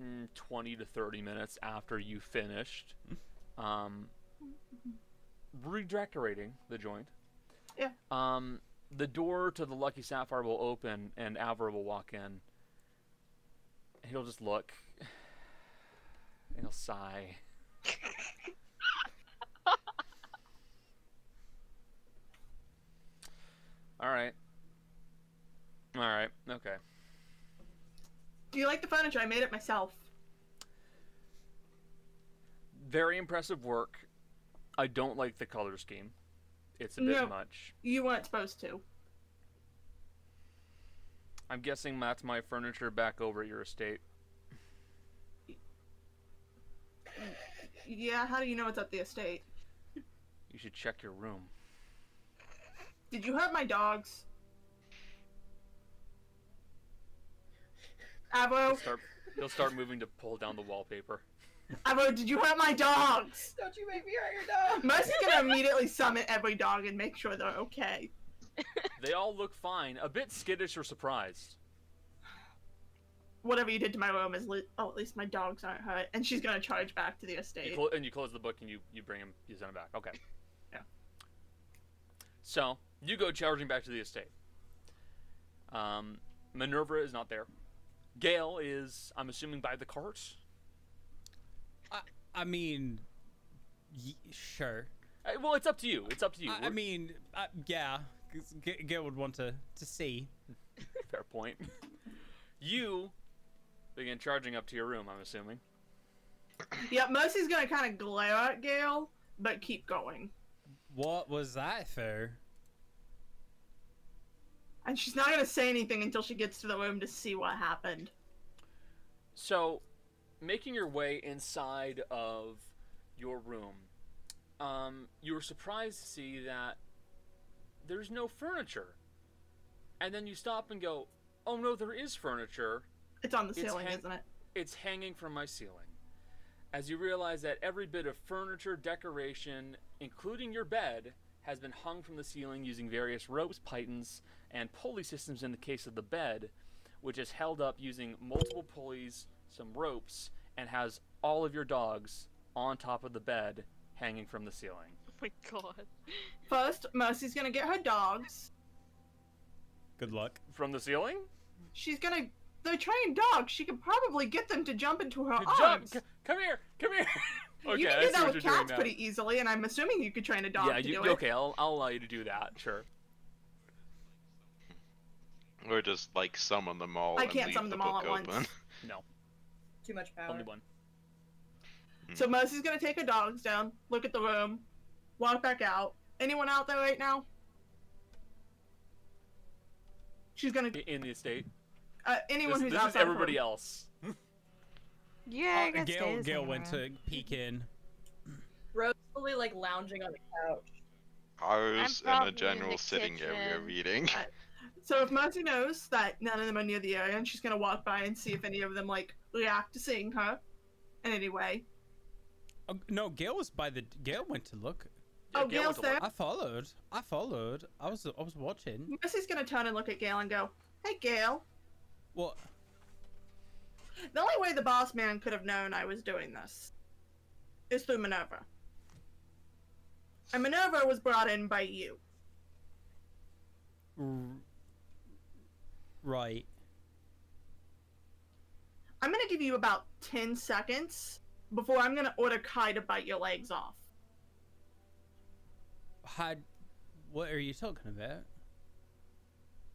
mm, twenty to thirty minutes after you finished, um, redecorating the joint. Yeah. Um, the door to the Lucky Sapphire will open, and Avra will walk in. He'll just look, and [sighs] he'll sigh. [laughs] All right. All right. Okay. Do you like the furniture? I made it myself. Very impressive work. I don't like the color scheme. It's a bit No. much. You weren't supposed to. I'm guessing that's my furniture back over at your estate. Yeah, how do you know it's at the estate? You should check your room. Did you hurt my dogs? He'll start, he'll start moving to pull down the wallpaper. Avo, did you hurt my dogs? Don't you make me hurt your dog. Mercy's gonna immediately summon every dog and make sure they're okay. They all look fine, a bit skittish or surprised. Whatever you did to my room is li- oh, at least my dogs aren't hurt. And she's gonna charge back to the You estate. clo- and you close the book and you, you bring him, you send him back. Okay. Yeah. So, you go charging back to the estate. Um, Minerva is not there. Gail is, I'm assuming, by the cart. I, I mean, y- sure. Uh, well, it's up to you. It's up to you. I, I mean, uh, yeah. 'cause G- Gail would want to to see. [laughs] Fair point. you begin charging up to your room, I'm assuming. Yeah, Mercy's gonna kind of glare at Gail, but keep going. What was that for? And she's not gonna say anything until she gets to the room to see what happened. So, making your way inside of your room, um, you were surprised to see that there's no furniture. And then you stop and go, oh no, there is furniture. It's on the ceiling, hang- isn't it? It's hanging from my ceiling. As you realize that every bit of furniture, decoration, including your bed, has been hung from the ceiling using various ropes, pitons, and pulley systems in the case of the bed, which is held up using multiple pulleys, some ropes, and has all of your dogs on top of the bed hanging from the ceiling. [laughs] Oh my god. First, Mercy's gonna get her dogs. Good luck. From the ceiling? She's gonna. They're trained dogs. She could probably get them to jump into her Good job! arms. C- come here! Come here! [laughs] okay, you can do that with you're cats now. pretty easily, and I'm assuming you could train a dog yeah, to you, do it. okay, I'll, I'll allow you to do that, sure. Or just like summon them all. I and can't leave summon the them all book at once. No, Too much power. only one. So Mercy's gonna take her dogs down, look at the room, walk back out. Anyone out there right now? She's gonna. I- In the estate. Uh, anyone This, who's this is outside of everybody her. else. Yeah, I Uh, guess Gail, Gail went around. to peek in. Rose fully like lounging on the couch. Ours in a general the sitting area reading. [laughs] So if Mercy knows that none of them are near the area, and she's gonna walk by and see if any of them like react to seeing her in any way. Oh, no, Gail was by the. Gail went to look. Yeah, Oh, Gail Gail's went look. there? I followed. I followed. I was. I was watching. Mercy's gonna turn and look at Gail and go, "Hey, Gail. What? The only way the boss man could have known I was doing this is through Minerva. And Minerva was brought in by you. r- right. I'm gonna give you about 10 seconds before I'm gonna order Kai to bite your legs off. Had. What are you talking about?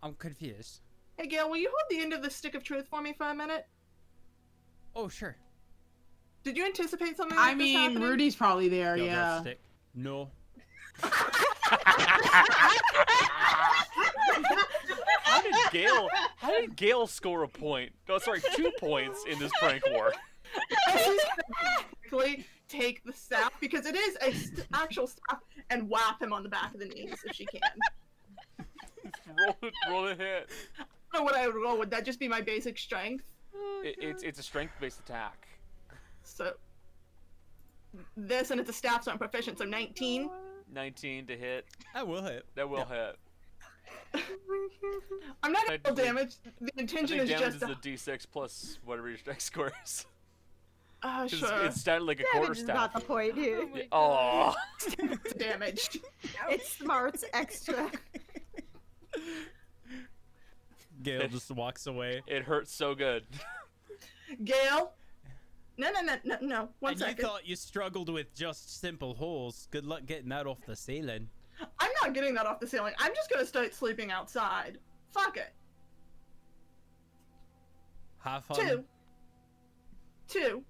I'm confused. Hey, Gail, will you hold the end of the stick of truth for me for a minute? Oh sure. Did you anticipate something I like this mean, happening? Rudy's probably there, Gail, yeah. that stick. No. [laughs] [laughs] How did Gail? How did Gail score a point? No, sorry, two points in this prank war. She's quickly take the staff because it is a st- actual staff and whap him on the back of the knees if she can. roll it, roll a hit. I don't know what I would roll. Would that just be my basic strength? It, it's it's a strength-based attack. So this and it's a staff, so I'm proficient. So 19. 19 to hit. That will hit. That will hit. [laughs] I'm not gonna I roll think- damage. The I intention think is damage just. is To, the d6 plus whatever your strength score is. uh, [laughs] 'Cause sure. It's standard like a Damage quarter is not the point here. my Oh, It's damaged. It's smarts extra. [laughs] Gail just walks away. it hurts so good. Gail. No, no, no, no, no. One and second. you thought you struggled with just simple holes. Good luck getting that off the ceiling. I'm not getting that off the ceiling. I'm just gonna start sleeping outside. Fuck it. Have fun. Two. Two.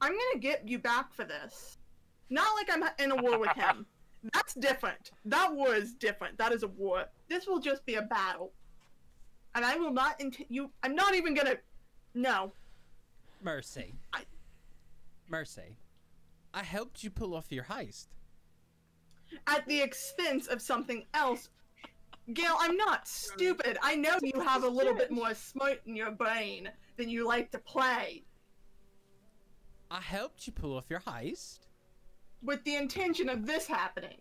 I'm gonna get you back for this. Not like I'm in a war with him. [laughs] That's different. That war is different. That is a war. This will just be a battle. And I will not int- you I'm not even gonna No. Mercy. I- Mercy. I helped you pull off your heist. At the expense of something else. Gail, I'm not stupid. I know you have a little bit more smart in your brain than you like to play. I helped you pull off your heist. With the intention of this happening.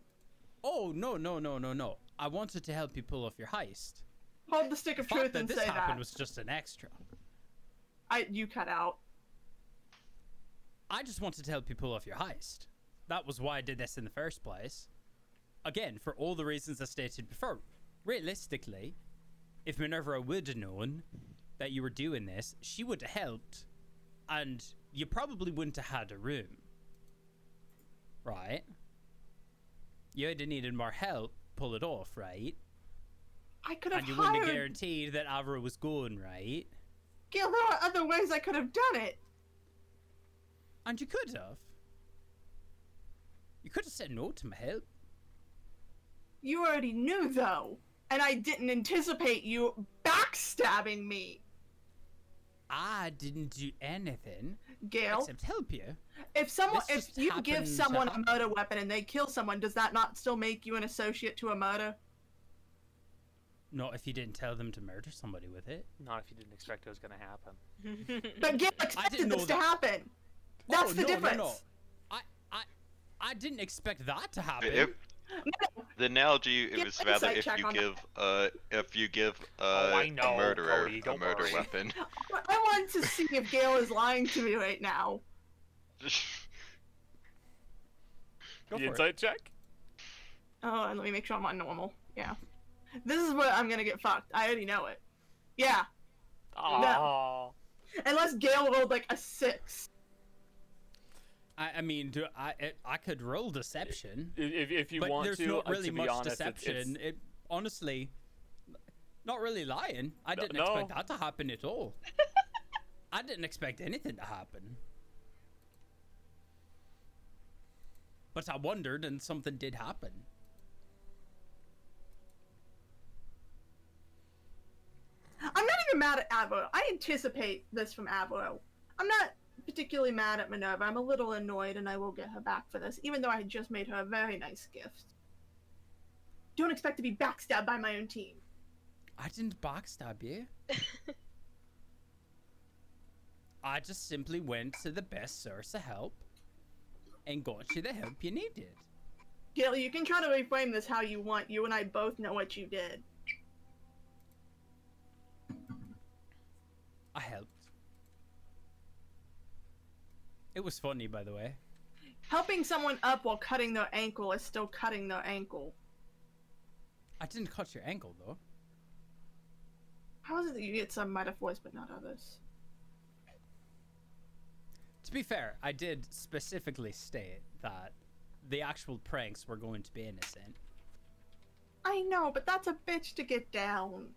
Oh no no no no no! I wanted to help you pull off your heist. Hold the stick The of fact truth that and this say happened was just an extra. I you cut out. I just wanted to help you pull off your heist. That was why I did this in the first place. Again, for all the reasons I stated before. Realistically, if Minerva would have known that you were doing this, she would have helped, and you probably wouldn't have had a room. Right? You would have needed more help, pull it off, right? I could have And you wouldn't have guaranteed that Avra was going, right? Yeah, there are other ways I could have done it. And you could have. You could have said no to my help. You already knew, though. and I didn't anticipate you backstabbing me. I didn't do anything Gail, except help you. if someone this if you give someone uh, a murder weapon and they kill someone, does that not still make you an associate to a murder? Not if you didn't tell them to murder somebody with it. Not if you didn't expect it was going to happen. [laughs] But Gail expected didn't know this to happen. That's Oh, the no, difference. No, no. I, I, I didn't expect that to happen. If, the analogy Give was rather if you on that. give uh if you give Oh, uh, I know, a murderer Cody, a murder worry. weapon. [laughs] I want to see if Gail is lying to me right now. [laughs] Go the for it. insight check? Oh, and let me make sure I'm on normal. Yeah. This is where I'm gonna get fucked. I already know it. Yeah. Aww. Unless Gail rolled like a six. I, I mean, do I? It, I could roll deception, If, if you but want there's to, not uh, really to much honest, deception. it's- It honestly, not really lying. I No- didn't no. expect that to happen at all. [laughs] I didn't expect anything to happen. But I wondered, and something did happen. I'm not even mad at Avro. I anticipate this from Avro. I'm not particularly mad at Minerva. I'm a little annoyed, and I will get her back for this, even though I had just made her a very nice gift. Don't expect to be backstabbed by my own team. I didn't backstab you. [laughs] I just simply went to the best source of help and got you the help you needed. Gail, you can try to reframe this how you want. You and I both know what you did. I helped. It was funny, by the way. Helping someone up while cutting their ankle is still cutting their ankle. I didn't cut your ankle, though. How is it that you get some metaphors but not others? To be fair, I did specifically state that the actual pranks were going to be innocent. I know, but that's a bitch to get down.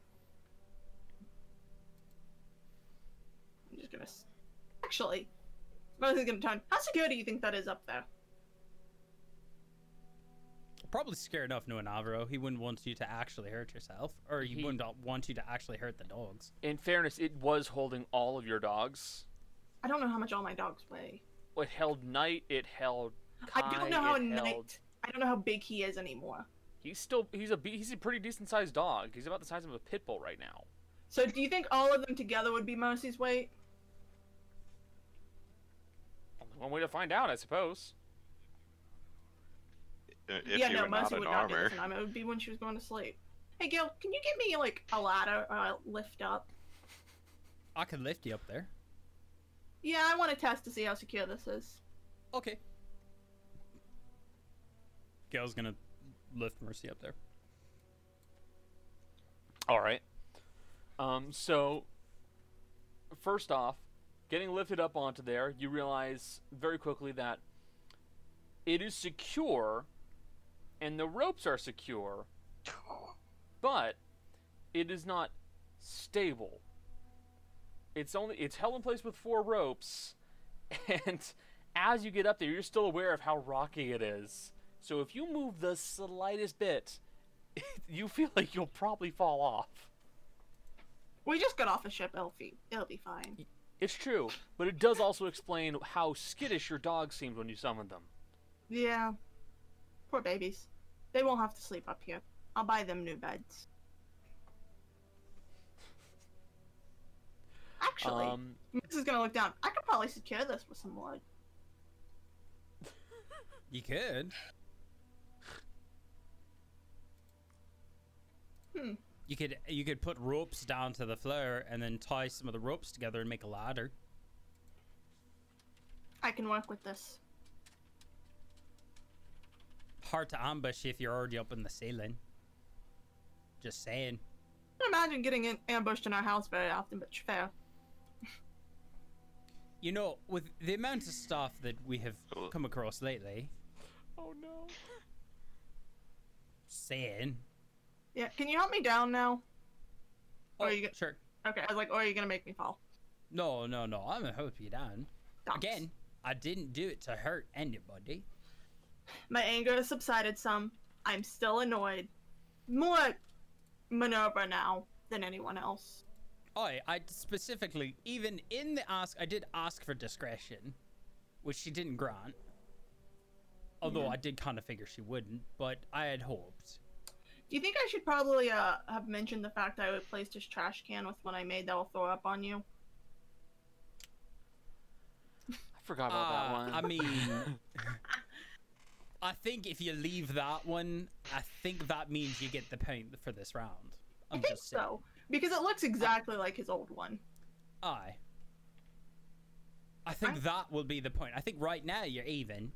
I'm just gonna. Actually, Mosey's gonna turn. How secure do you think that is up there? Probably scare enough knowing Alvaro. He wouldn't want you to actually hurt yourself, or he, He- wouldn't want you to actually hurt the dogs. In fairness, it was holding all of your dogs. I don't know how much all my dogs weigh. It held Knight. It held. I don't know how it Knight. held- I don't know how big he is anymore. He's still. He's a. He's a pretty decent sized dog. He's about the size of a pit bull right now. So, do you think all of them together would be Mosey's weight? One way to find out, I suppose. Uh, if yeah, no, were not Mosey would not do armor. this in armor. It would be when she was going to sleep. Hey, Gil, can you get me like a ladder or a lift up? I can lift you up there. Yeah, I want to test to see how secure this is. Okay. Gail's gonna lift Mercy up there. All right. Um. So, first off, getting lifted up onto there, you realize very quickly that it is secure, and the ropes are secure, but it is not stable. It's only it's held in place with four ropes, [laughs] and as you get up there, you're still aware of how rocky it is. So if you move the slightest bit, [laughs] you feel like you'll probably fall off. We just got off a ship. It'll be, it'll be fine. It's true, but it does also explain how skittish your dog seemed when you summoned them. Yeah. Poor babies. They won't have to sleep up here. I'll buy them new beds. Actually, Um, this is gonna look down. I could probably secure this with some wood. You could. Hmm. You could you could put ropes down to the floor and then tie some of the ropes together and make a ladder. I can work with this. Hard to ambush if you're already up in the ceiling. Just saying. I can imagine getting in, ambushed in our house very often, but fair. You know, with the amount of stuff that we have come across lately, oh no. saying. Yeah, can you help me down now? Oh, you go- sure. Okay, I was like, or are you gonna make me fall? No, no, no. I'm gonna help you down. Again, I didn't do it to hurt anybody. My anger has subsided some. I'm still annoyed. More Minerva now than anyone else. I, I specifically, even in the ask, I did ask for discretion, which she didn't grant. Although mm-hmm. I did kind of figure she wouldn't, but I had hoped. Do you think I should probably uh, have mentioned the fact I replaced his trash can with one I made that will throw up on you? I forgot about that Uh, one. I mean, [laughs] I think if you leave that one, I think that means you get the paint for this round. I I'm think just so. Because it looks exactly like his old one. I. I think I- that will be the point. I think right now you're even.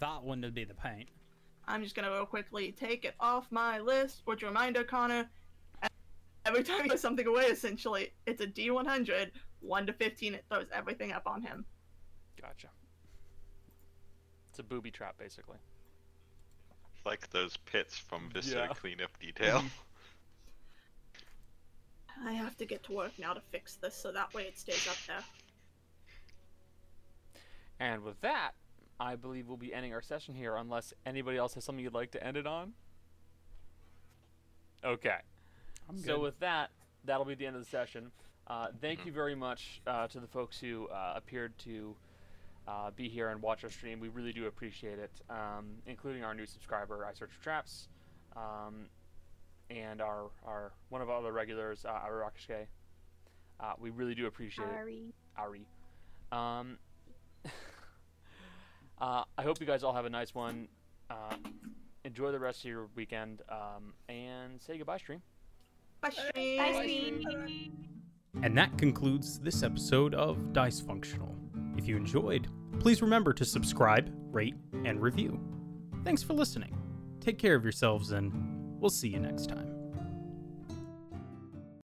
That one will be the point. I'm just gonna real quickly take it off my list. Which reminder, Connor, every time you put something away, essentially, it's a D100. 1 to 15, it throws everything up on him. Gotcha. It's a booby trap, basically. Like those pits from Viscera Yeah. Cleanup Detail. [laughs] I have to get to work now to fix this so that way it stays up there. And with that, I believe we'll be ending our session here, unless anybody else has something you'd like to end it on. Okay. I'm So good. with that, that'll be the end of the session. Uh, thank you very much uh, to the folks who uh, appeared to uh, be here and watch our stream. We really do appreciate it, um, including our new subscriber, I Search for Traps, um, and our, our one of our other regulars, uh, Arakashke. Uh, we really do appreciate it. Sorry. Ari. Um, uh, I hope you guys all have a nice one. Uh, enjoy the rest of your weekend, um, and say goodbye, stream. Bye, stream. Bye, stream. Steve. And that concludes this episode of Dice Functional. If you enjoyed, please remember to subscribe, rate, and review. Thanks for listening. Take care of yourselves, and we'll see you next time.